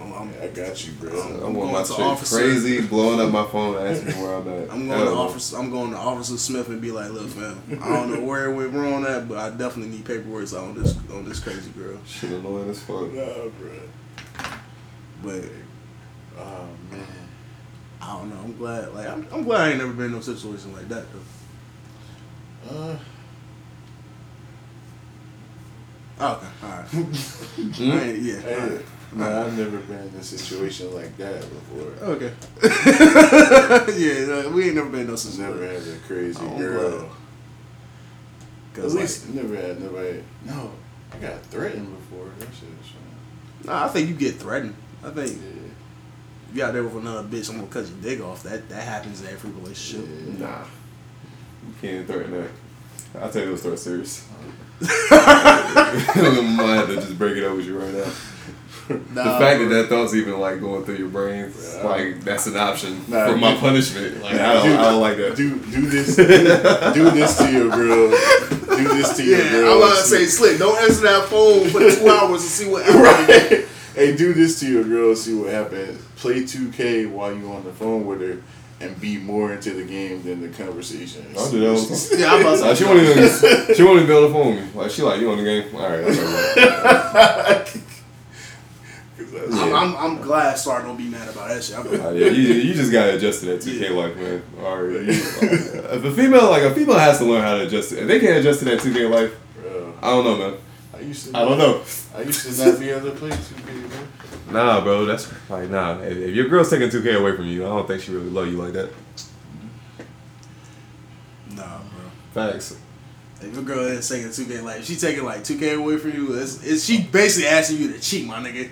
I'm, I'm, I got you, bro. I'm, I'm on going my to officer. crazy, blowing up my phone, asking where I'm at. I'm going Hell to officer. I'm going to Officer Smith and be like, look, fam, I don't know where it went wrong at, but I definitely need paperwork on this on this crazy girl. Shit annoying as fuck. Nah, bro. But Oh man. I don't know. I'm glad. Like I'm, I'm glad I ain't never been in no situation like that though. Uh, Okay, all right. Hmm? I ain't- yeah. hey, all right. Nah, I've never been in a situation like that before. Okay. yeah, no, we ain't never been in no situation. never had a crazy Oh, girl. glad. At Cause least never had nobody. No, I got threatened before. That shit was fun. like, nah, I think you get threatened. I think Yeah. if you out there with another bitch, I'm gonna cut your dick off. That that happens in every relationship. Yeah. Nah. You can't threaten that. I'll tell you those threats serious. I'm gonna have to just break it up with you right now. Nah, the fact that that thought's even like going through your brain, Yeah. like that's an option Nah, for my you- punishment. Like Nah, I don't, do- I don't like that. Do do this. Do, do this to your girl. Do this to your Yeah, girl. I'm about to say, Slikk. Don't answer that phone for two hours and see what happens. right. Hey, do this to your girl. See what happens. Play 2K while you on the phone with her, and be more into the game than the conversation. I'll do that all the time. Yeah, I'm about to Like, say. she won't even she won't even be on the phone with me. Like she like you on the game. All right, that's I'm, I'm, I'm glad Star don't be mad about that shit. I'm Uh, yeah, you, you just gotta adjust to that 2K life, man. Right, you, if a female like a female has to learn how to adjust to it. If they can't adjust to that 2K life, Bro, I don't know, man. I used to. I don't know. I used to not be able to play 2K, bro. Nah, bro, that's like nah. If, if your girl's taking 2K away from you, I don't think she really love you like that. Nah, bro. Facts. If your girl is taking 2K, like, she taking like 2K away from you, it's, it's she basically asking you to cheat, my nigga.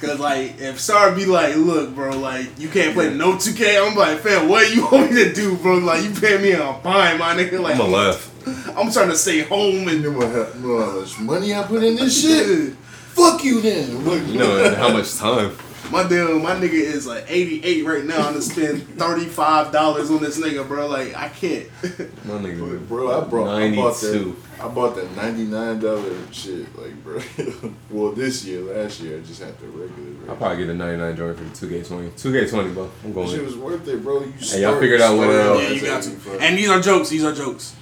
Cause like, if Star be like, look, bro, like, you can't play no 2K, I'm like, fam, what you want me to do, bro? Like, you paying me a fine, my nigga. Like, I'm gonna laugh. I'm trying to stay home and You know, what, hap- how much money I put in this shit? Fuck you then. You know how much time? My damn, my nigga is like 88 right now, and to spend $35 on this nigga, bro. Like, I can't. My nigga, Bro, I brought I bought that 92. I bought that ninety nine dollar shit, like bro. well this year, last year I just had the regular I'll probably get a 99 joint for the 2K20. 2K20, bro. I'm That going. shit was worth it, bro. You Hey, y'all figured out what, uh, yeah, you got to. And these are jokes. These are jokes.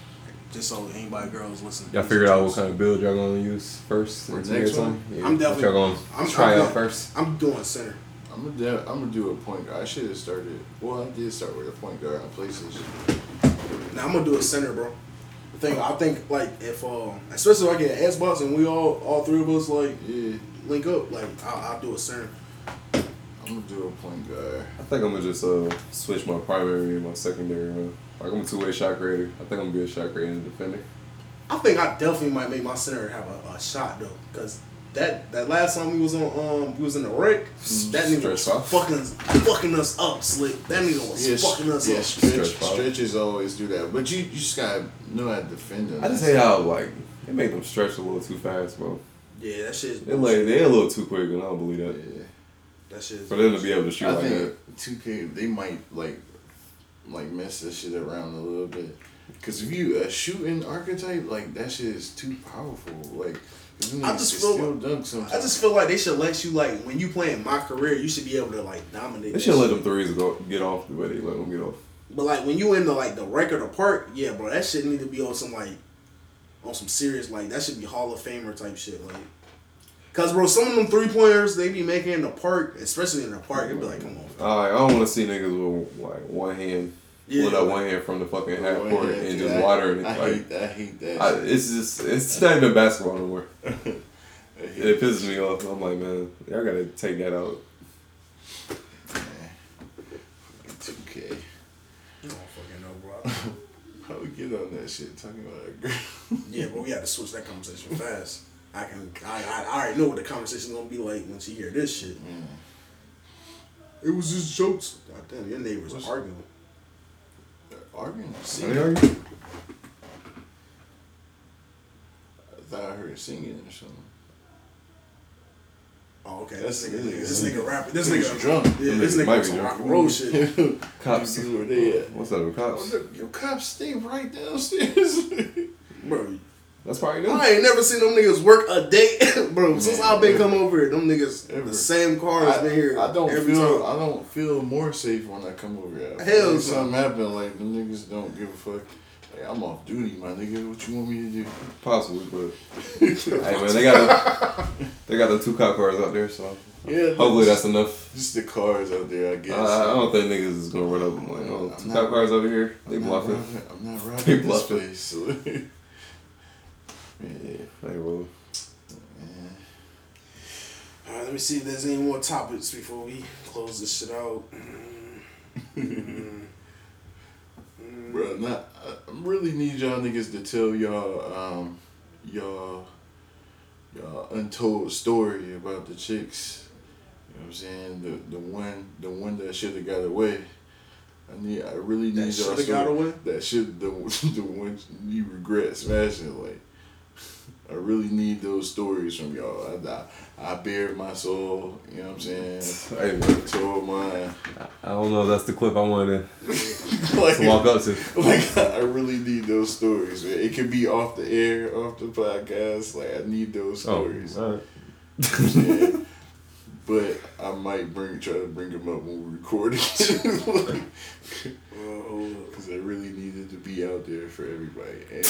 Just so anybody girls listen. Y'all figured out what kind of build y'all gonna use first? For in the next 2K20? one? Yeah. I'm what definitely- Y'all gonna I'm- try I'm out first? I'm doing center. I'm gonna do, I'm gonna do a point guard. I should have started. Well, I did start with a point guard on PlayStation. Now I'm gonna do a center, bro. I think I think like if uh, especially if I get an Xbox and we all all three of us like Yeah, link up, like I'll, I'll do a center. I'm gonna do a point guard. I think I'm gonna just uh switch my primary and my secondary. Man. Like I'm a two way shot creator. I think I'm gonna be a shot creator and defender. I think I definitely might make my center have a, a shot though, cause that that last time we was on um we was in the Rec, that nigga was Stretch off. fucking fucking us up, Slikk. That nigga was Yeah, fucking us yeah, up. stretch, Stretch stretches always do that, but you you just gotta know how to defend them. I just hate how like they make them stretch a little too fast, bro. Yeah, that shit. They like they a little too quick, and I don't believe that. Yeah. That that shit. For them to be able to shoot I like that. think two K they might like like mess that shit around a little bit. Cause if you a shooting archetype, like that shit is too powerful. Like 'cause them I just feel- still dunk. I just feel like they should let you like when you playing my career, you should be able to like dominate. They should let shit. them threes go get off the way they let them get off. But like when you in the like the record apart, yeah, bro, that shit need to be on some like on some serious like that should be Hall of Famer type shit like. Cause bro, some of them three pointers they be making in the park, especially in the park, it'd be like, come on. Alright, I don't want to see niggas with like one hand, Yeah, put up like- one hand from the fucking half One court hand, and dude, just I- watering it. I like, hate I hate that. I, shit. it's just it's not even basketball no more. I hate It pisses me off. I'm like, man, y'all gotta take that out. Two K. I don't fucking know, bro. How we get on that shit? Talking about a girl. yeah, but we had to switch that conversation fast. I can, I, I, I already know what the conversation's gonna be like once you hear this shit. Mm. It was just jokes. God damn, your neighbors What's- arguing. Arguing. Are Singing. they arguing? I thought I heard singing or something. Oh, okay. That's- This nigga, yeah, this nigga rapping. This Niggas nigga drunk. Yeah, this niggas nigga might on be rock and roll shit. Cops. Where they at? What's up with Oh, cops? look, your cops stay right downstairs. Bro, That's probably them. I ain't never seen them niggas work a day, bro. Since I've been ever. come over here, them niggas, Ever. the same car has I, been here. I don't every feel time. I don't feel more safe when I come over here. I Hell like something happened like the niggas don't give a fuck. Like, I'm off duty, my nigga. What you want me to do? Possibly, but hey man, they got the, they got the two cop cars out there, so Yeah, hopefully that's enough. just the cars out there. I guess. Uh, I don't think niggas is gonna run up and like, oh, I'm two not- cop cars over here. They I'm bluffing. robbing- I'm not They bluffing. Yeah, they rolling. All right, let me see if there's any more topics before we close this shit out. Bro, not, I really need y'all niggas to tell y'all um y'all y'all untold story about the chicks. You know what I'm saying? The the one the one that should have got away. I need I really need That y'all got away? That should the the one you regret smashing like. I really need those stories from y'all. I, I, I bared my soul, you know what I'm saying? Man, Told mine. I don't know if that's the clip I wanted like, to walk up to. like I really need those stories. Man. It could be off the air, off the podcast. Like I need those Oh, stories. right. Yeah. But I might bring try to bring them up when we record it. Because uh, I really needed to be out there for everybody. And,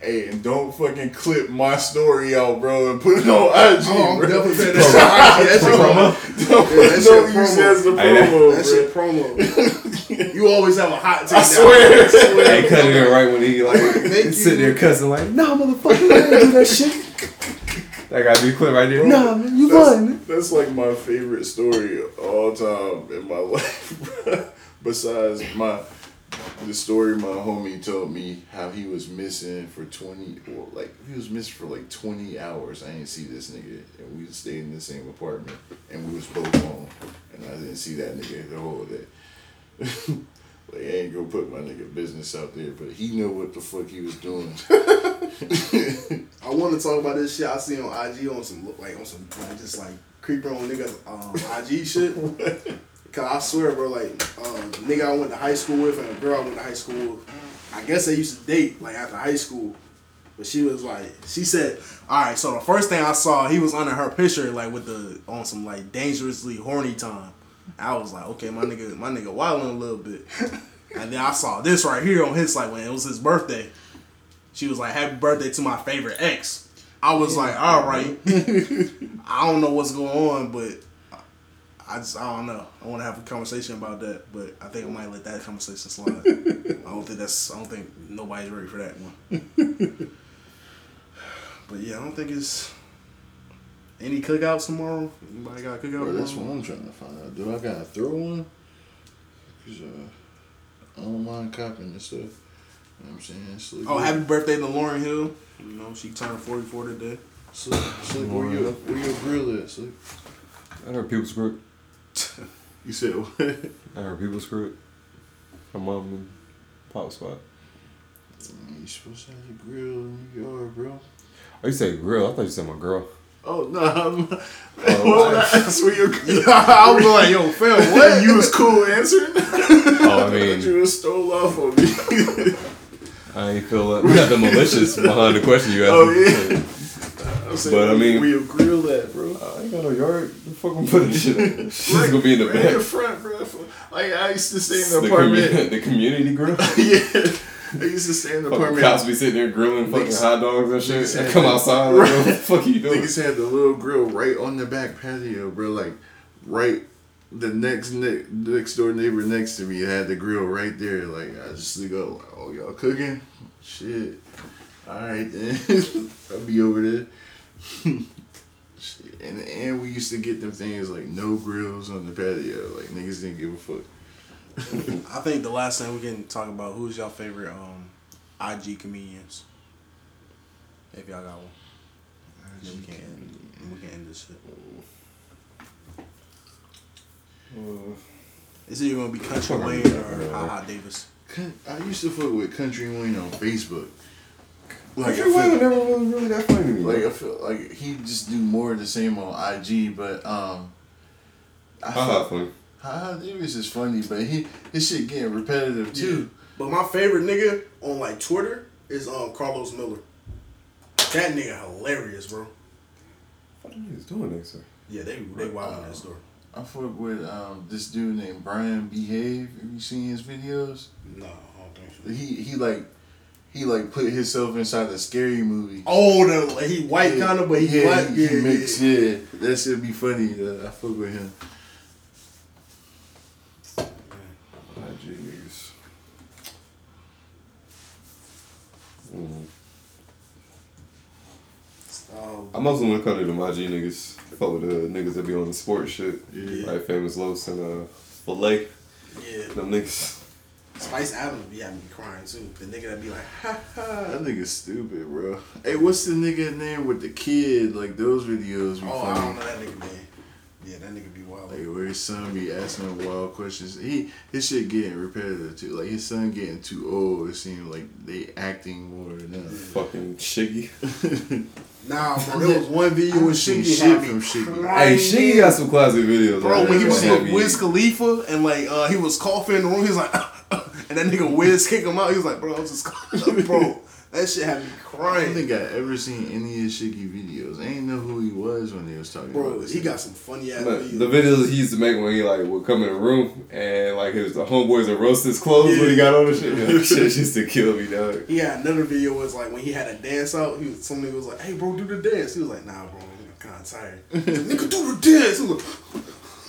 hey, and don't fucking clip my story out, bro, and put it on IG, Oh, I'm bro. definitely saying that shit. That shit promo. Don't, Yeah, that don't shit promo. that the promo, That bro. shit promo. You always have a hot take. I now. swear. I swear. Hey, cutting it right when he like sitting there cussing like, nah, motherfucker, I didn't do that shit. That gotta be clip right there. Nah, man, you won. That's, that's like my favorite story of all time in my life. bro. Besides my the story my homie told me how he was missing for twenty or like he was missing for like twenty hours. I didn't see this nigga, and we stayed in the same apartment, and we was both home, and I didn't see that nigga the whole day. like I ain't gonna put my nigga business out there, but he knew what the fuck he was doing. I want to talk about this shit I see on IG on some like on some like just like creeper on niggas um, IG shit. Cause I swear, bro, like um, nigga I went to high school with and a girl I went to high school with, I guess they used to date like after high school. But she was like, she said, all right. So the first thing I saw, he was under her picture like with the on some like dangerously horny time. I was like, okay, my nigga, my nigga wilding a little bit. And then I saw this right here on his like when it was his birthday. She was like, "Happy birthday to my favorite ex." I was like, "All right." I don't know what's going on, but I just I don't know. I want to have a conversation about that, but I think I might let that conversation slide. I don't think that's. I don't think nobody's ready for that one. but yeah, I don't think it's any cookouts tomorrow. Anybody got a cookout Bro, that's what I'm trying to find out. Do I gotta throw one? Cause uh, I don't mind copping and stuff. You know what I'm saying? Slikk, Oh, happy birthday to Lauryn Hill. You know she turned forty four today. Slikk, Slikk, where your where your grill at, Slikk? I heard people screw You said what? I heard people screw it. Her mom and pop spot. you supposed to have your grill in your yard, bro. Oh, you say grill? I thought you said my girl. Oh no, I'm, Oh, well, that's where you're. I was like, yo, fam, what? you was cool answering. Oh, I mean, you was stole off on me. I ain't feel like not the malicious behind the question you asked. Oh, me. yeah. But, I mean- your grill that, bro? I ain't got no yard. The fuck I'm putting this shit. She's gonna be in the Right in the front, bro. Like I used to stay in The, the apartment. commu- the community grill. yeah, I used to stay in the Fucking apartment. cops be sitting there grilling fucking Niggas- hot dogs and shit. And come that- outside like, what the fuck you doing? Niggas had the little grill right on the back patio, bro. Like right, the next ne- next door neighbor next to me had the grill right there. Like I just go, like, oh y'all cooking? Shit. All right then, I'll be over there. And and we used to get them things like no grills on the patio. Like niggas didn't give a fuck. I think the last thing we can talk about who's your favorite um IG comedians. If y'all got one. Then we can end, we can end this shit. Is it gonna be Country Wayne or Haha Davis? I used to fuck with Country Wayne on Facebook. Like, I Country Wayne never was really that funny to me. like I feel like he just do more of the same on IG, but um, I feel, Haha, funny. Haha Davis is funny, but he his shit getting repetitive too. But my favorite nigga on like Twitter is um Carlos Miller. That nigga hilarious, bro. What are you doing next sir? Yeah, they they wild on that story. I fuck with um this dude named Brian Behave. Have you seen his videos? No, I don't think so. He he like he like put himself inside a scary movie. Oh, the like, he white Yeah, kind of, but he yeah, black. he, Yeah, he yeah, mix, yeah. yeah. That should be funny. Uh, I fuck with him. IG niggas. Mm. Oh, I mostly when it comes to them IG niggas, fuck with the niggas that be on the sports shit. Yeah. Like Famous Los and uh, Filet. yeah. Them niggas. Spice Adams be having me crying too. The nigga that be like, ha ha. That nigga's stupid, bro. Hey, what's the nigga name with the kid? Like those videos be Oh, I don't know that nigga man. Yeah, that nigga be wild. Like where his son be asking him wild questions. He his shit getting repetitive too. Like his son getting too old. It seems like they acting more now. Fucking Shiggy. Nah, bro, there was one video with seen Shiggy shit had me from Shiggy. Hey, Shiggy got some classic videos. Bro, man. when he was with be- Wiz Khalifa and like uh, he was coughing in the room, he was like, and that nigga Wiz kicked him out. He was like, bro, I was just coughing. bro. That shit had me crying. I don't think I ever seen any of his Shiggy videos. I ain't know who he was when they was talking Bro, about this. he got some funny ass But videos. the videos he used to make when he like would come in the room and like his the homeboys would roast his clothes when he got on the shit. Yeah, shit used to kill me, dog. He had another video was like when he had a dance out. He was some nigga was like, "Hey, bro, do the dance." He was like, "Nah, bro, I'm kind of tired." He was like, Nigga, do the dance. He was like,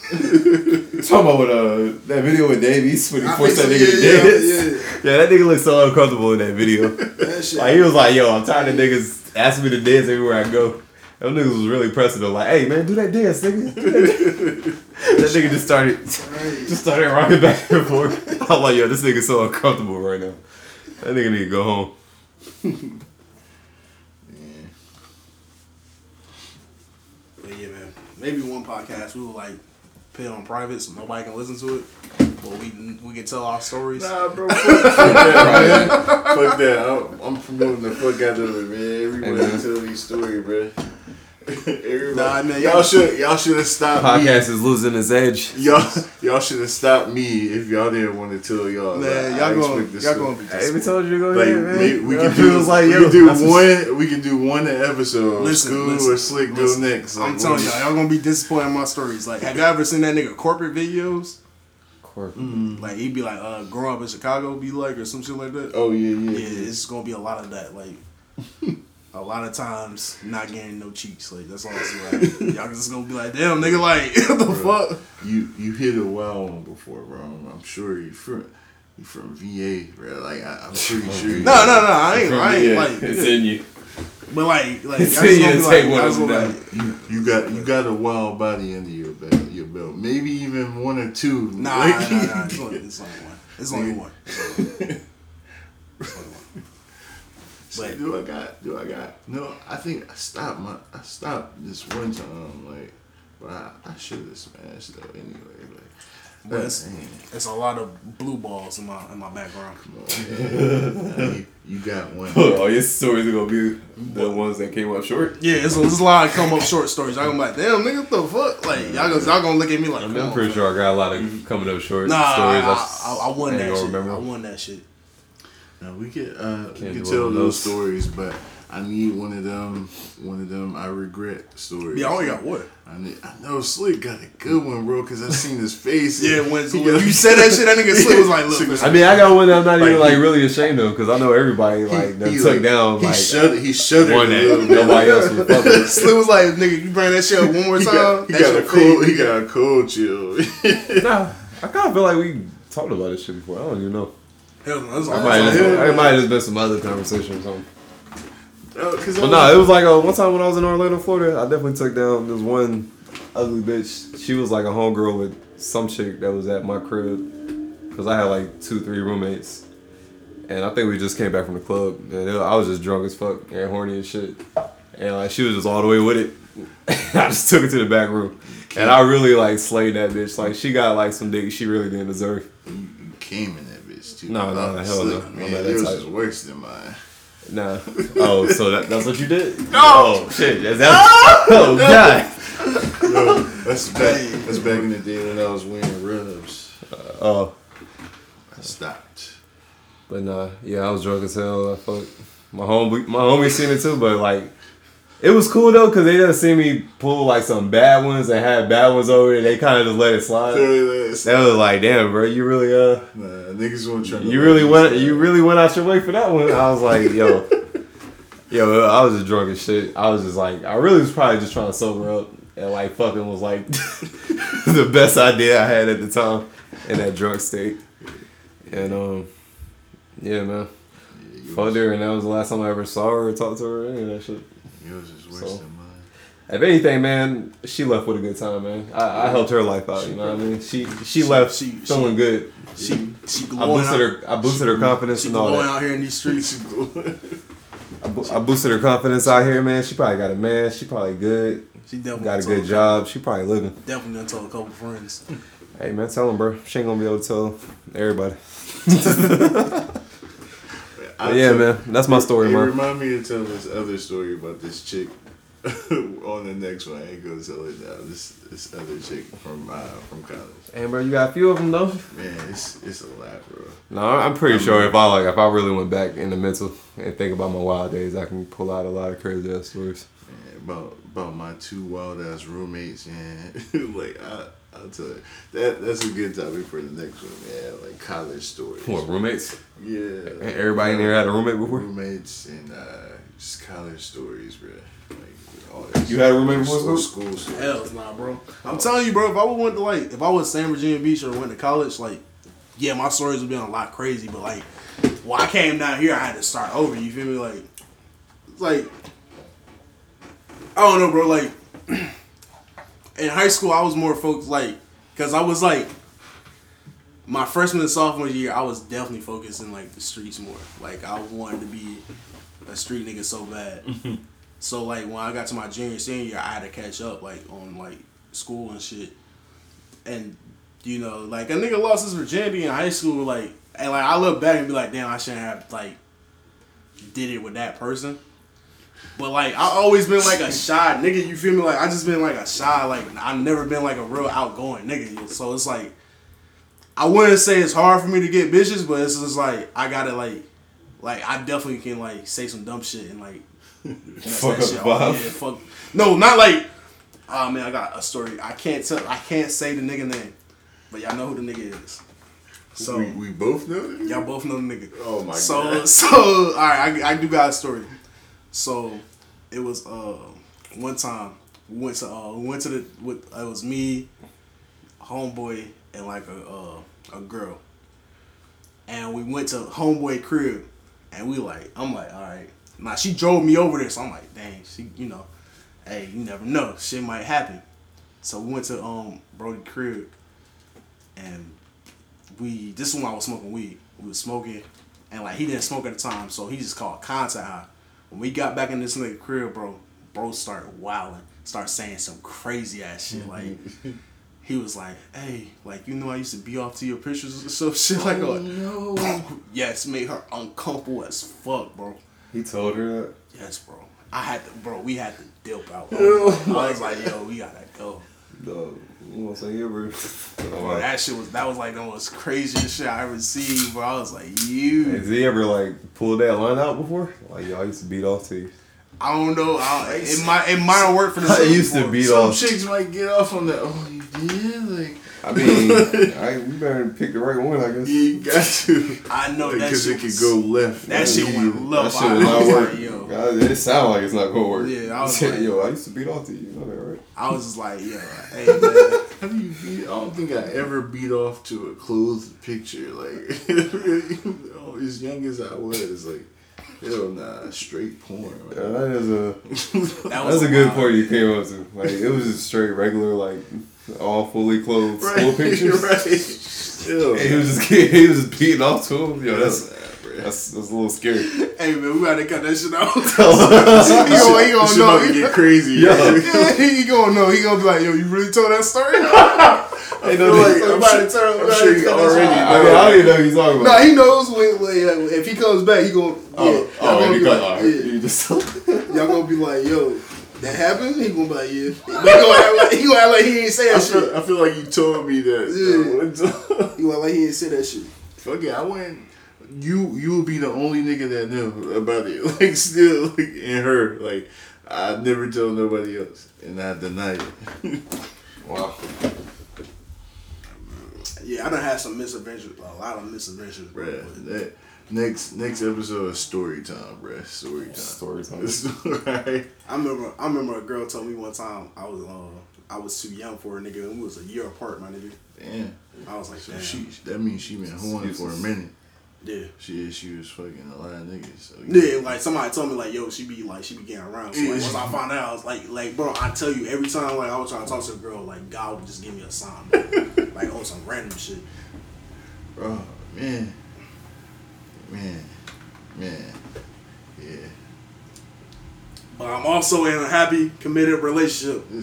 Talking about what, uh, that video with Davies when he forced that nigga to dance. yeah, Yeah, that nigga looked so uncomfortable in that video. that shit. like he was like, "Yo, I'm tired of niggas asking me to dance everywhere I go." Them niggas was really pressing him, like, "Hey man, do that dance, nigga." That nigga just started, just started rocking back and forth. I'm like, "Yo, this nigga's so uncomfortable right now. That nigga need to go home." But yeah, man. Maybe one podcast we will like put it on private so nobody can listen to it, but we we can tell our stories. Nah, bro. Fuck that, man. Fuck that. I'm, I'm promoting the fuck out of it, man. Everybody Hey, man. tell these story, bro. Everybody. Nah, man, y'all y'all- should y'all should have stopped me. Podcast is losing its edge. Y'all y'all should have stopped me if y'all didn't want to tell y'all. Man, like, y'all gonna expect y'all gonna be Hey, we disappointed. told you to go Like ahead, man. maybe we You can know, do it was like, we yo, can do that's what's- one we can do one episode. Listen, Scoob listen, or Slikk go listen. next. I'm Like, telling what- y'all, y'all gonna be disappointed in my stories. Like, have y'all ever seen that nigga corporate videos? Corporate. Like, he'd be like, uh, grow up in Chicago, be like, or some shit like that. Oh yeah, yeah. Yeah, it's gonna be a lot of that. Like, a lot of times not getting no cheeks. Like, that's all it's like. Y'all just gonna be like, damn, nigga, like, what the fuck? You you hit a wild one before, bro. I'm, I'm sure you from you from VA, bro. Like I, I'm pretty sure. You, No, no, no, I ain't, I ain't Yeah, like, it's in you. but like, like, It's y'all just gonna be like, take one y'all of just them gonna like, You, you got you got a wild body under your belt, your belt. Maybe even one or two. Nah, Like- nah, nah. It's only, it's only one. It's only one. It's only one. It's only one. Say, do I got? Do I got? No, I think I stopped my. I stopped this one time, like, but I, I should have smashed though. Anyway, like, But it's, it's a lot of blue balls in my in my background. you, you got one. All your stories are gonna be the ones that came up short. Yeah, it's a, it's a lot of come up short stories. I'm like, damn, nigga, what the fuck? Like, y'all gonna, y'all gonna look at me like, I mean, come I'm pretty bro. sure I got a lot of coming up short Nah, stories. I, I, I won that gonna shit. remember. I won that shit. Now we could uh we Can't could tell those those. stories, but I need one of them one of them I regret stories. Yeah, I only got one. I, need, I know Slikk got a good one, bro, because I seen his face. Yeah, when, when got- you said that shit, that nigga Slikk was like, look, I mean, I got one that I'm not even Like, like really ashamed of because I know everybody like that he, took like, down He like shuddered. He shuddered one a little that nobody else was fucking. Slikk was like, nigga, you bring that shit up one more He time. got, he got your a cool. thing, He got a cool chill. Nah, I kind of feel like we talked about this shit before. I don't even know. Hell no, that's It all might, I'm just, saying. might have just been some other conversation or something. Oh, 'cause I But was- no, it was like uh, one time when I was in Orlando, Florida. I definitely took down this one ugly bitch. She was like a homegirl with some chick that was at my crib because I had like two, three roommates, and I think we just came back from the club. And it, I was just drunk as fuck and horny and shit, and like she was just all the way with it. I just took it to the back room, and I really like slayed that bitch. Like she got like some dick she really didn't deserve. you came in that too. No, no, Oh, hell Slikk, no. Man, yours is worse than mine. Nah. Oh, so that, that's what you did? Oh shit! Is that? Oh god. Yo, that's back. That's back in the day when I was wearing rubs. Uh, oh. I stopped. But nah, yeah, I was drunk as hell. I fuck. My homie, my homie seen it too, but like, it was cool though, cause they didn't see me pull like some bad ones and had bad ones over it. They kind of just let it slide. That was like, damn, bro, you really uh, Nah, niggas want to try. to you really went, you really went out your way for that one. I was like, yo, yo, I was just drunk as shit. I was just like, I really was probably just trying to sober up, and like fucking was like the best idea I had at the time in that drunk state. And um, yeah, man. stand. Fucked her, and that was the last time I ever saw her or talked to her or any of that shit. Yours is worse So. than mine. If anything, man, she left with a good time, man. I, I helped her life out. You know what I mean? She she, left she- feeling good. She she I boosted out, her. I boosted her confidence she and all that. out here in these streets. I, bo- I boosted her confidence out here, man. She probably got a man. She probably good. She definitely Got a good job. She probably living. Definitely done told a couple friends. Hey, man, tell them, bro. She ain't gonna be able to tell everybody. But yeah, man, that's my story, It man. remind me to tell this other story about this chick. on the next one, I ain't gonna tell it now. This this other chick from uh, from college. Hey, bro, you got a few of them though. Man, it's it's a lot, bro. No, I'm pretty sure if I like, if I really went back in the mental and think about my wild days, I can pull out a lot of crazy ass stories. Man, about about my two wild ass roommates, man. like I I'll tell you that that's a good topic for the next one, man. Like college stories. What roommates? Yeah. And everybody in there had a roommate before. roommates and uh, just college stories, bro. Like all that You had a roommate before school, school? school. Hell nah, bro. I'm telling you, bro. If I would went to like, if I was San Virginia Beach or went to college, like, yeah, my stories would be a lot crazy. But like, well, I came down here, I had to start over. You feel me? Like, it's like, I don't know, bro. Like, in high school, I was more focused, like, cause I was like, my freshman and sophomore year, I was definitely focused in like the streets more. Like, I wanted to be a street nigga so bad. Mm-hmm. So like when I got to my junior senior year, I had to catch up like on like school and shit. And you know, like a nigga lost his virginity in high school, like and like I look back and be like, damn, I shouldn't have like did it with that person. But like I always been like a shy nigga, you feel me? Like I just been like a shy, like I never been like a real outgoing nigga. So it's like I wouldn't say it's hard for me to get bitches, but it's just like I gotta like like I definitely can like say some dumb shit and like Fuck up shit off. Yeah, fuck. No, not like. Oh man, I got a story. I can't tell. I can't say the nigga name, but y'all know who the nigga is. So we, we both know that? y'all both know the nigga. Oh my so, god. So all right, I, I do got a story. So it was uh one time we went to uh we went to the with it was me, homeboy and like a uh, a girl, and we went to homeboy crib, and we like I'm like all right. Now she drove me over there, so I'm like dang she you know, hey you never know shit might happen. So we went to um Brody crib, and we this is when I was smoking weed. We was smoking, and like he didn't smoke at the time, so he just called contact high. When we got back in this nigga crib, bro, bro started wilding, started saying some crazy ass shit like he was like, "Hey, like you know, I used to be off to your pictures and stuff, shit like Oh, that." no. Yes, made her uncomfortable as fuck, bro. He told her that. Yes, bro. I had to, bro. We had to dip out. Bro. I was like, yo, we gotta go. Dog, you want to say ever? Bro, that shit was that was like the most craziest shit I ever seen, bro. I was like, you. Has he ever like pulled that line out before? Like, yo, I used to beat off to you. I don't know. I, it might it might have worked for the. I Super used to Bowl. beat Some off. chicks might get off on that. Oh, you did? Like, I mean, I, we better pick the right one, I guess. you got to. I know that Because shit it could go left. That shit Yeah. went left. That shit I, was not was working. like, yo. God, it sound like it's not gonna work. Yeah, I was Said, like- yo, I used to beat off to you. You know that, right? I was just like, yo, hey man. How do you beat? I don't think I ever beat off to a clothed picture. Like, oh, as young as I was, like, hell nah, straight porn. Like, Yeah, that is a That that's was a good wild. point you came up to. Like, it was just straight regular, like all fully clothed right, school pictures. right. Hell, And he was just he was just beating off to him. Yo, that's nah, bruh. That's that's a little scary. Hey man, we gotta cut that shit out. he gonna, he gonna know. to get crazy. Yo. Yeah, he gonna know. He gonna be like, yo, you really told that story? I feel like, I'm sure, tell- I'm sure you already I mean, I don't even know who you're talking nah, about. he knows when, when if he comes back, he gonna oh, yeah. oh, oh, gonna be like, comes- yeah. you just Y'all gonna be like, yo, that happened? He gonna be like, yeah. But he gonna act like he gonna act like he ain't say I that shit. feel, I feel like you told me that. Yeah. He gonna act like he ain't say that shit. Fuck it, I went. You you will be the only nigga that knew about it. Like still, like in her, like I never told nobody else, and I deny it. Wow. Yeah, I done had some misadventures, a lot of misadventures, bro. Bruh, that next next episode is story time, bruh. Story time. Story time. Right. I remember, I remember a girl told me one time I was, uh, I was too young for a nigga, and we was a year apart, my nigga. Damn. I was like, So damn. she that means she been horny for a minute. Yeah. She she was fucking a lot of niggas. So Yeah, like somebody told me like, yo, she be like, she be getting around. So like, once I found out, I was like, like, bro, I tell you, every time like I was trying to talk to a girl, like God would just give me a sign, bro. like on some random shit. Bro, man. Man. Man. Yeah. But I'm also in a happy, committed relationship.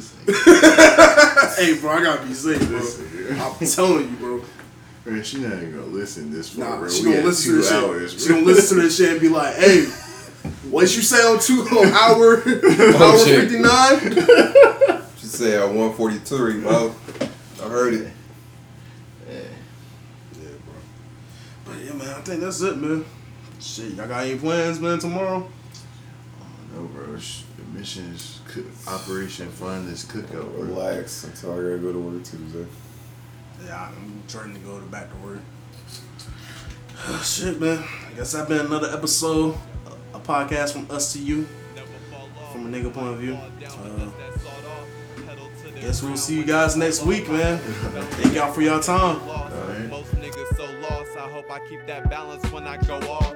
Hey, bro, I gotta be safe, bro. I'm telling you, bro. Man, she not even gonna listen this far, Nah, bro. she We gonna listen two to this hours, shit. She gonna listen to this shit and be like, hey, what you say on two on hour hour oh, fifty nine? She said at 143, bro. I heard it. Yeah, yeah, bro. But yeah, man, I think that's it, man. Shit, y'all got any plans, man, tomorrow? No, bro. sh- The mission is cook, Operation Find This Cookout, bro. Relax until I gotta go to work Tuesday. Yeah, I'm trying to go to back to work. Shit, man. I guess that's been another episode, a podcast from us to you, from a nigga point of view. Uh, guess we'll see you guys next week, man. Thank y'all for your time. Most niggas so lost, I hope I keep that balance when I go off.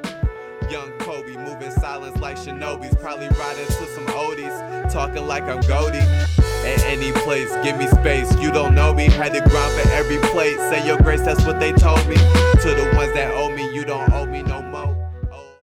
Young Kobe, moving silence like shinobis. Probably riding to some oldies, talking like I'm Goldie at any place. Give me space, you don't know me. Had to grind for every plate. Say your grace, that's what they told me. To the ones that owe me, you don't owe me no more.